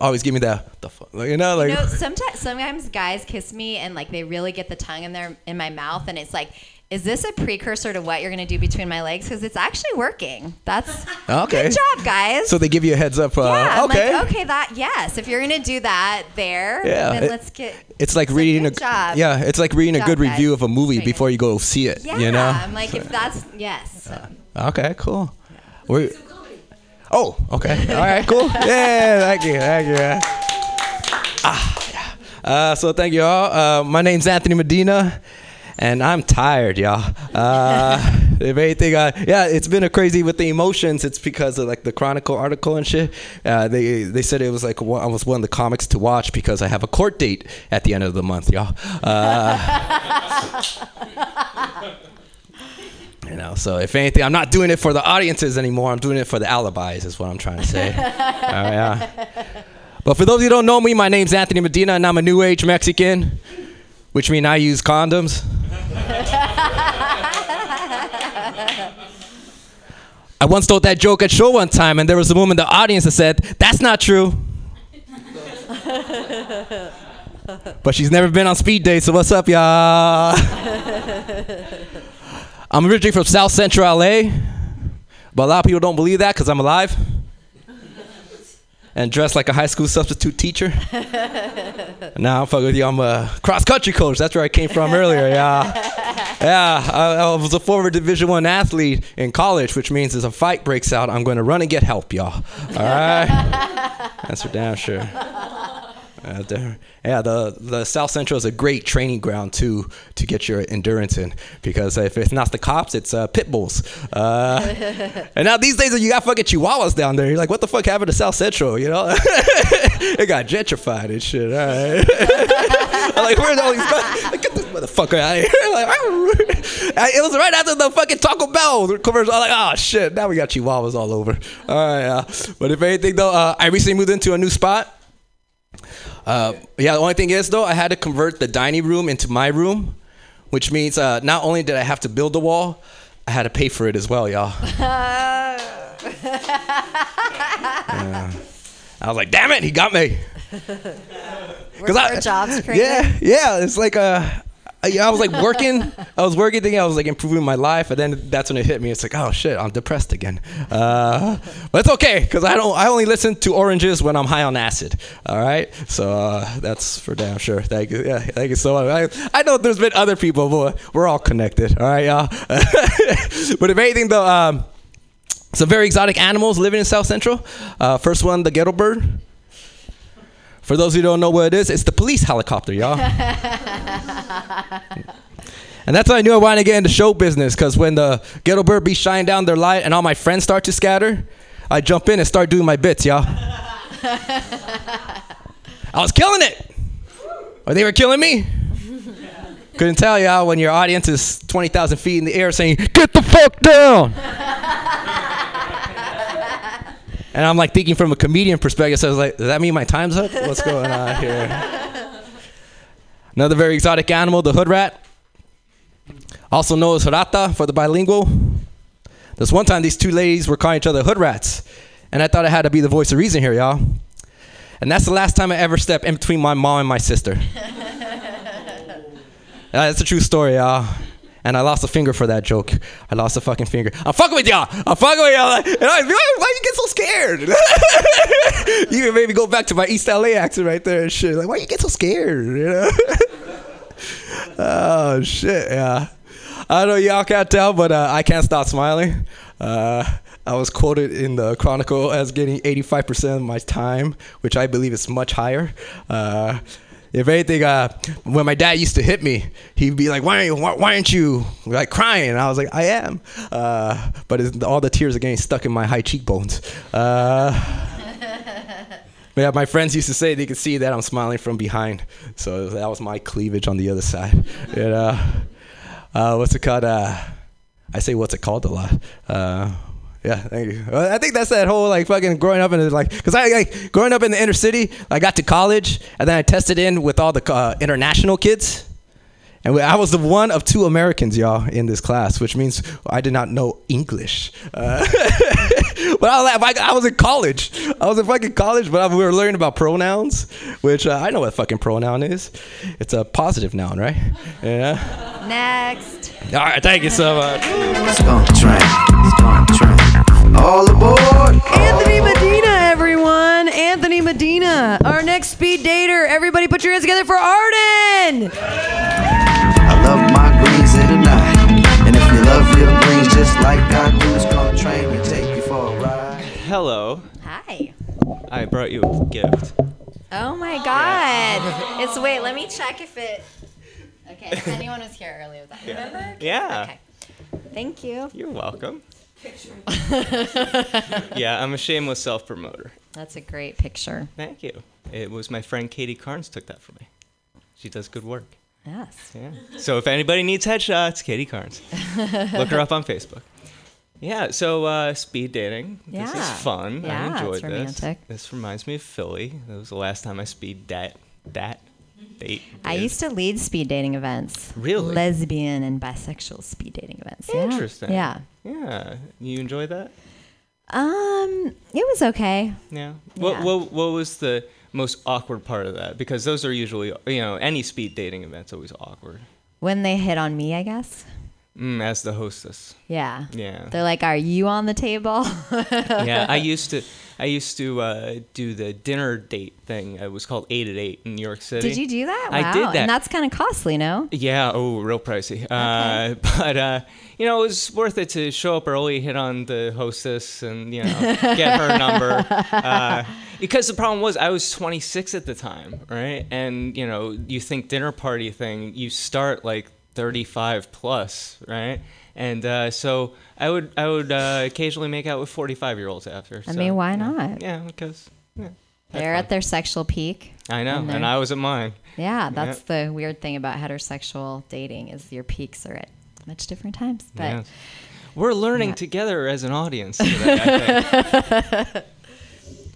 Speaker 17: always give me the the fuck, you know, like
Speaker 16: you know, sometimes sometimes guys kiss me and like they really get the tongue in their in my mouth, and it's like, is this a precursor to what you're gonna do between my legs? Because it's actually working. That's
Speaker 17: okay.
Speaker 16: good job, guys.
Speaker 17: So they give you a heads up. Uh,
Speaker 16: yeah, I'm
Speaker 17: okay.
Speaker 16: like, okay, that yes. If you're gonna do that there,
Speaker 17: Yeah,
Speaker 16: then
Speaker 17: it-
Speaker 16: let's get.
Speaker 17: It's like reading a
Speaker 16: good job.
Speaker 17: yeah. It's like reading
Speaker 16: Good
Speaker 17: a good
Speaker 16: job, guys.
Speaker 17: review of a movie
Speaker 16: Straight
Speaker 17: before you go see it.
Speaker 16: Yeah,
Speaker 17: you know.
Speaker 16: I'm like, if that's yes.
Speaker 17: Okay, cool. We- oh, okay. All right, cool. Yeah, thank you, thank you. Ah, yeah. Uh, so thank you all. Uh, my name's Anthony Medina, and I'm tired, y'all. Uh, if anything, uh, yeah, it's been a crazy with the emotions. It's because of like the Chronicle article and shit. Uh, they they said it was like one, was one of the comics to watch because I have a court date at the end of the month, y'all. Uh, You know, so if anything, I'm not doing it for the audiences anymore. I'm doing it for the alibis, is what I'm trying to say. Uh, yeah. But for those of you who don't know me, my name's Anthony Medina, and I'm a New Age Mexican, which mean I use condoms. I once told that joke at show one time, and there was a woman in the audience that said, "That's not true." But she's never been on speed date, so what's up, y'all? I'm originally from South Central LA, but a lot of people don't believe that because I'm alive and dressed like a high school substitute teacher. Now I'm fucking with you. I'm a cross country coach. That's where I came from earlier. Yeah, yeah. I, I was a former Division One athlete in college, which means if a fight breaks out, I'm going to run and get help, y'all. All right, that's for damn sure. Uh, there- yeah, the the South Central is a great training ground too to get your endurance in because if it's not the cops, it's uh, pit bulls. Uh, and now these days you got fucking chihuahuas down there. You're like, what the fuck happened to South Central? You know, it got gentrified and shit. All right, I'm like, where's all these? Like, get this motherfucker out of here! Like, it was right after the fucking Taco Bell commercial. I'm like, oh shit, now we got chihuahuas all over. All right, uh, but if anything though, uh, I recently moved into a new spot. Uh, yeah, the only thing is though, I had to convert the dining room into my room, which means uh, not only did I have to build the wall, I had to pay for it as well, y'all. Yeah. I was like, damn it, he got me.
Speaker 16: Work
Speaker 17: I-
Speaker 16: jobs.
Speaker 17: Yeah, yeah. It's like uh, I, I was like working. I was working, thinking I was like improving my life, and then that's when it hit me. It's like, oh shit, I'm depressed again. Uh, but it's okay because I don't. I only listen to oranges when I'm high on acid. All right, so uh, that's for damn sure. Thank you. Yeah, thank you so much. I, I know there's been other people, but we're all connected. All right, y'all. but if anything, though. Um, some very exotic animals living in South Central. Uh, first one, the ghetto bird. For those who don't know what it is, it's the police helicopter, y'all. And that's how I knew I wanted to get into show business, because when the ghetto bird be shining down their light and all my friends start to scatter, I jump in and start doing my bits, y'all. I was killing it. Or they were killing me. Couldn't tell y'all when your audience is 20,000 feet in the air saying, Get the fuck down! and I'm like thinking from a comedian perspective, so I was like, Does that mean my time's up? What's going on here? Another very exotic animal, the hood rat. Also known as rata for the bilingual. This one time, these two ladies were calling each other hood rats. And I thought I had to be the voice of reason here, y'all. And that's the last time I ever stepped in between my mom and my sister. Uh, That's a true story, y'all. And I lost a finger for that joke. I lost a fucking finger. I'm fucking with y'all. I'm fucking with y'all. And I was like, why, why you get so scared? you can maybe go back to my East LA accent right there and shit. Like, why you get so scared? You know? oh shit, yeah. I know y'all can't tell, but uh, I can't stop smiling. Uh, I was quoted in the Chronicle as getting 85% of my time, which I believe is much higher. Uh, if anything, uh, when my dad used to hit me, he'd be like, "Why, why, why aren't you like crying?" And I was like, "I am," uh, but all the tears are getting stuck in my high cheekbones. Uh, yeah, my friends used to say they could see that I'm smiling from behind, so that was my cleavage on the other side. You know, uh, what's it called? Uh, I say what's it called a lot. Yeah, thank you. I think that's that whole like fucking growing up in the, like, cause I like growing up in the inner city. I got to college and then I tested in with all the uh, international kids, and we- I was the one of two Americans, y'all, in this class, which means I did not know English. Uh, but I was, like, I was in college. I was in fucking college, but I, we were learning about pronouns, which uh, I know what a fucking pronoun is. It's a positive noun, right? Yeah.
Speaker 16: Next.
Speaker 17: All right, thank you so much.
Speaker 3: All aboard.
Speaker 2: Anthony Medina, everyone. Anthony Medina, our next speed dater. Everybody put your hands together for Arden.
Speaker 3: I love my greens in the night. And if you love your greens just like I do, the skunk train will take you for a ride.
Speaker 18: Hello.
Speaker 16: Hi.
Speaker 18: I brought you a gift.
Speaker 16: Oh my God. It's wait. Let me check if it. Okay. If anyone was here earlier, that
Speaker 18: Yeah.
Speaker 16: remember?
Speaker 18: Yeah.
Speaker 16: Okay. Thank you.
Speaker 18: You're welcome. yeah, I'm a shameless self promoter.
Speaker 16: That's a great picture.
Speaker 18: Thank you. It was my friend Katie Carnes took that for me. She does good work.
Speaker 16: Yes.
Speaker 18: Yeah. So if anybody needs headshots, Katie Carnes. Look her up on Facebook. Yeah, so uh, speed dating. This
Speaker 16: Yeah.
Speaker 18: is fun.
Speaker 16: Yeah,
Speaker 18: I enjoyed
Speaker 16: it's
Speaker 18: this.
Speaker 16: romantic.
Speaker 18: This reminds me of Philly. That was the last time I speed dat dat date.
Speaker 16: I used to lead speed dating events.
Speaker 18: Really?
Speaker 16: Lesbian and bisexual speed dating events.
Speaker 18: Interesting.
Speaker 16: Yeah.
Speaker 18: Yeah. You enjoy that?
Speaker 16: Um, it was okay.
Speaker 18: Yeah. What,
Speaker 16: Yeah.
Speaker 18: what what was the most awkward part of that? Because those are usually you know any speed dating event's always awkward.
Speaker 16: When they hit on me, I guess.
Speaker 18: Mm, as the hostess.
Speaker 16: Yeah.
Speaker 18: Yeah.
Speaker 16: They're like, "Are you on the table?"
Speaker 18: yeah, I used to I used to uh, do the dinner date thing. It was called Eight at Eight in New York City.
Speaker 16: Did you do that? Wow.
Speaker 18: I did that.
Speaker 16: And that's kind of costly, no?
Speaker 18: Yeah, oh, real pricey. Uh, but uh, you know, it was worth it to show up early, hit on the hostess, and you know, get her number. Uh, because the problem was, I was 26 at the time, right? And you know, you think dinner party thing, you start like 35 plus, right? And uh, so I would I would uh, occasionally make out with 45 year olds after.
Speaker 16: I
Speaker 18: so,
Speaker 16: mean, why
Speaker 18: know.
Speaker 16: not?
Speaker 18: Yeah, because yeah,
Speaker 16: They're at their sexual peak.
Speaker 18: I know,
Speaker 16: and
Speaker 18: and, I was at mine.
Speaker 16: Yeah, that's the weird thing about heterosexual dating is your peaks are at much different times. But
Speaker 18: Yeah. We're learning together as an audience today.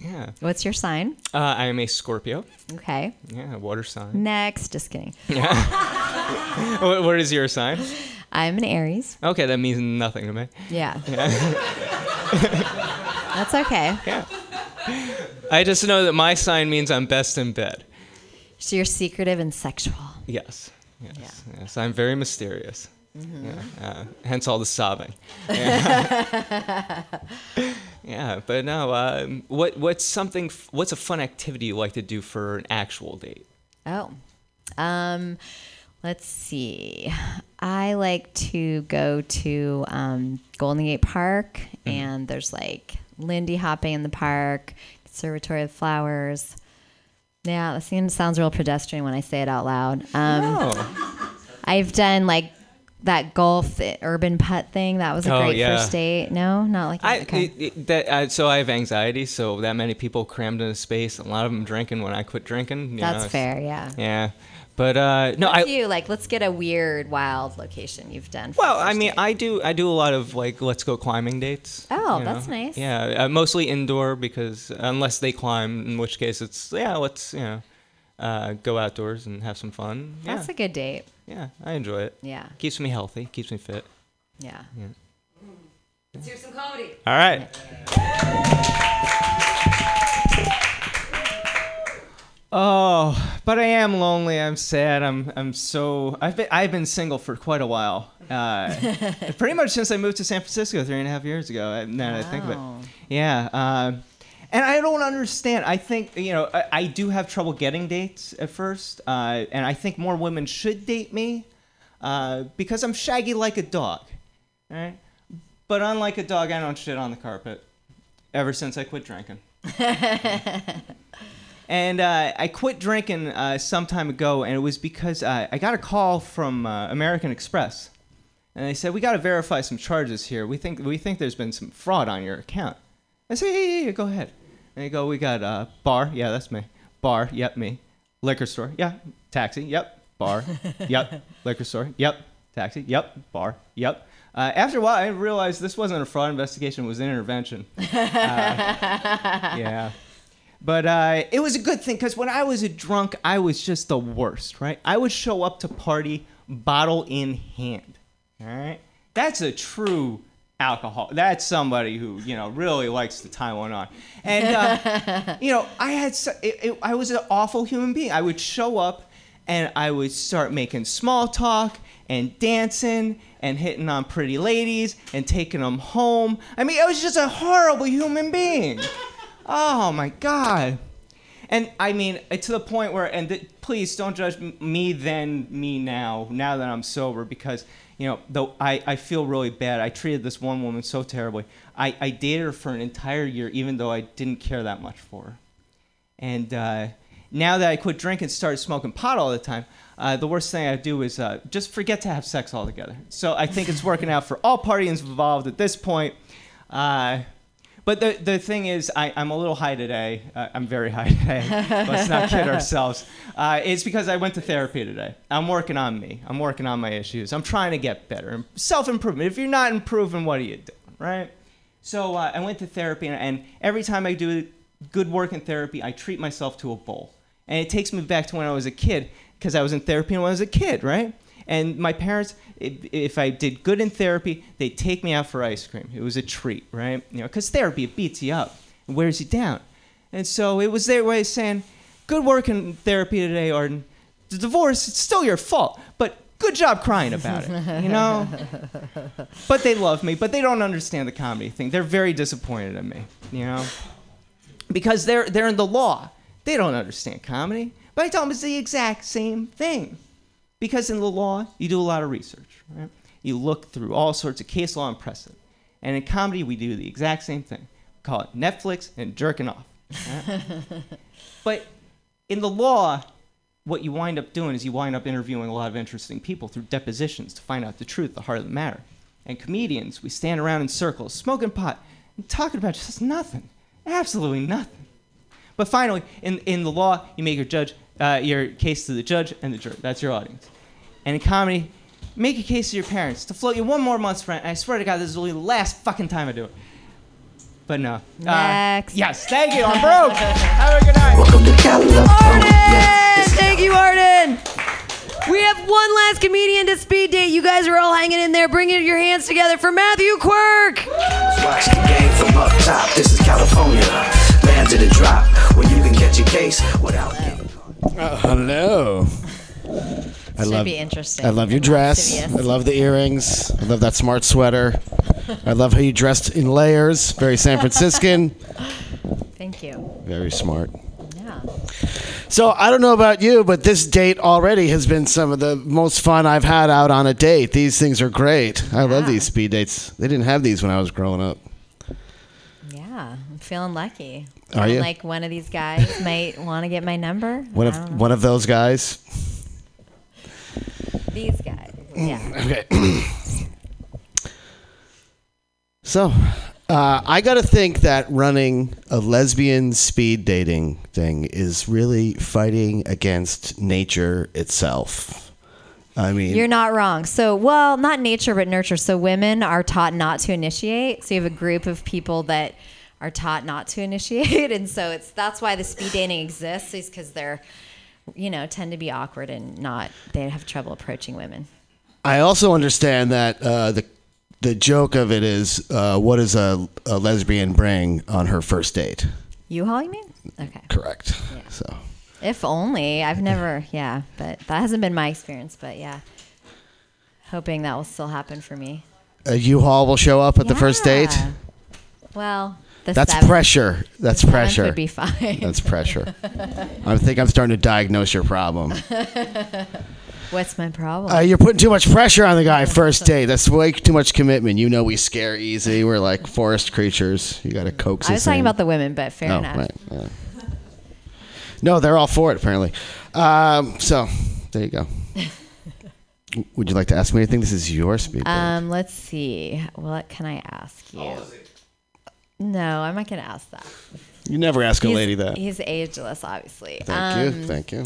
Speaker 18: yeah.
Speaker 16: what's your sign?
Speaker 18: Uh, I am a Scorpio.
Speaker 16: Okay.
Speaker 18: Yeah, water sign.
Speaker 16: Next, just kidding.
Speaker 18: Yeah. what, what is your sign?
Speaker 16: I'm an Aries.
Speaker 18: Okay, that means nothing to me.
Speaker 16: Yeah.
Speaker 18: Yeah.
Speaker 16: That's okay.
Speaker 18: Yeah. I just know that my sign means I'm best in bed.
Speaker 16: So you're secretive and sexual.
Speaker 18: Yes. Yes. Yes. I'm very mysterious.
Speaker 16: Mhm.
Speaker 18: Yeah. Uh, hence all the sobbing. Yeah. yeah, but no. Um, what what's something? What's a fun activity you like to do for an actual date?
Speaker 16: Oh. Um, let's see. I like to go to um, Golden Gate Park, and there's like Lindy hopping in the park, Conservatory of Flowers. Yeah, that sounds real pedestrian when I say it out loud. Um, I've done like that golf urban putt thing. That was a
Speaker 18: Oh,
Speaker 16: great
Speaker 18: yeah.
Speaker 16: first date. No, not like
Speaker 18: I,
Speaker 16: that. Okay.
Speaker 18: it- it- that, uh, so I have anxiety. So that many people crammed in a space. A lot of them drinking when I quit drinking. you know,
Speaker 16: That's
Speaker 18: it's-
Speaker 16: fair, yeah.
Speaker 18: Yeah, but uh, no, I.
Speaker 16: you like? Let's get a weird, wild location you've done. for
Speaker 18: Well, I mean,
Speaker 16: date.
Speaker 18: I do I do a lot of like let's go climbing dates.
Speaker 16: Oh,
Speaker 18: you
Speaker 16: that's
Speaker 18: know?
Speaker 16: nice.
Speaker 18: Yeah, uh, mostly indoor because unless they climb, in which case it's yeah, let's you know, uh, go outdoors and have some fun. Yeah.
Speaker 16: That's a good date.
Speaker 18: Yeah, I enjoy it.
Speaker 16: Yeah.
Speaker 18: keeps me healthy, keeps me fit.
Speaker 16: Yeah.
Speaker 18: Yeah.
Speaker 2: Let's hear some comedy.
Speaker 18: All right. Oh, but I am lonely. I'm sad. I'm I'm so I've been I've been single for quite a while. Uh, pretty much since I moved to San Francisco three and a half years ago. uh, Now that I think of it, yeah. Um, and I don't understand. I think you know I, I do have trouble getting dates at first, uh, and I think more women should date me uh, because I'm shaggy like a dog. Right. But unlike a dog, I don't shit on the carpet. Ever since I quit drinking. And uh, I quit drinking uh, some time ago, and it was because uh, I got a call from uh, American Express, and they said we got to verify some charges here. We think we think there's been some fraud on your account. I say, yeah, yeah, yeah, go ahead. And you go, we got uh, bar, yeah, that's me. Bar, yep, me. Liquor store, yeah. Taxi, yep. Bar, yep. Liquor store, yep. Taxi, yep. Bar, yep. Uh, after a while, I realized this wasn't a fraud investigation; it was an intervention. Uh, yeah. But uh, it was a good thing because when I was a drunk, I was just the worst, right? I would show up to party bottle in hand, all right? That's a true alcohol. That's somebody who, you know, really likes to tie one on. And, uh, you know, I had, so, it, it, I was an awful human being. I would show up and I would start making small talk and dancing and hitting on pretty ladies and taking them home. I mean, I was just a horrible human being. Oh my God. And I mean, uh, to the point where, and th- please don't judge m- me then, me now, now that I'm sober, because, you know, though I, I feel really bad. I treated this one woman so terribly. I, I dated her for an entire year, even though I didn't care that much for her. And uh, now that I quit drinking, and started smoking pot all the time, uh, the worst thing I do is uh, just forget to have sex altogether. So I think it's working out for all parties involved at this point. Uh, but the, the thing is, I, I'm a little high today. Uh, I'm very high today. Let's not kid ourselves. Uh, it's because I went to therapy today. I'm working on me. I'm working on my issues. I'm trying to get better. Self improvement. If you're not improving, what are you doing, right? So uh, I went to therapy, and, and every time I do good work in therapy, I treat myself to a bowl. And it takes me back to when I was a kid, because I was in therapy when I was a kid, right? And my parents, if, if I did good in therapy, they'd take me out for ice cream. It was a treat, right? You know, because therapy it beats you up, it wears you down. And so it was their way of saying, "Good work in therapy today, Arden. The divorce, it's still your fault, but good job crying about it." You know. but they love me, but they don't understand the comedy thing. They're very disappointed in me, you know, because they're they're in the law. They don't understand comedy. But I tell them it's the exact same thing. Because in the law, you do a lot of research, right? You look through all sorts of case law and precedent. And in comedy, we do the exact same thing. We call it Netflix and jerking off. right? but in the law, what you wind up doing is you wind up interviewing a lot of interesting people through depositions to find out the truth, the heart of the matter. And comedians, we stand around in circles, smoking pot, and talking about just nothing. Absolutely nothing. But finally, in, in the law, you make your judge uh, your case to the judge and the jury. That's your audience. And in comedy, make a case to your parents to float you one more month's rent. And I swear to God, this is only the last fucking time I do it. But no.
Speaker 16: Next.
Speaker 18: Uh, yes, thank you. I'm broke. Have a good night.
Speaker 3: Welcome to California.
Speaker 2: Arden! Thank you, Arden. We have one last comedian to speed date. You guys are all hanging in there. Bring your hands together for Matthew Quirk.
Speaker 3: Watch the game from up top. This is California. Land to the drop where you can catch a case without getting
Speaker 19: Uh, hello. I
Speaker 16: Should
Speaker 19: love,
Speaker 16: be interesting.
Speaker 19: I love your dress.
Speaker 16: Lascivious.
Speaker 19: I love the earrings. I love that smart sweater. I love how you dressed in layers. Very San Franciscan.
Speaker 16: Thank you.
Speaker 19: Very smart.
Speaker 16: Yeah.
Speaker 19: So I don't know about you, but this date already has been some of the most fun I've had out on a date. These things are great. I love these speed dates. They didn't have these when I was growing up.
Speaker 16: Yeah, I'm feeling lucky.
Speaker 19: Are
Speaker 16: Feeling
Speaker 19: you?
Speaker 16: Like one of these guys might want to get my number.
Speaker 19: One
Speaker 16: I don't
Speaker 19: of
Speaker 16: know.
Speaker 19: one of those guys.
Speaker 16: These guys. Yeah.
Speaker 19: Okay. so, uh, I got to think that running a lesbian speed dating thing is really fighting against nature itself. I mean,
Speaker 16: You're not wrong. So, well, not nature, but nurture. So, women are taught not to initiate. So, you have a group of people that are taught not to initiate, and so it's that's why the speed dating exists, is because they're, you know, tend to be awkward and not they have trouble approaching women.
Speaker 19: I also understand that uh, the the joke of it is, uh, what does a, a lesbian bring on her first date?
Speaker 16: U-Haul, you mean? Okay.
Speaker 19: Correct. So,
Speaker 16: If only. I've never, yeah, but that hasn't been my experience. But yeah, hoping that will still happen for me.
Speaker 19: a U-Haul will show up at the first date.
Speaker 16: Well, the
Speaker 19: That's
Speaker 16: seventh-
Speaker 19: pressure. That's
Speaker 16: the
Speaker 19: pressure.
Speaker 16: Would be fine.
Speaker 19: That's pressure. I think I'm starting to diagnose your problem.
Speaker 16: What's my problem?
Speaker 19: Uh, you're putting too much pressure on the guy first date. That's way too much commitment. You know we scare easy. We're like forest creatures. You got to coax
Speaker 16: I
Speaker 19: us
Speaker 16: was talking
Speaker 19: in.
Speaker 16: about the women, but fair
Speaker 19: Oh,
Speaker 16: enough.
Speaker 19: right, yeah. No, they're all for it apparently. Um, so there you go. Would you like to ask me anything? This is your speed. date.
Speaker 16: Um, let's see. What can I ask you? No, I'm not going to ask that.
Speaker 19: you never ask a
Speaker 16: He's-
Speaker 19: lady that.
Speaker 16: He's ageless, obviously.
Speaker 19: Thank
Speaker 16: Um,
Speaker 19: you. Thank you.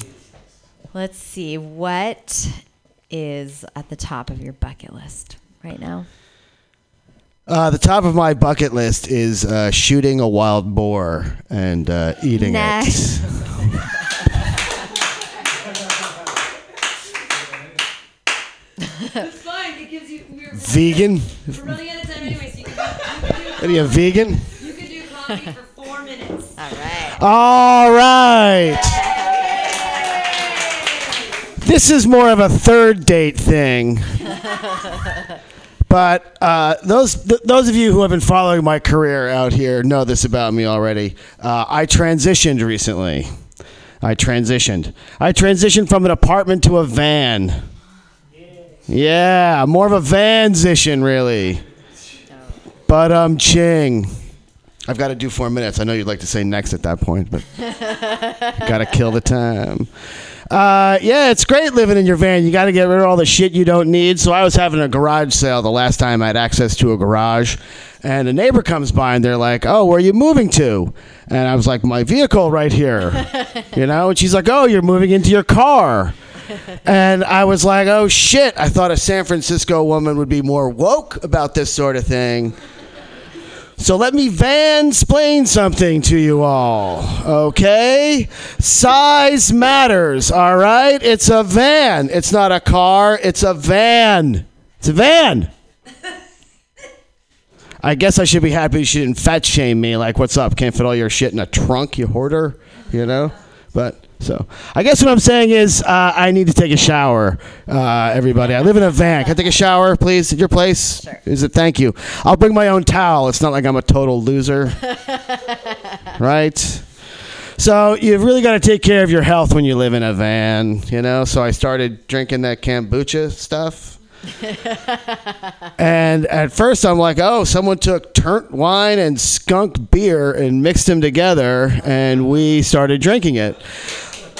Speaker 16: Let's see. What is at the top of your bucket list right now?
Speaker 19: Uh, the top of my bucket list is uh, shooting a wild boar and uh, eating
Speaker 16: Next.
Speaker 19: it.
Speaker 2: It's fine. It gives you. We're,
Speaker 19: Vegan?
Speaker 2: We're running out of time anyway, so you can do, you can do,
Speaker 19: Are you a vegan?
Speaker 2: you can do comedy for four minutes.
Speaker 16: All right.
Speaker 19: All right. This is more of a third date thing. But uh, those th- those of you who have been following my career out here know this about me already. Uh, I transitioned recently. I transitioned. I transitioned from an apartment to a van. Yeah, more of a vansition, really. But um, ching. I've got to do four minutes. I know you'd like to say next at that point, but got to kill the time. Uh, yeah, it's great living in your van. You got to get rid of all the shit you don't need. So I was having a garage sale the last time I had access to a garage, and a neighbor comes by and they're like, "Oh, where are you moving to?" And I was like, "My vehicle right here," you know. And she's like, "Oh, you're moving into your car." And I was like, "Oh shit!" I thought a San Francisco woman would be more woke about this sort of thing. So let me vansplain something to you all, okay? Size matters, all right? It's a van. It's not a car, it's a van. It's a van. I guess I should be happy she didn't fat shame me. Like, what's up? Can't fit all your shit in a trunk, you hoarder? You know? But, so, I guess what I'm saying is uh, I need to take a shower, uh, everybody. I live in a van. Can I take a shower, please, at your place? Sure. Is it? Thank you. I'll bring my own towel. It's not like I'm a total loser. right? So you've really got to take care of your health when you live in a van, you know? So I started drinking that kombucha stuff. And at first, I'm like, oh, someone took turnt wine and skunk beer and mixed them together, and we started drinking it.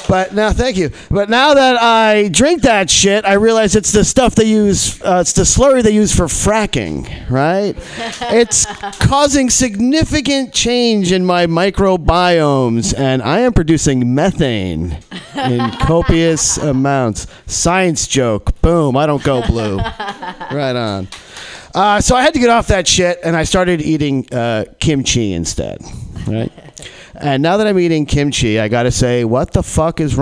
Speaker 19: But now, thank you. But now that I drink that shit, I realize it's the stuff they use. Uh, it's the slurry they use for fracking, right? it's causing significant change in my microbiomes, and I am producing methane in copious amounts. Science joke. Boom. I don't go blue. right on. Uh, so I had to get off that shit, and I started eating uh, kimchi instead, right? And now that I'm eating kimchi, I got to say, what the fuck is